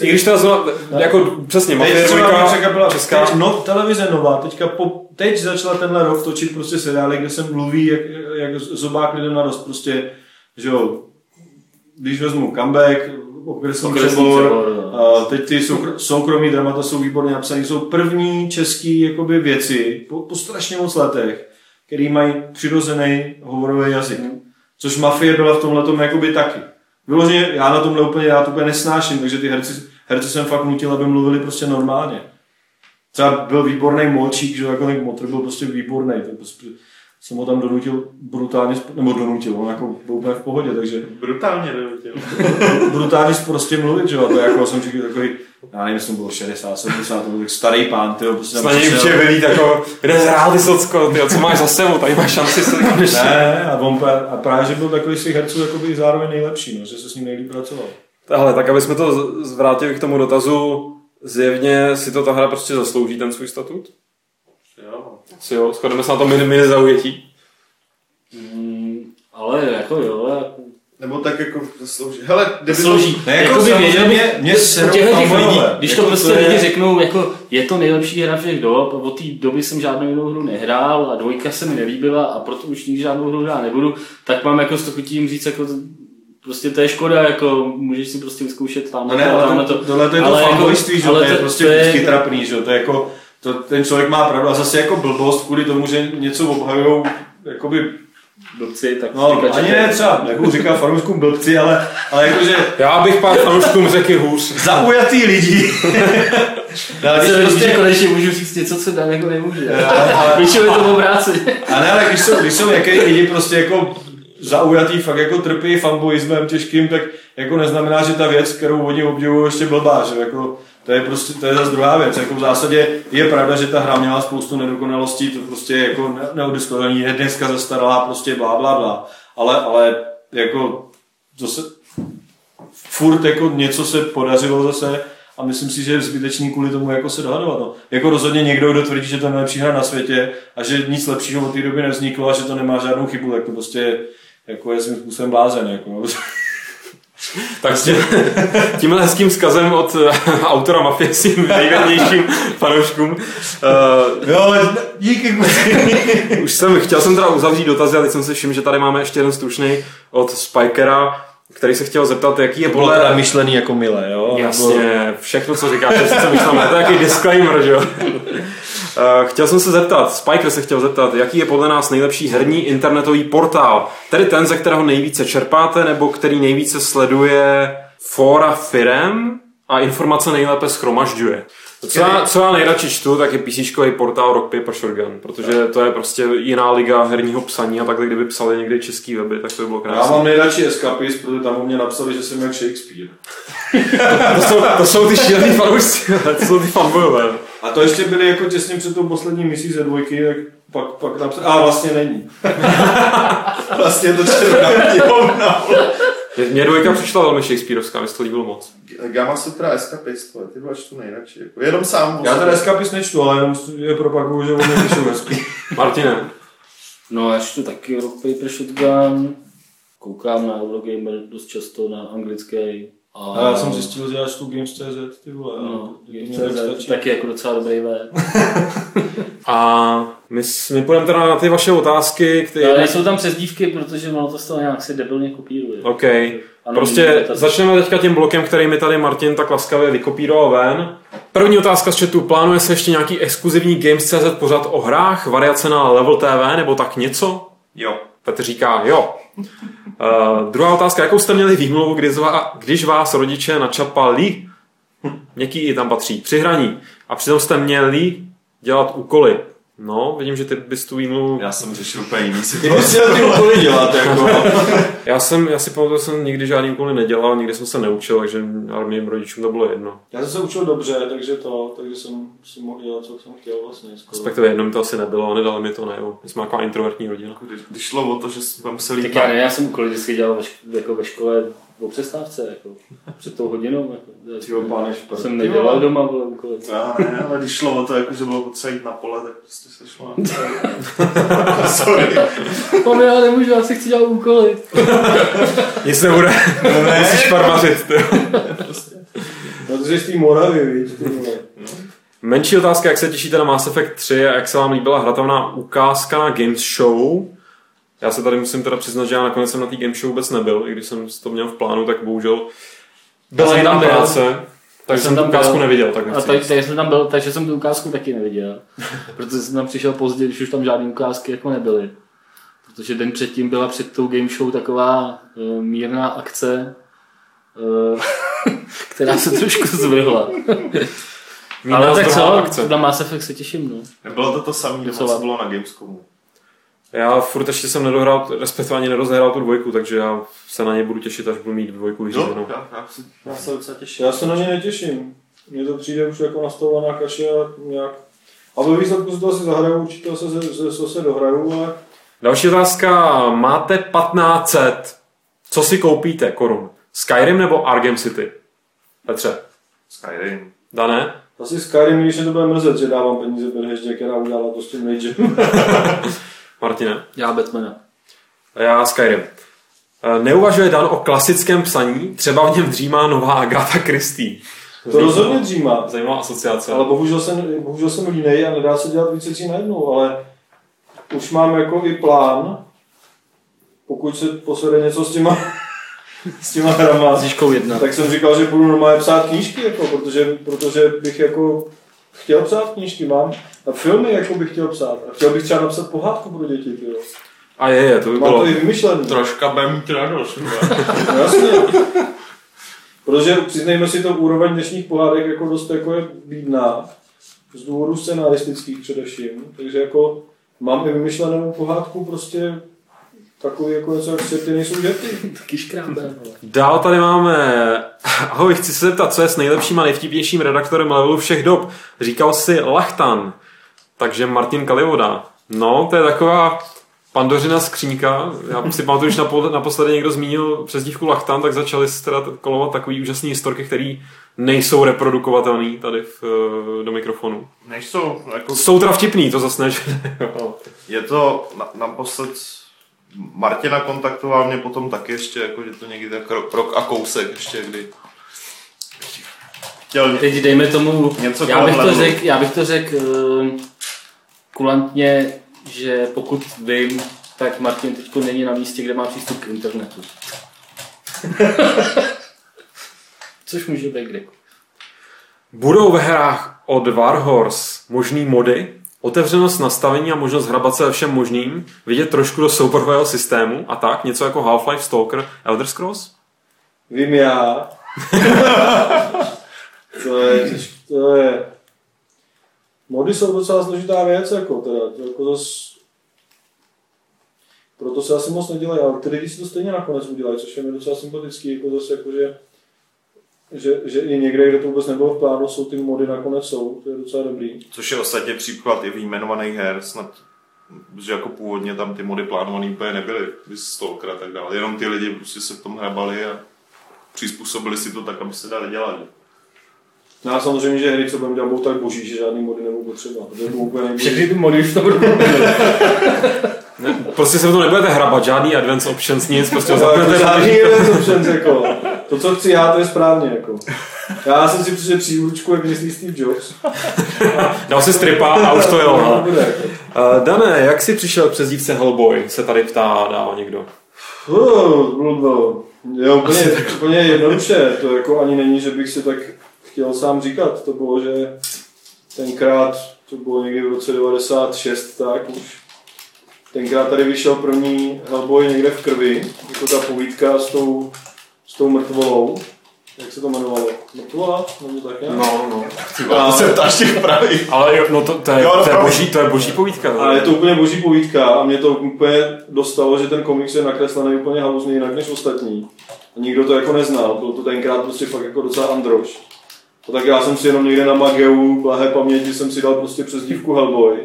I když to zna, jako přesně, Teď Mafie třeba mě 2, překvapila, česká, teď, no, televize nová, teďka po, teď začala tenhle rok točit prostě seriály, kde se mluví jak, jak zobák lidem na dost, prostě, že jo, když vezmu comeback, okresní Okresní přebor, přebor, no. a teď ty soukr- soukromí dramata jsou výborně napsané, jsou první český jakoby věci po, po strašně moc letech, který mají přirozený hovorový jazyk. Což Mafie byla v tomhle tom jakoby taky. Vyloženě, já na tomhle úplně, já to úplně nesnáším, takže ty herci, herci jsem fakt nutil, aby mluvili prostě normálně. Třeba byl výborný Molčík, že jako Motr byl prostě výborný, to prostě, jsem ho tam donutil brutálně, nebo donutil, on jako byl úplně v pohodě, takže Brutálně donutil. brutálně prostě mluvit, že jo, to jako jsem říkal takový, já nevím, jestli bylo 60, 70, to byl tak starý pán, tyjo, prostě tam na něj přišel. určitě vylít jako, kde zhrál ty socko, tyjo, co máš za sebou, tady máš šanci se konečně. Ne, a, on, a právě, že byl takový z těch herců jakoby zároveň nejlepší, no, že se s ním nejlíp pracoval. Hele, tak aby jsme to zvrátili k tomu dotazu, zjevně si to ta hra prostě zaslouží ten svůj statut? Si jo, shodneme se na to mini, mini zaujetí. Mm, Ale jako jo, jako Nebo tak jako zaslouží. Hele, kdyby to- Slouží. Ne, jako Jakoby věděl samozřejmě bych, mě serou těchto těch fanboyové. lidí, když to Jako prostě to je- lidi řeknou, jako je to nejlepší hra všech dob, od té doby jsem žádnou jinou hru nehrál a dvojka se mi nelíbila a proto už nikdy žádnou hru hrát nebudu, tak mám jako s to chutí jim říct, jako to, prostě to je škoda, jako můžeš si prostě vyzkoušet tam No ne, ale to, tohle to je to ale jako- že to je to- prostě to je- vždycky trapný, že to je jako, to, ten člověk má pravdu a zase jako blbost kvůli tomu, že něco obhajujou, jakoby, blbci, tak no říkat, ani ne třeba, nebudu říkat fanouškům blbci, ale, ale jakože Já bych pár fanouškům řekl hůř. zaujatý lidi. no, ale Já když se prostě, prostě konečně můžu říct něco, co Dan jako nemůže. Většinou je to obráceně. a ne, ale když jsou, když jsou některý lidi prostě jako zaujatý, fakt jako trpí fanboyismem těžkým, tak jako neznamená, že ta věc, kterou oni obdivují, ještě blbá, že jako to je prostě, to je zase druhá věc. Jako v zásadě je pravda, že ta hra měla spoustu nedokonalostí, to prostě jako ne- neudiskutovatelný, je dneska zastaralá, prostě blá, blá, blá. Ale, ale jako zase furt jako něco se podařilo zase a myslím si, že je zbytečný kvůli tomu jako se dohadovat. No. Jako rozhodně někdo, kdo tvrdí, že to je nejlepší hra na světě a že nic lepšího od té doby nevzniklo a že to nemá žádnou chybu, tak to prostě jako je svým způsobem blázen. Jako. Tak s tím, tímhle hezkým vzkazem od eh, autora Mafie svým nejvěrnějším fanouškům. Uh, Jo, díky už jsem, chtěl jsem teda uzavřít dotazy, ale teď jsem si všiml, že tady máme ještě jeden stručný od Spikera, který se chtěl zeptat, jaký je To bylo podle... myšlený jako milé, jo? Jasně, všechno, co říkáš, je sice myšlené, to je jaký disclaimer, že jo? Eh, Chtěl jsem se zeptat, Spiker se chtěl zeptat, jaký je podle nás nejlepší herní internetový portál? Tedy ten, ze kterého nejvíce čerpáte, nebo který nejvíce sleduje fora firem a informace nejlépe schromažďuje? Co já, co já nejradši čtu, tak je PC portál Rock Paper Shotgun, protože to je prostě jiná liga herního psaní a takhle, kdyby psali někdy český weby, tak to by bylo Já krásné. mám nejradši Escapist, protože tam o mě napsali, že jsem jak Shakespeare. To jsou, to jsou ty šílený fanoušci, to jsou ty fanboyové. A to ještě byli jako těsně před tou poslední misí ze dvojky, tak pak, pak napsali, a vlastně není. Vlastně to červená knihovna. Mě- Mně dvojka přišla velmi Shakespeareovská, mi se to líbilo moc. Gamma Sutra Escapist, ty dva čtu nejradši. Jako, jenom sám. Já ten Escapist nečtu, ale jenom je propaguju, že oni píšou hezky. Martine, No, já čtu taky Rock Paper Shotgun, koukám na Eurogamer dost často na anglický. A, A já jsem zjistil, že já čtu Games.cz, ty vole. No, tak Games.cz, taky jako docela dobrý web. a my, my půjdeme teda na ty vaše otázky, které... Ale jsou tam přezdívky, protože ono to z toho nějak si debilně kopíruje. OK. Ano, Prostě začneme teďka tím blokem, který mi tady Martin tak laskavě vykopíroval ven. První otázka z chatu. Plánuje se ještě nějaký exkluzivní Games.cz pořad o hrách, variace na Level TV nebo tak něco? Jo. Petr říká jo. Uh, druhá otázka. Jakou jste měli výmluvu, když, zvá, když vás rodiče načapali? Měkký i tam patří. Při hraní. A přitom jste měli dělat úkoly. No, vidím, že ty bys tu výmluvu... Já jsem řešil úplně jiný Ty bys situaci. měl ty úkoly dělat, jako. Já jsem, já si pamatuju, že jsem nikdy žádný úkoly nedělal, nikdy jsem se neučil, takže ale mým rodičům to bylo jedno. Já jsem se učil dobře, takže to, takže jsem si mohl dělat, co jsem chtěl vlastně. Skoro. Respektive jedno mi to asi nebylo, nedali mi to, ne, jo. My jsme taková introvertní rodina. Když, když šlo o to, že jsme museli Tak já ne, já jsem úkoly vždycky dělal ve, jako ve škole o přestávce, jako před tou hodinou. Jako, Tyjo, páne to šprt. jsem nedělal doma, vole, úkoly. Já ne, ale když šlo o to, jako, že bylo potřeba jít na pole, tak prostě se šlo na Sorry. Mami, já nemůžu, já si chci dělat úkoly. Nic nebude, musíš farmařit. ty. Protože z té Moravy, víš, ty vole. Menší otázka, jak se těšíte na Mass Effect 3 a jak se vám líbila hratelná ukázka na Games Show? Já se tady musím teda přiznat, že já nakonec jsem na té Game Show vůbec nebyl, i když jsem to měl v plánu, tak bohužel byla jsem jiná tam byl. práce, takže jsem tu ukázku byl. neviděl. Tak A tak, říct. tak jsem tam byl, takže jsem tu ukázku taky neviděl. Protože jsem tam přišel pozdě, když už tam žádné ukázky jako nebyly. Protože den předtím byla před tou game show taková uh, mírná akce, uh, která se trošku zvrhla. Ale tak co, akce. na Mass Effect se těším, no. Nebylo to to samé, co bylo na Gamescomu. Já furt ještě jsem nedohrál, respektive ani nerozehrál tu dvojku, takže já se na ně budu těšit, až budu mít dvojku vyřízenou. No, já, já, si, já se docela těším. Já se na ně netěším. Mně to přijde už jako nastavovaná kaše a nějak... A ve výsledku si to asi zahraju, určitě se, se, se, se dohraju, ale Další otázka. Máte 1500. Co si koupíte korun? Skyrim nebo Arkham City? Petře. Skyrim. Dané? asi Skyrim, když se to bude mrzet, že dávám peníze Bethesdě, která udělala to s tím. Martine? Já Batmana. Já Skyrim. Eh, Neuvažuje Dan o klasickém psaní, třeba v něm dřímá nová Agatha Christie. To rozhodně dřímá. Zajímavá asociace. Ale bohužel jsem, bohužel jsem línej a nedá se dělat více věcí najednou, ale už mám jako i plán, pokud se posede něco s těma, s těma hrama, jedna. tak jsem říkal, že budu normálně psát knížky, jako, protože, protože bych jako chtěl psát knížky, mám a filmy jako bych chtěl psát. A chtěl bych třeba napsat pohádku pro děti, tyjo. A je, je, to by Mám bylo... to i vymyšlený. Troška mít radost. Jasně. Protože přiznejme si to, úroveň dnešních pohádek jako dost jako je bídná. Z důvodu scenaristických především. Takže jako mám i vymyšlenou pohádku prostě takový jako něco, jak světy nejsou děti. Taky škrábe. Dál tady máme... Ahoj, chci se zeptat, co je s nejlepším a nejvtipnějším redaktorem levelu všech dob. Říkal si Lachtan, takže Martin Kalivoda. No, to je taková pandořina skřínka. Já si pamatuju, když napo- naposledy někdo zmínil přezdívku Lachtan, tak začaly se teda kolovat takový úžasný historky, které nejsou reprodukovatelné tady v, eh, do mikrofonu. Nejsou, jako Jsou teda vtipný, to zase ne, že jo. Je to na, naposled Martina kontaktoval mě potom taky ještě, jako, že to někdy tak rok, a kousek ještě, kdy chtěl Teď dejme tomu, Něco já bych, to řek, já bych to řekl uh, kulantně, že pokud vím, tak Martin teď není na místě, kde má přístup k internetu. Což může být kdekoliv. Budou ve hrách od Warhorse možný mody, otevřenost nastavení a možnost hrabat se ve všem možným, vidět trošku do souborového systému a tak, něco jako Half-Life, Stalker, Elder Scrolls? Vím já. to je, to je... Mody jsou docela složitá věc, jako teda, to jako zas... Proto se asi moc nedělají, ale ty lidi si to stejně nakonec udělají, což je mi docela sympatický, jako zase jako, že, že, že i někde, kde to vůbec nebylo v plánu, jsou ty mody nakonec jsou, to je docela dobrý. což je ostatně příklad i výjmenovaných her, snad že jako původně tam ty mody plánované úplně nebyly, Stalker a tak dále. Jenom ty lidi prostě se v tom hrabali a přizpůsobili si to tak, aby se dali dělat. No a samozřejmě, že hry, co budeme dělat, budou tak boží, že žádný mody nebudou potřeba. To je úplně nejboží. Všechny ty mody už to budou Ne, prostě se v tom nebudete hrabat, žádný advance options, nic, prostě ho No, jako zapnete. žádný event options, jako. To, co chci já, to je správně, jako. Já jsem si přišel příručku, jak myslí Steve Jobs. Dal si stripa a už to bude, jako. Uh, Dané, jak jsi přišel k přezdívce Hellboy, se tady ptá dál někdo. Uh. Jo, úplně, úplně jednoduše. To jako ani není, že bych si tak chtěl sám říkat. To bylo, že tenkrát, to bylo někdy v roce 96, tak už. Tenkrát tady vyšel první Hellboy někde v krvi, jako ta povídka s tou, tou mrtvolou. Jak se to jmenovalo? Mrtvola? Nebo tak nějak? No, no. A to se ptáš těch pravých. Ale jo, no to, to, je, Jo, no to, je boží, to je boží povídka. A je to úplně boží povídka a mě to úplně dostalo, že ten komiks je nakreslený úplně haluzně jinak než ostatní. A nikdo to jako neznal, byl to tenkrát prostě fakt jako docela androž. A tak já jsem si jenom někde na Mageu, blahé paměti, jsem si dal prostě přes dívku Hellboy.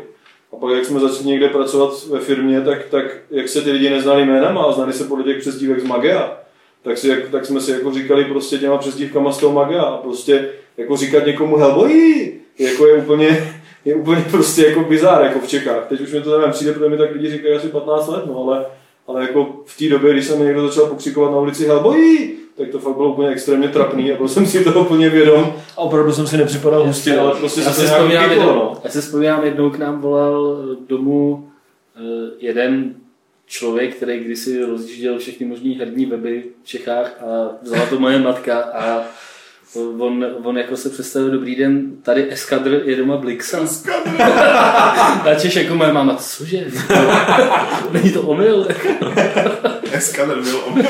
A pak jak jsme začali někde pracovat ve firmě, tak, tak jak se ty lidi neznali jménem a znali se podle těch přezdívek z Magea, tak, si, tak jsme si jako říkali prostě těma přezdívkama z toho Magea. A prostě jako říkat někomu Hellboy, jako je úplně, je úplně prostě jako bizár jako v Čechách. Teď už mi to nevím, přijde, protože mi tak lidi říkají asi 15 let, no ale, ale jako v té době, když jsem někdo začal pokřikovat na ulici Hellboy, tak to fakt bylo úplně extrémně trapný a byl jsem si toho úplně vědom a opravdu jsem si nepřipadal hustě, ale prostě já, se to nějak jednou, no. já si vzpomínám, jednou k nám volal eh, domů eh, jeden člověk, který kdysi rozjížděl všechny možné herní weby v Čechách a vzala to moje matka a on, on jako se představil, dobrý den, tady Eskadr je doma Blixa. A Češ jako moje máma, cože? Není to omyl? Dneska nebyl omyl.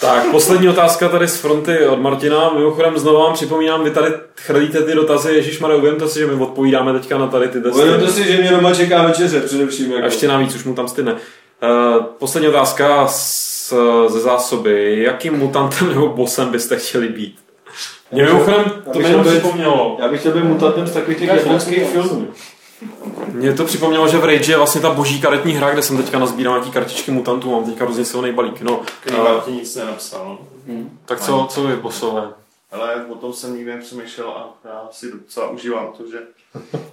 Tak, poslední otázka tady z fronty od Martina. Mimochodem znovu vám připomínám, vy tady chrlíte ty dotazy, Ježíš uvědomte si, že my odpovídáme teďka na tady ty testy. Uvědomte si, že mě doma čeká večeře především. Jako. A ještě navíc, už mu tam stydne. Uh, poslední otázka z, ze zásoby. Jakým mutantem nebo bosem byste chtěli být? Mě mimochodem, to bych mi jenom být- připomnělo. Já bych chtěl být mutantem z takových těch japonských filmů. Mě to připomnělo, že v Rage je vlastně ta boží karetní hra, kde jsem teďka nazbíral nějaký kartičky mutantů, mám teďka hrozně silný balík. No, Který uh, Martin nic nenapsal. tak co, co vy, bosové? Ale o tom jsem nikdy nepřemýšlel a já si docela užívám to, že,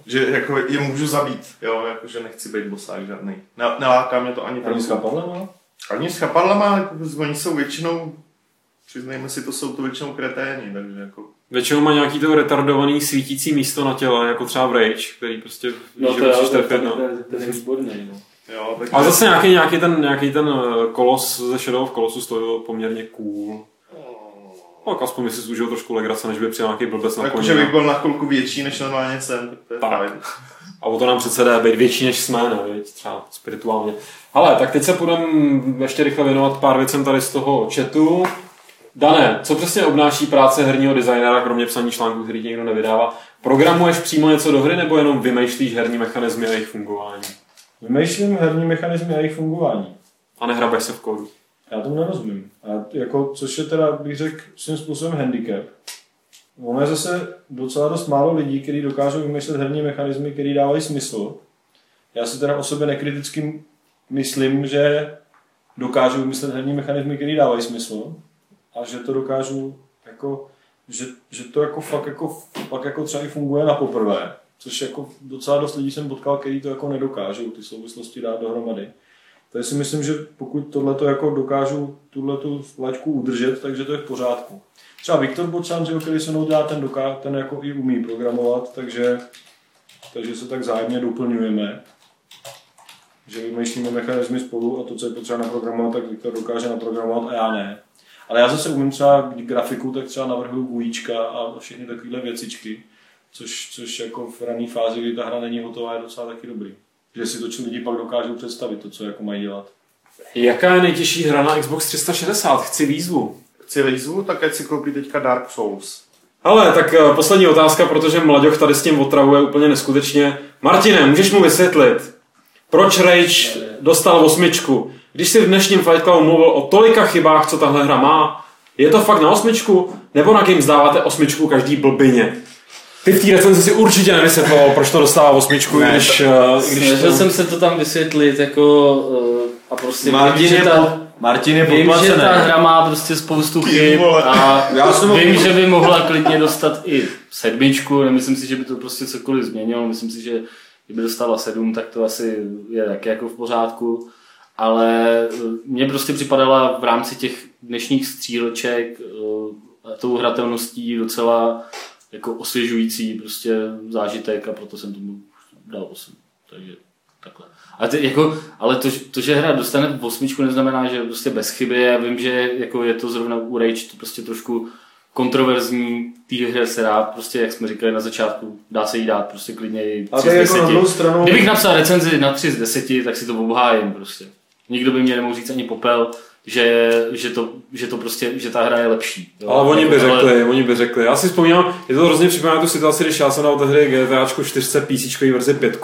že jako je můžu zabít, jo, jako, že nechci být bosák žádný. Ne, neláká mě to ani Ani s trochu. Ani s chapadlama, jako, oni jsou většinou, přiznejme si, to jsou to většinou kreténi, takže jako Většinou má nějaký to retardovaný svítící místo na těle, jako třeba v Rage, který prostě No že to je, musíš to, trefit, to, no. to, to je výborný. No. Jo, tak Ale zase nějaký, nějaký, ten, nějaký ten eh, kolos ze Shadow of Colossus to bylo poměrně cool. Tak aspoň si zúžil trošku legrace, než by přijel nějaký blbec na Jakože koni. bych byl na chvilku větší, než normálně jsem, tak to je Tak. A o to nám přece jde být větší než jsme, ne? viď? Třeba spirituálně. Ale tak teď se půjdeme ještě rychle věnovat pár věcem tady z toho chatu. Dané, co přesně obnáší práce herního designéra, kromě psaní článků, který ti někdo nevydává? Programuješ přímo něco do hry, nebo jenom vymýšlíš herní mechanismy a jejich fungování? Vymýšlím herní mechanizmy a jejich fungování. A nehrabeš se v kódu? Já tomu nerozumím. A jako, což je teda, bych řekl, svým způsobem handicap. Ono je zase docela dost málo lidí, kteří dokážou vymyslet herní mechanismy, které dávají smysl. Já si teda o sobě nekriticky myslím, že dokážu vymyslet herní mechanismy, které dávají smysl a že to dokážu jako, že, že to jako fakt jako, fakt jako třeba i funguje na poprvé. Což jako docela dost lidí jsem potkal, kteří to jako nedokážou ty souvislosti dát dohromady. Takže si myslím, že pokud tohle jako dokážu tuhle tu laťku udržet, takže to je v pořádku. Třeba Viktor Bočan, že který se mnou dělá, ten, doká, ten jako i umí programovat, takže, takže se tak zájemně doplňujeme. Že vymýšlíme mechanizmy spolu a to, co je potřeba naprogramovat, tak Viktor dokáže naprogramovat a já ne. Ale já zase umím třeba grafiku, tak třeba navrhuju bujíčka a všechny takovéhle věcičky, což, což jako v rané fázi, kdy ta hra není hotová, je docela taky dobrý. Že si to lidi pak dokážou představit, to, co jako mají dělat. Jaká je nejtěžší hra na Xbox 360? Chci výzvu. Chci lízvu, tak ať si koupí teďka Dark Souls. Ale tak eh, poslední otázka, protože Mlaďoch tady s tím otravuje úplně neskutečně. Martine, můžeš mu vysvětlit, proč Rage dostal osmičku? Když si v dnešním Fight Clubu mluvil o tolika chybách, co tahle hra má, je to fakt na osmičku? Nebo na Games dáváte osmičku každý blbině? Ty v té recenzi si určitě nevysvětloval, proč to dostává osmičku, Ne, když, eh, když Snažil to... jsem se to tam vysvětlit jako uh, a prostě Martin vím, že je, ta, Martin je vím, že ta hra má prostě spoustu chyb a Já jsem vím, že by mohla klidně dostat i sedmičku, nemyslím si, že by to prostě cokoliv změnilo, myslím si, že kdyby dostala sedm, tak to asi je taky jako v pořádku, ale eh, mně prostě připadala v rámci těch dnešních stříleček eh, tou hratelností docela jako osvěžující prostě zážitek a proto jsem tomu dal 8. Takže takhle. Ale, ty, jako, ale to, to, že hra dostane osmičku, neznamená, že prostě bez chyby. Já vím, že jako je to zrovna u Rage to prostě trošku kontroverzní té hře se dá, prostě jak jsme říkali na začátku, dá se jí dát prostě klidně i A 3 tak z jako 10. na druhou stranu... Kdybych napsal recenzi na 3 z 10, tak si to obhájím prostě. Nikdo by mě nemohl říct ani popel, že, že, to, že to prostě, že ta hra je lepší. jo. Ale oni by Jako, ale- řekli, oni by řekli. Já si vzpomínám, je to hrozně připomíná tu situaci, když já jsem dal tehdy GTAčku 4 PC verzi 5.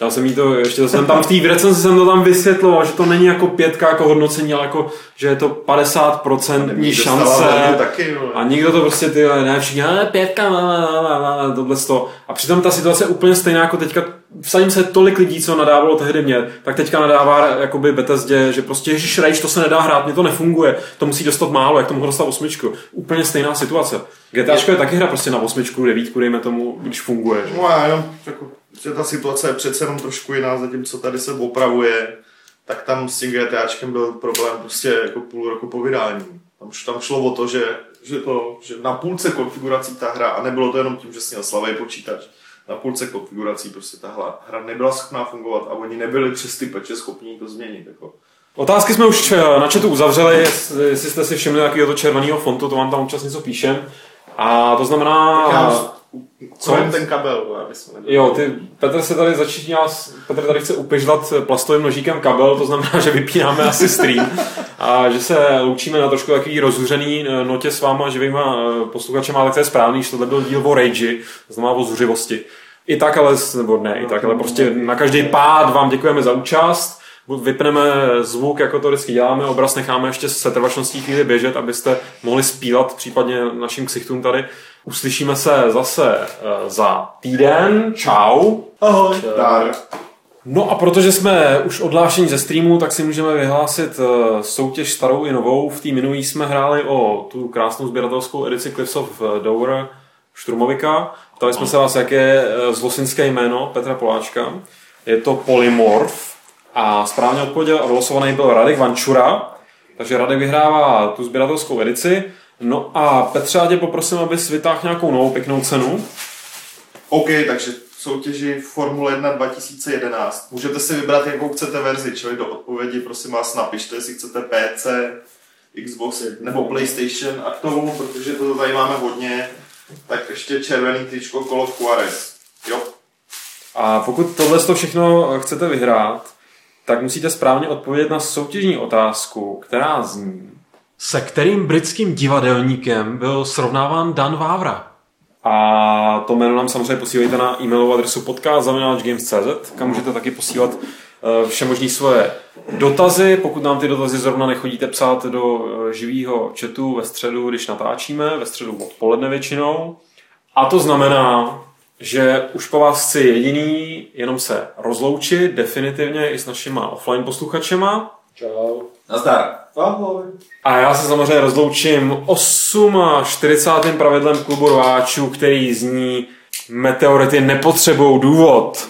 Dal jsem jí to, ještě to jsem tam v té recenzi jsem to tam vysvětloval, že to není jako pětka jako hodnocení, ale jako, že je to 50% šance. taky. A nikdo to prostě ty, ne, všichni, ale pětka, tohle to. A přitom ta situace je úplně stejná jako teďka, vsadím se tolik lidí, co nadávalo tehdy mě, tak teďka nadává jakoby Bethesdě, že prostě Ježíš Rage, to se nedá hrát, mě to nefunguje, to musí dostat málo, jak to mohl dostat osmičku. Úplně stejná situace. GTAčko je taky hra prostě na osmičku, devítku, dejme tomu, když funguje. Že? No jenom, jako, že ta situace je přece jenom trošku jiná, zatímco tady se opravuje, tak tam s tím GTAčkem byl problém prostě jako půl roku po vydání. Tam, tam šlo o to, že, že, to, že na půlce konfigurací ta hra, a nebylo to jenom tím, že měl slavý počítač, na půlce konfigurací prostě ta hra, hra nebyla schopná fungovat a oni nebyli přes ty peče schopní to změnit. Jako. Otázky jsme už eh, na chatu uzavřeli, jestli jste si všimli takového červeného fontu, to vám tam občas něco píšem. A to znamená... Já co? co? ten kabel, aby jsme nebyli. Jo, ty, Petr se tady začíná, Petr tady chce upižlat plastovým nožíkem kabel, to znamená, že vypínáme asi stream a že se loučíme na trošku takový rozhuřený eh, notě s váma živýma eh, posluchačema, ale to je správný, že tohle byl díl o rage, to znamená o zuřivosti. I tak, ale, nebo ne, i tak, ale prostě na každý pád vám děkujeme za účast. Vypneme zvuk, jako to vždycky děláme, obraz necháme ještě s setrvačností chvíli běžet, abyste mohli spílat případně našim ksichtům tady. Uslyšíme se zase eh, za týden. Čau. Ahoj. Dar. No a protože jsme už odhlášení ze streamu, tak si můžeme vyhlásit eh, soutěž starou i novou. V té minulý jsme hráli o tu krásnou sběratelskou edici Cliffs of Dover Šturmovika. Ptali jsme se vás, jaké je eh, zlosinské jméno Petra Poláčka. Je to Polymorf a správně odpověděl a vylosovaný byl Radek Vančura. Takže Radek vyhrává tu sběratelskou edici. No a Petře, já tě poprosím, abys vytáhl nějakou novou pěknou cenu. OK, takže soutěži Formule 1 2011. Můžete si vybrat, jakou chcete verzi, čili do odpovědi prosím vás napište, jestli chcete PC, Xbox nebo PlayStation a k tomu, protože to tady máme hodně, tak ještě červený tričko of Juarez. Jo, A pokud tohle to všechno chcete vyhrát, tak musíte správně odpovědět na soutěžní otázku, která zní. Se kterým britským divadelníkem byl srovnáván Dan Vávra? A to jméno nám samozřejmě posílejte na e-mailovou adresu podcast.games.cz, kam můžete taky posílat eh, vše možné svoje dotazy, pokud nám ty dotazy zrovna nechodíte psát do eh, živého chatu ve středu, když natáčíme, ve středu odpoledne většinou. A to znamená, že už po vás chci jediný jenom se rozloučit definitivně i s našima offline posluchačema. Čau. nazdar. Ahoj. A já se samozřejmě rozloučím 48. pravidlem klubu rváčů, který zní Meteority nepotřebují důvod.